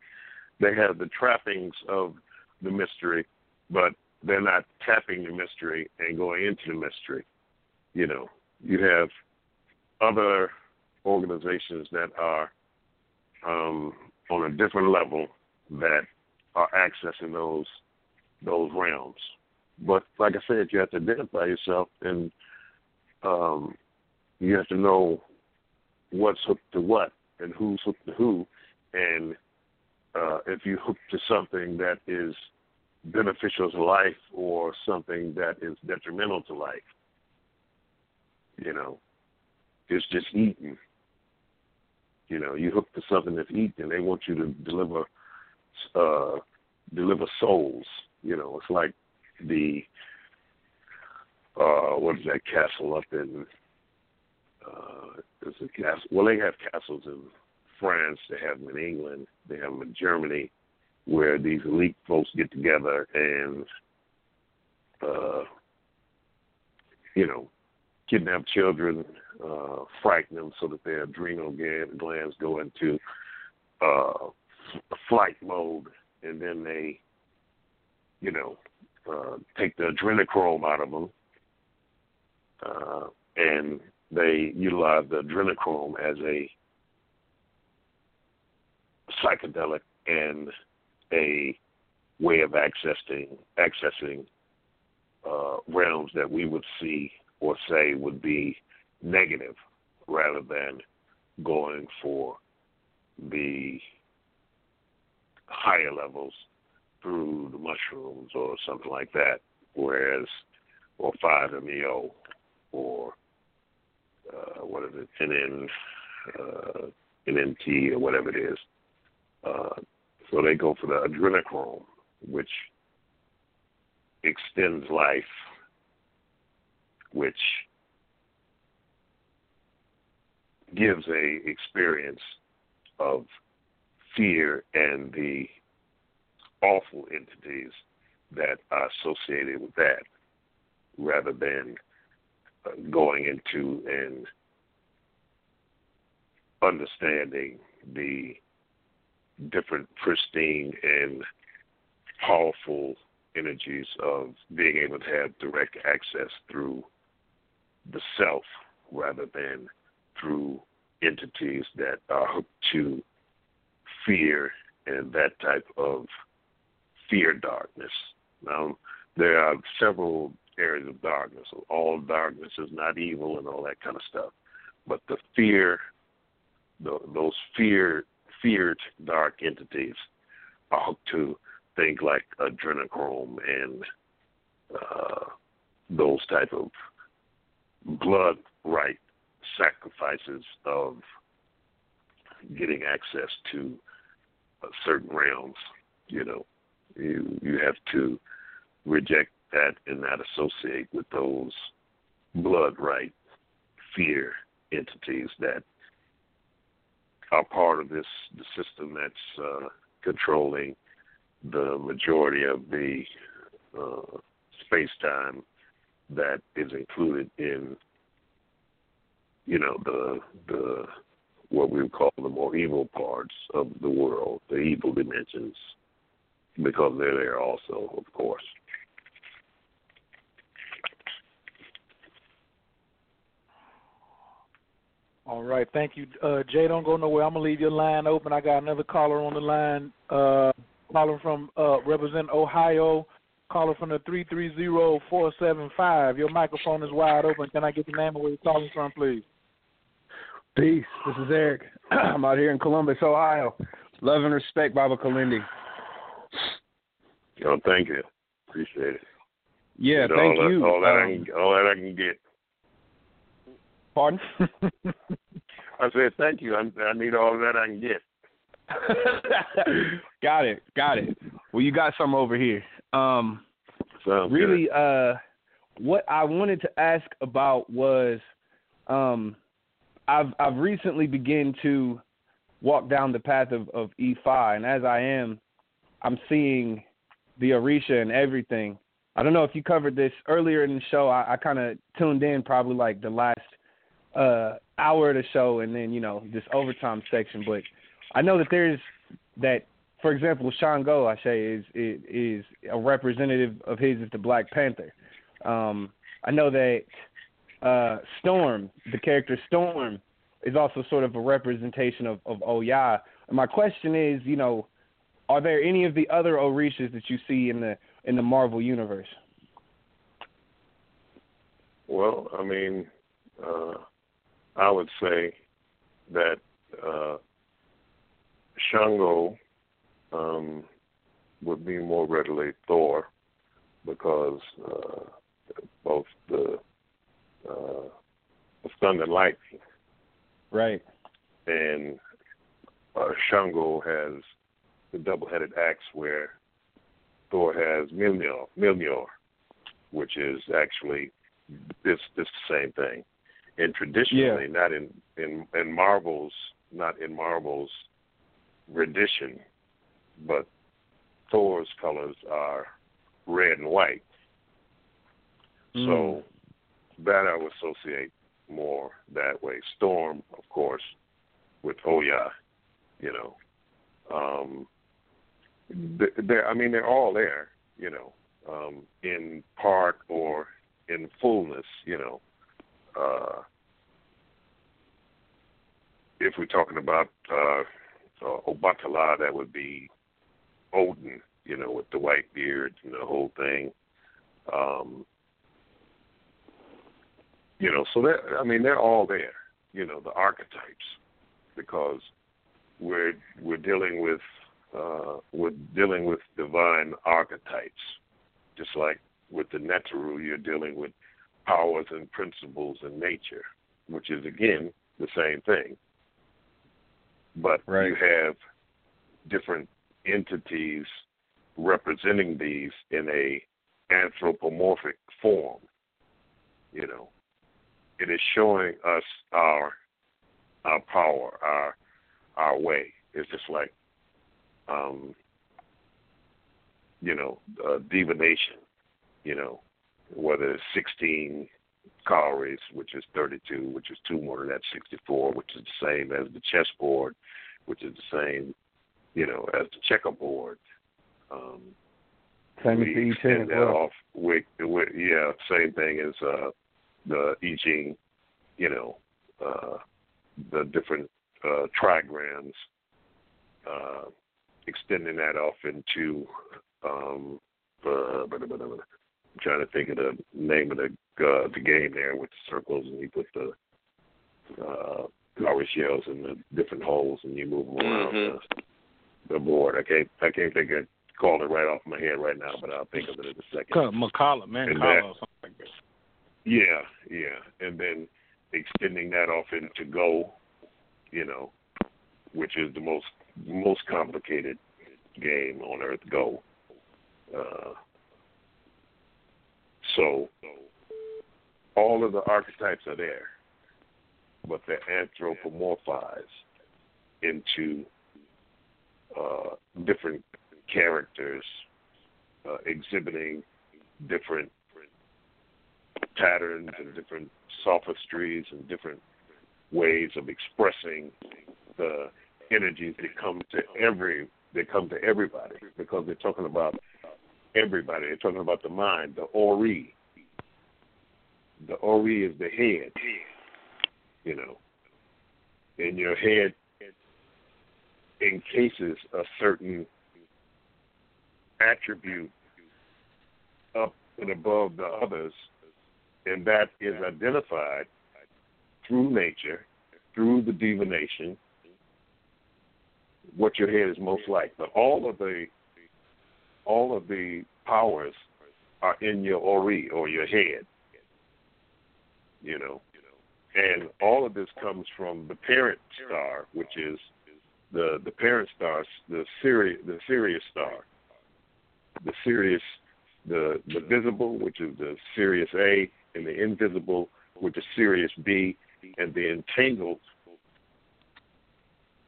they have the trappings of the mystery, but they're not tapping the mystery and going into the mystery. You know, you have other organizations that are um, on a different level that are accessing those those realms. But like I said, you have to identify yourself, and um, you have to know what's hooked to what and who's hooked to who, and uh, if you hook to something that is beneficial to life or something that is detrimental to life. You know, it's just eating. You know, you hook to something that's eating. They want you to deliver, uh, deliver souls. You know, it's like the uh, what is that castle up in? Uh, it's a castle. Well, they have castles in France. They have them in England. They have them in Germany, where these elite folks get together and, uh, you know, kidnap children, uh, frighten them so that their adrenal glands go into uh, flight mode, and then they, you know, uh, take the adrenochrome out of them, uh, and they utilize the adrenochrome as a psychedelic and a way of accessing accessing uh, realms that we would see or say would be negative rather than going for the higher levels through the mushrooms or something like that, whereas or 5-MeO or uh, what is it, NN, uh, NNT or whatever it is. Uh, so they go for the adrenochrome, which extends life, which gives a experience of fear and the awful entities that are associated with that, rather than uh, going into and understanding the different pristine and powerful energies of being able to have direct access through the self rather than through entities that are hooked to fear and that type of fear darkness. Now, there are several areas of darkness. All darkness is not evil and all that kind of stuff. But the fear, the, those fear, feared dark entities are hooked to things like adrenochrome and uh, those type of blood rite sacrifices of getting access to uh, certain realms. You know, you you have to reject that and not associate with those blood rite fear entities that are part of this the system that's uh, controlling the majority of the uh, space time that is included in you know the the what we would call the more evil parts of the world, the evil dimensions, because they're there also, of course. All right, thank you, uh, Jay. Don't go nowhere. I'm gonna leave your line open. I got another caller on the line. Uh, caller from uh, represent Ohio. Caller from the three three zero four seven five. Your microphone is wide open. Can I get the name of where you're calling from, please? Peace. This is Eric. I'm out here in Columbus, Ohio. Love and respect, Baba Kilindi. Oh, thank you. Appreciate it. Yeah, And thank all that, you. All that, I Um, can, all that I can get. Pardon? I said thank you. I, I need all that I can get. got it. Got it. Well, you got some over here. Um, Sounds really, uh, what I wanted to ask about was, um, I've I've recently begun to walk down the path of of Ifá, and as I am, I'm seeing the Orisha and everything. I don't know if you covered this earlier in the show. I, I kind of tuned in probably like the last uh, hour of the show, and then you know this overtime section. But I know that there's that. For example, Shango, I say, is is, a representative of his is the Black Panther. Um, I know that uh, Storm, the character Storm, is also sort of a representation of, of Oya. My question is, you know, are there any of the other Orishas that you see in the in the Marvel universe? Well, I mean, uh, I would say that uh, Shango um, would be more readily Thor because uh, both the uh, the sun and light Right. and uh, Shango has the double-headed axe where Thor has Mjolnir, Mjolnir, which is actually this this the same thing. And traditionally, not in in in Marvel's not in Marvel's rendition, but Thor's colors are red and white. So that I would associate more that way. Storm, of course, with Oya, you know. Um, th- they're, I mean, they're all there, you know, um, in part or in fullness, you know. Uh, if we're talking about uh, uh, Obatala, that would be Odin, you know, with the white beard and the whole thing. Um, you know, so that I mean, they're all there. You know, the archetypes, because we're we're dealing with uh, we're dealing with divine archetypes, just like with the Neteru, you're dealing with powers and principles in nature, which is again the same thing. But Right. you have different entities representing these in a anthropomorphic form. You know, it is showing us our our power, our our way. It's just like, um, you know, uh, divination. You know, whether it's 16 cowries, which is 32, which is two more than that 64, which is the same as the chessboard, which is the same, you know, as the checkerboard. Um, Same as the E10 extend as that well. off with, with yeah, same thing as uh, the I Ching, you know, uh, the different uh, trigrams, uh, extending that off into um, uh, trying to think of the name of the uh, the game there with the circles and you put the uh, garbage shells in the different holes and you move them around Mhm. the, the board. I can't I can't think of call it right off my head right now, but I'll think of it in a second. Kind of man, And Kala that- or something like that. Yeah, yeah, and then extending that off into Go, you know, which is the most most complicated game on earth. Go. Uh, So all of the archetypes are there, but they're anthropomorphized into uh, different characters uh, exhibiting different patterns and different sophistries and different ways of expressing the energies that come to every they come to everybody because they're talking about everybody. They're talking about the mind, the ori. The ori is the head. You know. And your head encases a certain attribute up and above the others, and that is identified through nature, through the divination, what your head is most like. But all of the all of the powers are in your ori or your head. You know. And all of this comes from the parent star, which is the the parent star, the Sirius the Sirius star. The Sirius the the visible, which is the Sirius A, and the invisible, which is Sirius B, and the entangled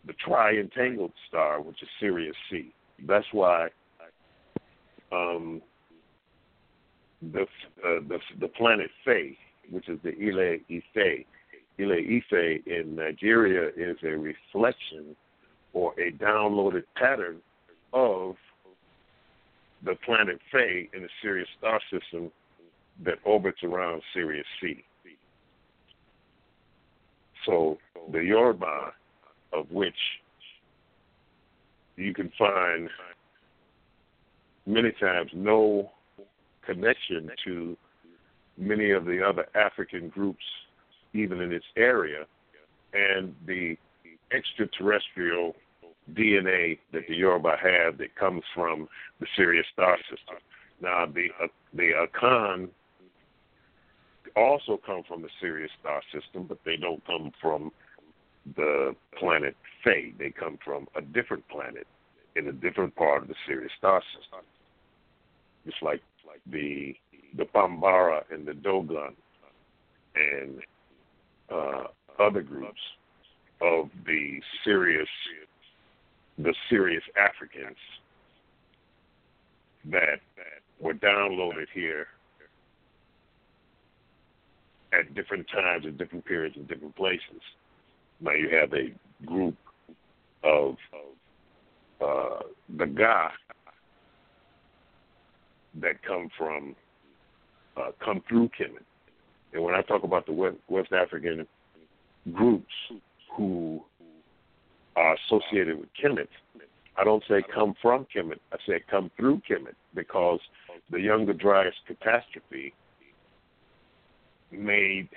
the tri-entangled star, which is Sirius C. That's why um, the, uh, the the planet Fae, which is the Ile Ife, Ile Ife in Nigeria is a reflection or a downloaded pattern of the planet Fae in the Sirius star system that orbits around Sirius C. So the Yoruba, of which you can find many times no connection to many of the other African groups, even in its area, and the extraterrestrial DNA that the Yoruba have that comes from the Sirius star system. Now, the uh, the Akan also come from the Sirius star system, but they don't come from the planet Fae. They come from a different planet in a different part of the Sirius star system. It's like the the Bambara and the Dogon and uh, other groups of the Sirius the Sirius Africans that were downloaded here at different times, at different periods, in different places. Now you have a group of uh, the Ga that come from uh, come through Kemet. And when I talk about the West, African groups who are associated with Kemet, I don't say come from Kemet. I say come through Kemet because the Younger Dryas catastrophe made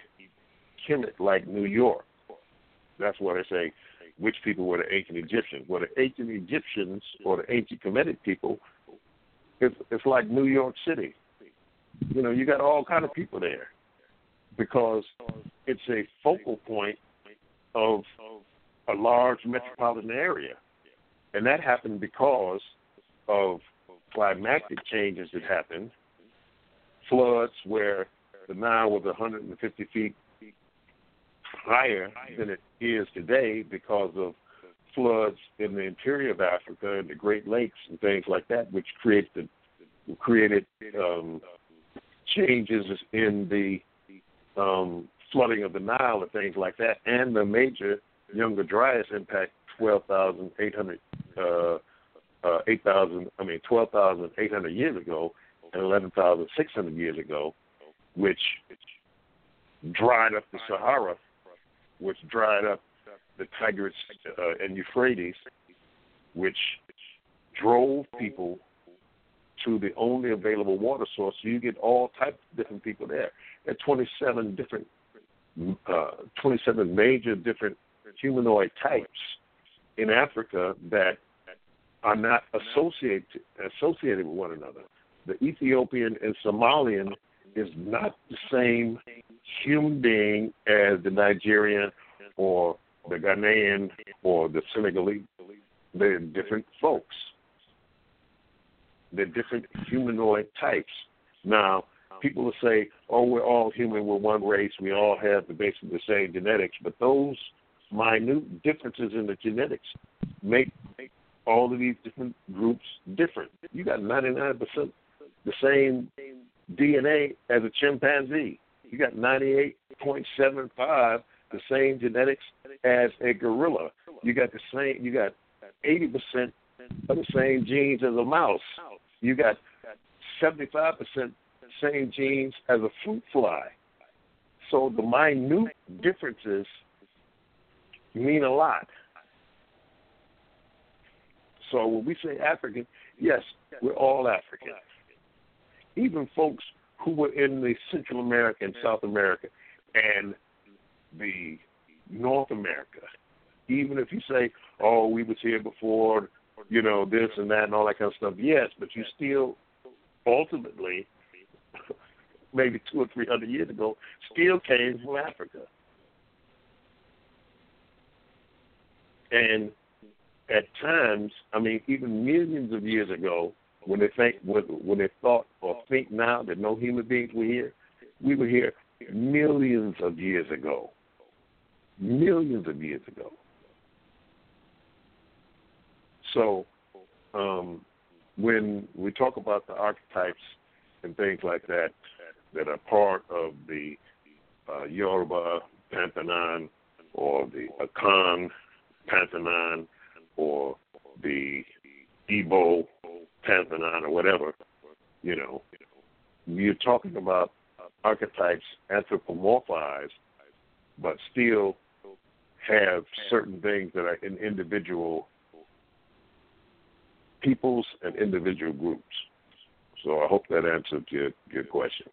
Kemet like New York. That's what I say. Which people were the ancient Egyptians? Well, the ancient Egyptians or the ancient Kemetic people, it's, it's like New York City. You know, you got all kind of people there because it's a focal point of a large metropolitan area. And that happened because of climatic changes that happened, floods where the Nile was 150 feet higher than it is today because of floods in the interior of Africa and the Great Lakes and things like that, which created created um, changes in the um, flooding of the Nile and things like that, and the major Younger Dryas impact 12,800, uh, uh, 8,000, I mean 12,800 years ago and 11,600 years ago, which dried up the Sahara which dried up the Tigris uh, and Euphrates, which drove people to the only available water source. So you get all types of different people there. There are 27 different, uh, 27 major different humanoid types in Africa that are not associated associated with one another. The Ethiopian and Somalian is not the same human being as the Nigerian or the Ghanaian or the Senegalese. They're different folks. They're different humanoid types. Now, people will say, "Oh, we're all human. We're one race. We all have the basically the same genetics." But those minute differences in the genetics make, make all of these different groups different. You got 99% the same DNA as a chimpanzee. You got 98.75 the same genetics as a gorilla. You got the same. You got 80% of the same genes as a mouse. You got 75% same genes as a fruit fly. So the minute differences mean a lot. So when we say African, yes, we're all African. Even folks who were in the Central America and South America and the North America, even if you say, oh, we was here before, you know, this and that and all that kind of stuff, yes, but you still ultimately, maybe two or three hundred years ago, still came from Africa. And at times, I mean, even millions of years ago, when they think when, when they thought or think now that no human beings were here, we were here millions of years ago. Millions of years ago. So, um, when we talk about the archetypes and things like that that are part of the uh, Yoruba pantheon or the Akan pantheon or the Igbo pantheon or whatever, you know, you're talking about archetypes anthropomorphized, but still have certain things that are in individual peoples and individual groups. So I hope that answered your your question.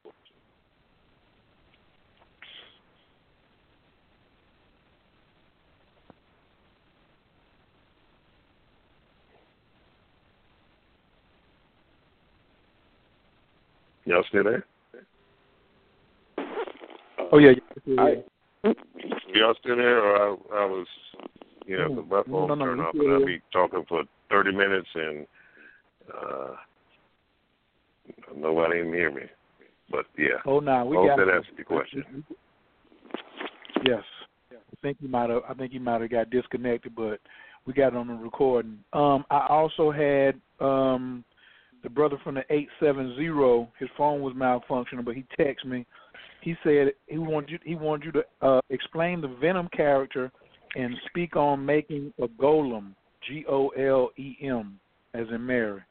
Y'all still there? Oh yeah. yeah. I, y'all still there, or I, I was, you know, the my phone no, no, turned no, off, and I'll be talking for thirty minutes, and uh nobody even hear me. But yeah, Oh no, we I hope got that answered your question. Yes. I think you might have I think you might have got disconnected, but we got it on the recording. Um I also had um the brother from the eight seven zero, his phone was malfunctioning, but he texted me. He said he wanted you he wanted you to uh explain the Venom character and speak on making a golem, G O L E M, as in Mary.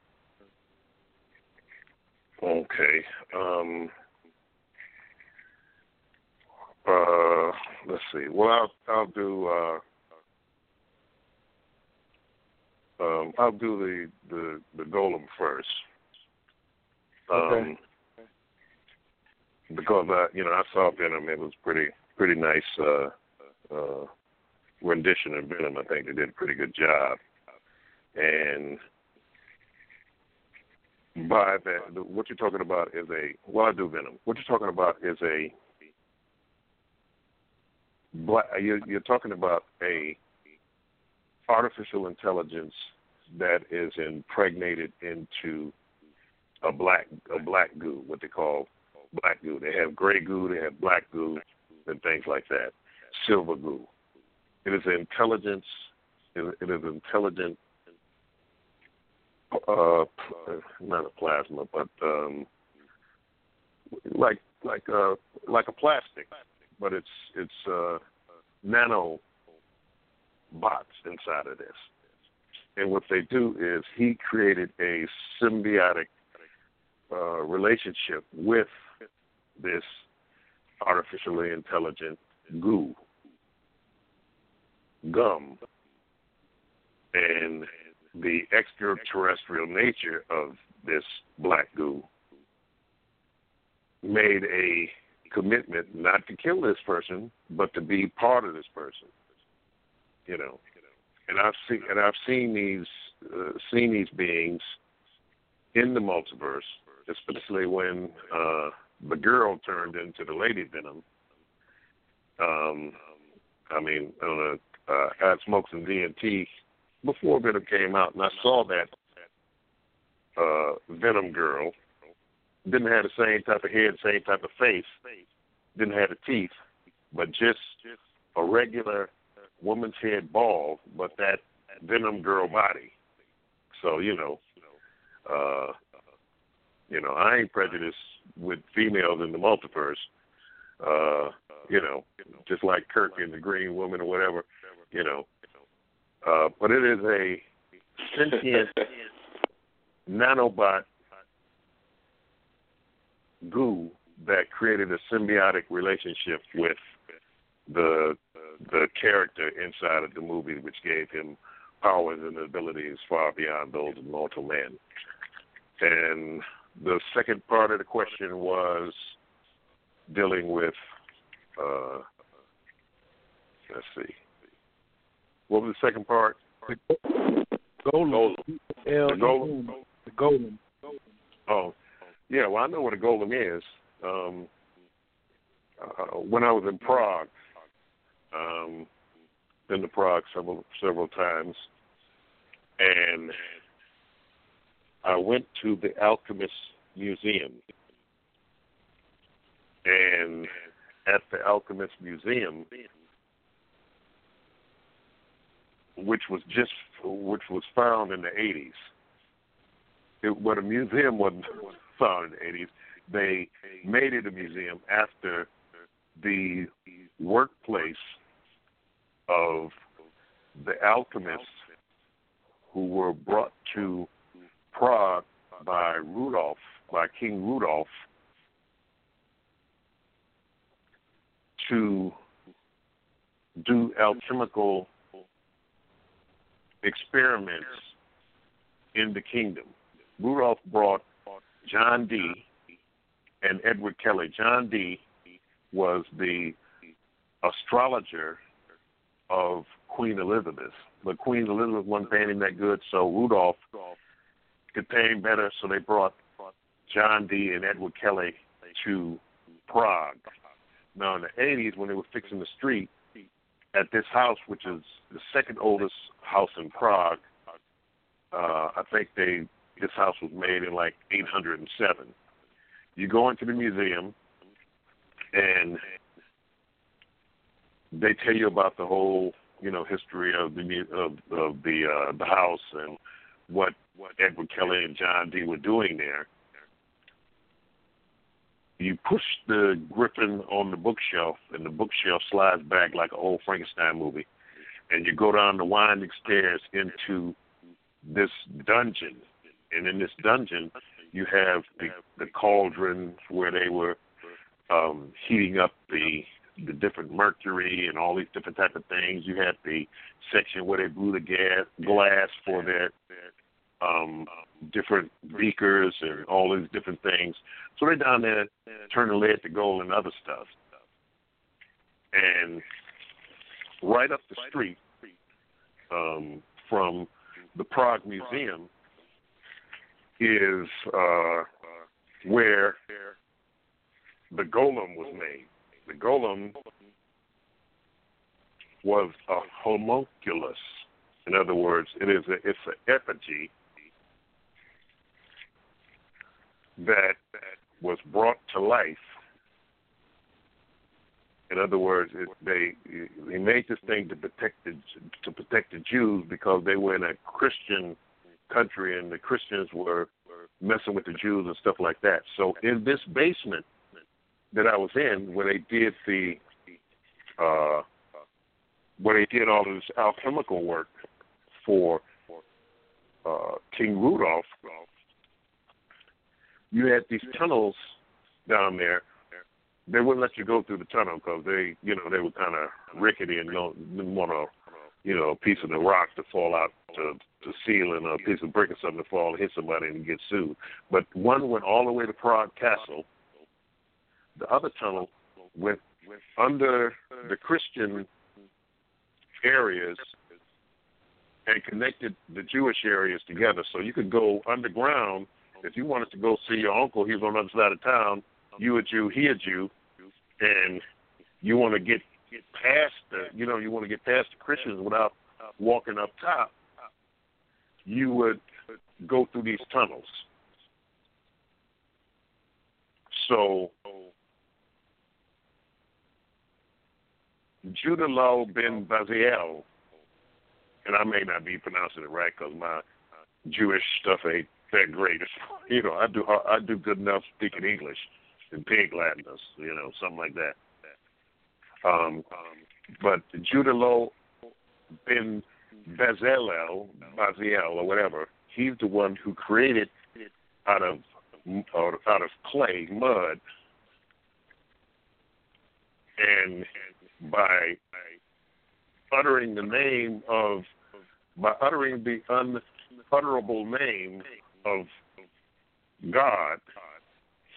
Okay. Um uh let's see. Well I'll I'll do uh um I'll do the the, the golem first. Um Okay. Because I you know, I saw Venom, it was pretty pretty nice uh uh rendition of Venom. I think they did a pretty good job. And by that, what you're talking about is a well, I do Venom. What you're talking about is a black. You're, you're talking about a artificial intelligence that is impregnated into a black a black goo, what they call black goo. They have gray goo, they have black goo, and things like that. Silver goo. It is intelligence. It, is intelligent. Uh, not a plasma, but um, like like uh like a plastic, but it's it's uh, nano bots inside of this. And what they do is he created a symbiotic uh, relationship with this artificially intelligent goo, gum, and the extraterrestrial nature of this black goo made a commitment not to kill this person, but to be part of this person. You know, and I've seen and I've seen these uh, seen these beings in the multiverse, especially when uh, the girl turned into the lady Venom. Um, I mean, on a, uh, I smoked some DMT before Venom came out, and I saw that uh, Venom girl didn't have the same type of head, same type of face, didn't have the teeth, but just a regular woman's head bald, but that Venom girl body. So you know, uh, you know, I ain't prejudiced with females in the multiverse. Uh, you know, just like Kirk and the Green Woman or whatever. You know, uh, but it is a sentient nanobot goo that created a symbiotic relationship with the the character inside of the movie, which gave him powers and abilities far beyond those of mortal man. And the second part of the question was dealing with uh, let's see. What was the second part? The Golem. The golem. The golem. Oh, yeah. Well, I know what a golem is. Um, uh, when I was in Prague, um, been to Prague several several times, and I went to the Alchemist Museum, and at the Alchemist Museum, which was just which was found in the 80s. It, but a museum wasn't found in the 80s. They made it a museum after the workplace of the alchemists who were brought to Prague by Rudolph, by King Rudolph, to do alchemical experiments in the kingdom. Rudolph brought John Dee and Edward Kelly. John Dee was the astrologer of Queen Elizabeth. But Queen Elizabeth wasn't paying him that good, so Rudolph could pay him better, so they brought John Dee and Edward Kelly to Prague. Now, in the 80s, when they were fixing the street, at this house, which is the second oldest house in Prague, uh, I think they this house was made in like 807. You go into the museum, and they tell you about the whole, you know, history of the of, of the uh, the house and what what Edward Kelly and John Dee were doing there. You push the griffin on the bookshelf, and the bookshelf slides back like an old Frankenstein movie, and you go down the winding stairs into this dungeon. And in this dungeon, you have the, the cauldrons where they were um, heating up the the different mercury and all these different type of things. You had the section where they blew the gas glass for their um, different beakers and all these different things. So they're down there turning lead to gold and other stuff. And right up the street um, from the Prague Museum is uh, where the golem was made. The golem was a homunculus. In other words, it is a, it's an effigy that was brought to life. In other words, it, they they made this thing to protect the to protect the Jews because they were in a Christian country and the Christians were messing with the Jews and stuff like that. So in this basement that I was in, where they did the uh, where they did all this alchemical work for uh, King Rudolph, you had these tunnels down there. They wouldn't let you go through the tunnel because they, you know, they were kind of rickety and don't didn't want to, you know, a piece of the rock to fall out to the ceiling or a piece of brick or something to fall and hit somebody and get sued. But one went all the way to Prague Castle. The other tunnel went under the Christian areas and connected the Jewish areas together. So you could go underground if you wanted to go see your uncle, he's on the other side of town. You a Jew, he a Jew, and you want to get get past the, you know, you want to get past the Christians without walking up top. You would go through these tunnels, So Judalo bin Baziel, and I may not be pronouncing it right because my Jewish stuff ain't that great. You know, I do I do good enough speaking English and pig Latin, you know, something like that. Um, but Judalo bin Bezalel, Baziel, or whatever, he's the one who created out of out of clay, mud, and by uttering the name of by uttering the unutterable name of God,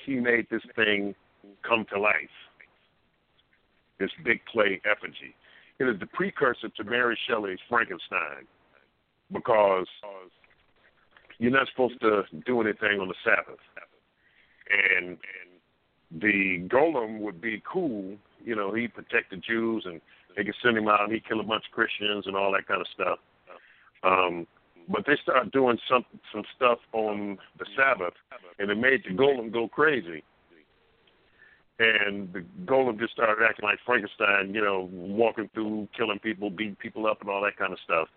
he made this thing come to life. This big clay effigy. It is the precursor to Mary Shelley's Frankenstein because you're not supposed to do anything on the Sabbath. And the golem would be cool, you know, he'd protect the Jews and they could send him out and he'd kill a bunch of Christians and all that kind of stuff. Um, but they started doing some some stuff on the Sabbath, and it made the golem go crazy. And the golem just started acting like Frankenstein, you know, walking through, killing people, beating people up, and all that kind of stuff.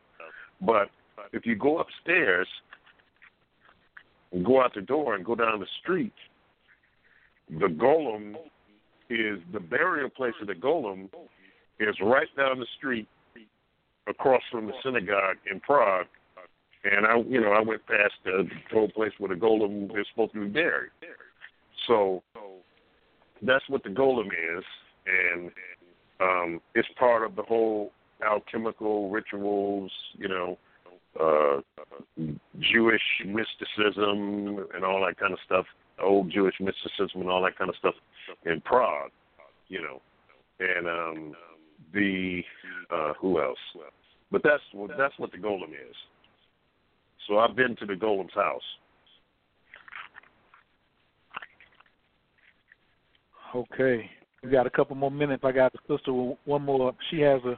But if you go upstairs and go out the door and go down the street, the golem is the burial place of the golem is right down the street across from the synagogue in Prague and I, you know, I went past the whole place where the golem is supposed to be buried. So that's what the golem is, and um, it's part of the whole alchemical rituals, you know, uh, Jewish mysticism and all that kind of stuff, old Jewish mysticism and all that kind of stuff in Prague, you know, and um, the uh, who else? But that's that's what the golem is. So I've been to the Golem's house. Okay, we got a couple more minutes. I got the sister one more. She has a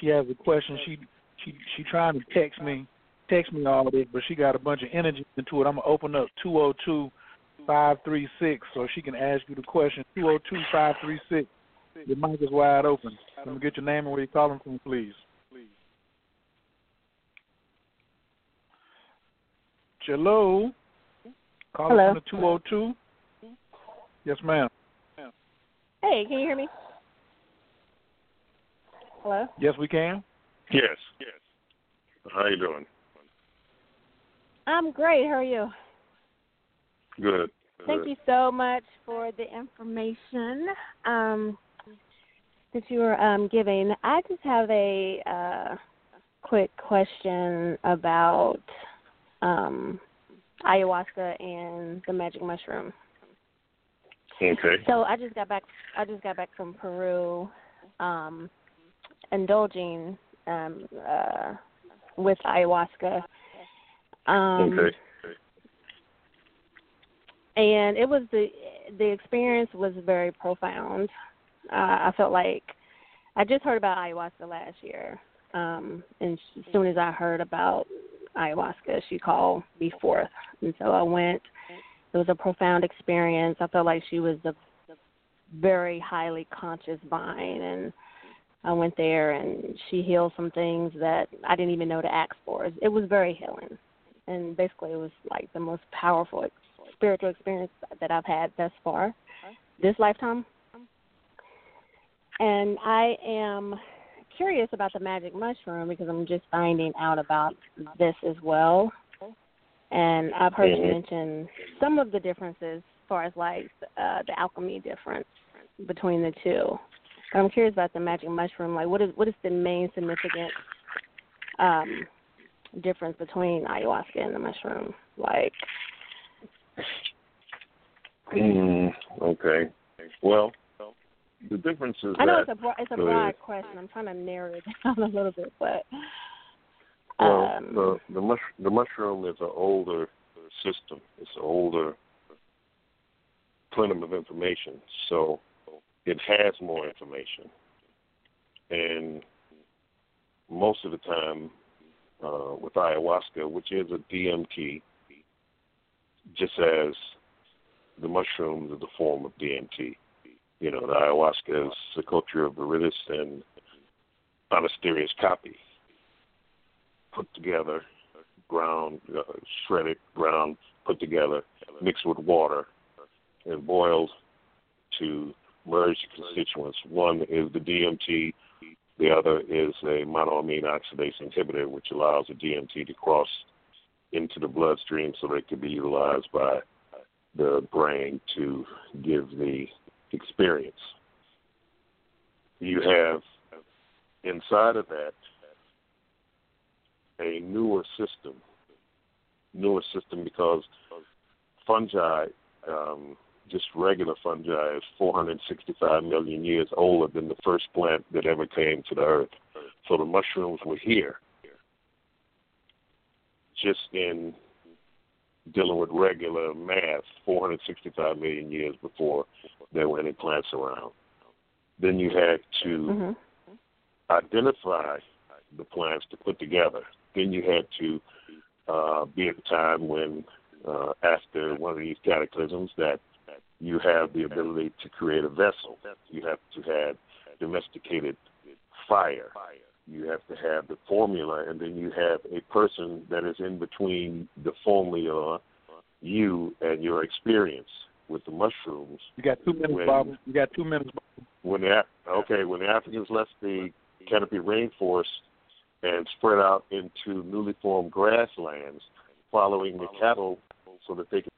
she has a question. She she she trying to text me text me all this, but she got a bunch of energy into it. I'm gonna open up two oh two five three six so she can ask you the question. Two oh two five three six. Your mic is wide open. Let me get your name and where you're calling from, please. Hello. Calling Hello. from the 202. Yes, ma'am. Hey, can you hear me? Hello. Yes, we can. Yes. Yes. How you doing? I'm great. How are you? Good. Thank Good. you so much for the information um, that you were um, giving. I just have a uh, quick question about um, ayahuasca and the magic mushroom. Okay. So I just got back. I just got back from Peru, um, indulging um, uh, with ayahuasca. Um, okay. and it was the the experience was very profound. Uh, I felt like I just heard about ayahuasca last year, um, and as soon as I heard about ayahuasca, she called me forth, and so I went. It was a profound experience. I felt like she was a very highly conscious vine, and I went there and she healed some things that I didn't even know to ask for. It was very healing, and basically it was like the most powerful spiritual experience that I've had thus far, this lifetime. And I am curious about the magic mushroom because I'm just finding out about this as well. And I've heard you Mhm. mention some of the differences as far as like uh, the alchemy difference between the two. But I'm curious about the magic mushroom. Like, what is what is the main significant um, difference between ayahuasca and the mushroom? Like, Mm, okay. Well, the difference is I know that it's a bro- it's a the- broad question. I'm trying to narrow it down a little bit, but well, um, the the, mush, the mushroom is an older system. It's an older plenum of information, so it has more information, and most of the time uh, with ayahuasca, which is a DMT, just as the mushrooms is a form of DMT. You know, the ayahuasca is the Psychotria viridis and Banisteriopsis caapi put together, ground, uh, shredded, ground, put together, mixed with water, and boiled to merge the constituents. One is the DMT, the other is a monoamine oxidase inhibitor, which allows the DMT to cross into the bloodstream so that it can be utilized by the brain to give the experience. You have inside of that a newer system, newer system because fungi, um, just regular fungi, is 465 million years older than the first plant that ever came to the earth. So the mushrooms were here, just in dealing with regular math, 465 million years before there were any plants around. Then you had to Mm-hmm. identify the plants to put together. Then you had to uh, be at a time when, uh, after one of these cataclysms, that you have the ability to create a vessel. You have to have domesticated fire. You have to have the formula, and then you have a person that is in between the formula, you, and your experience with the mushrooms. You got two minutes, When- Bob. You got two minutes. Bob. When the okay, when the Africans left the canopy rainforest and spread out into newly formed grasslands, following the cattle so that they could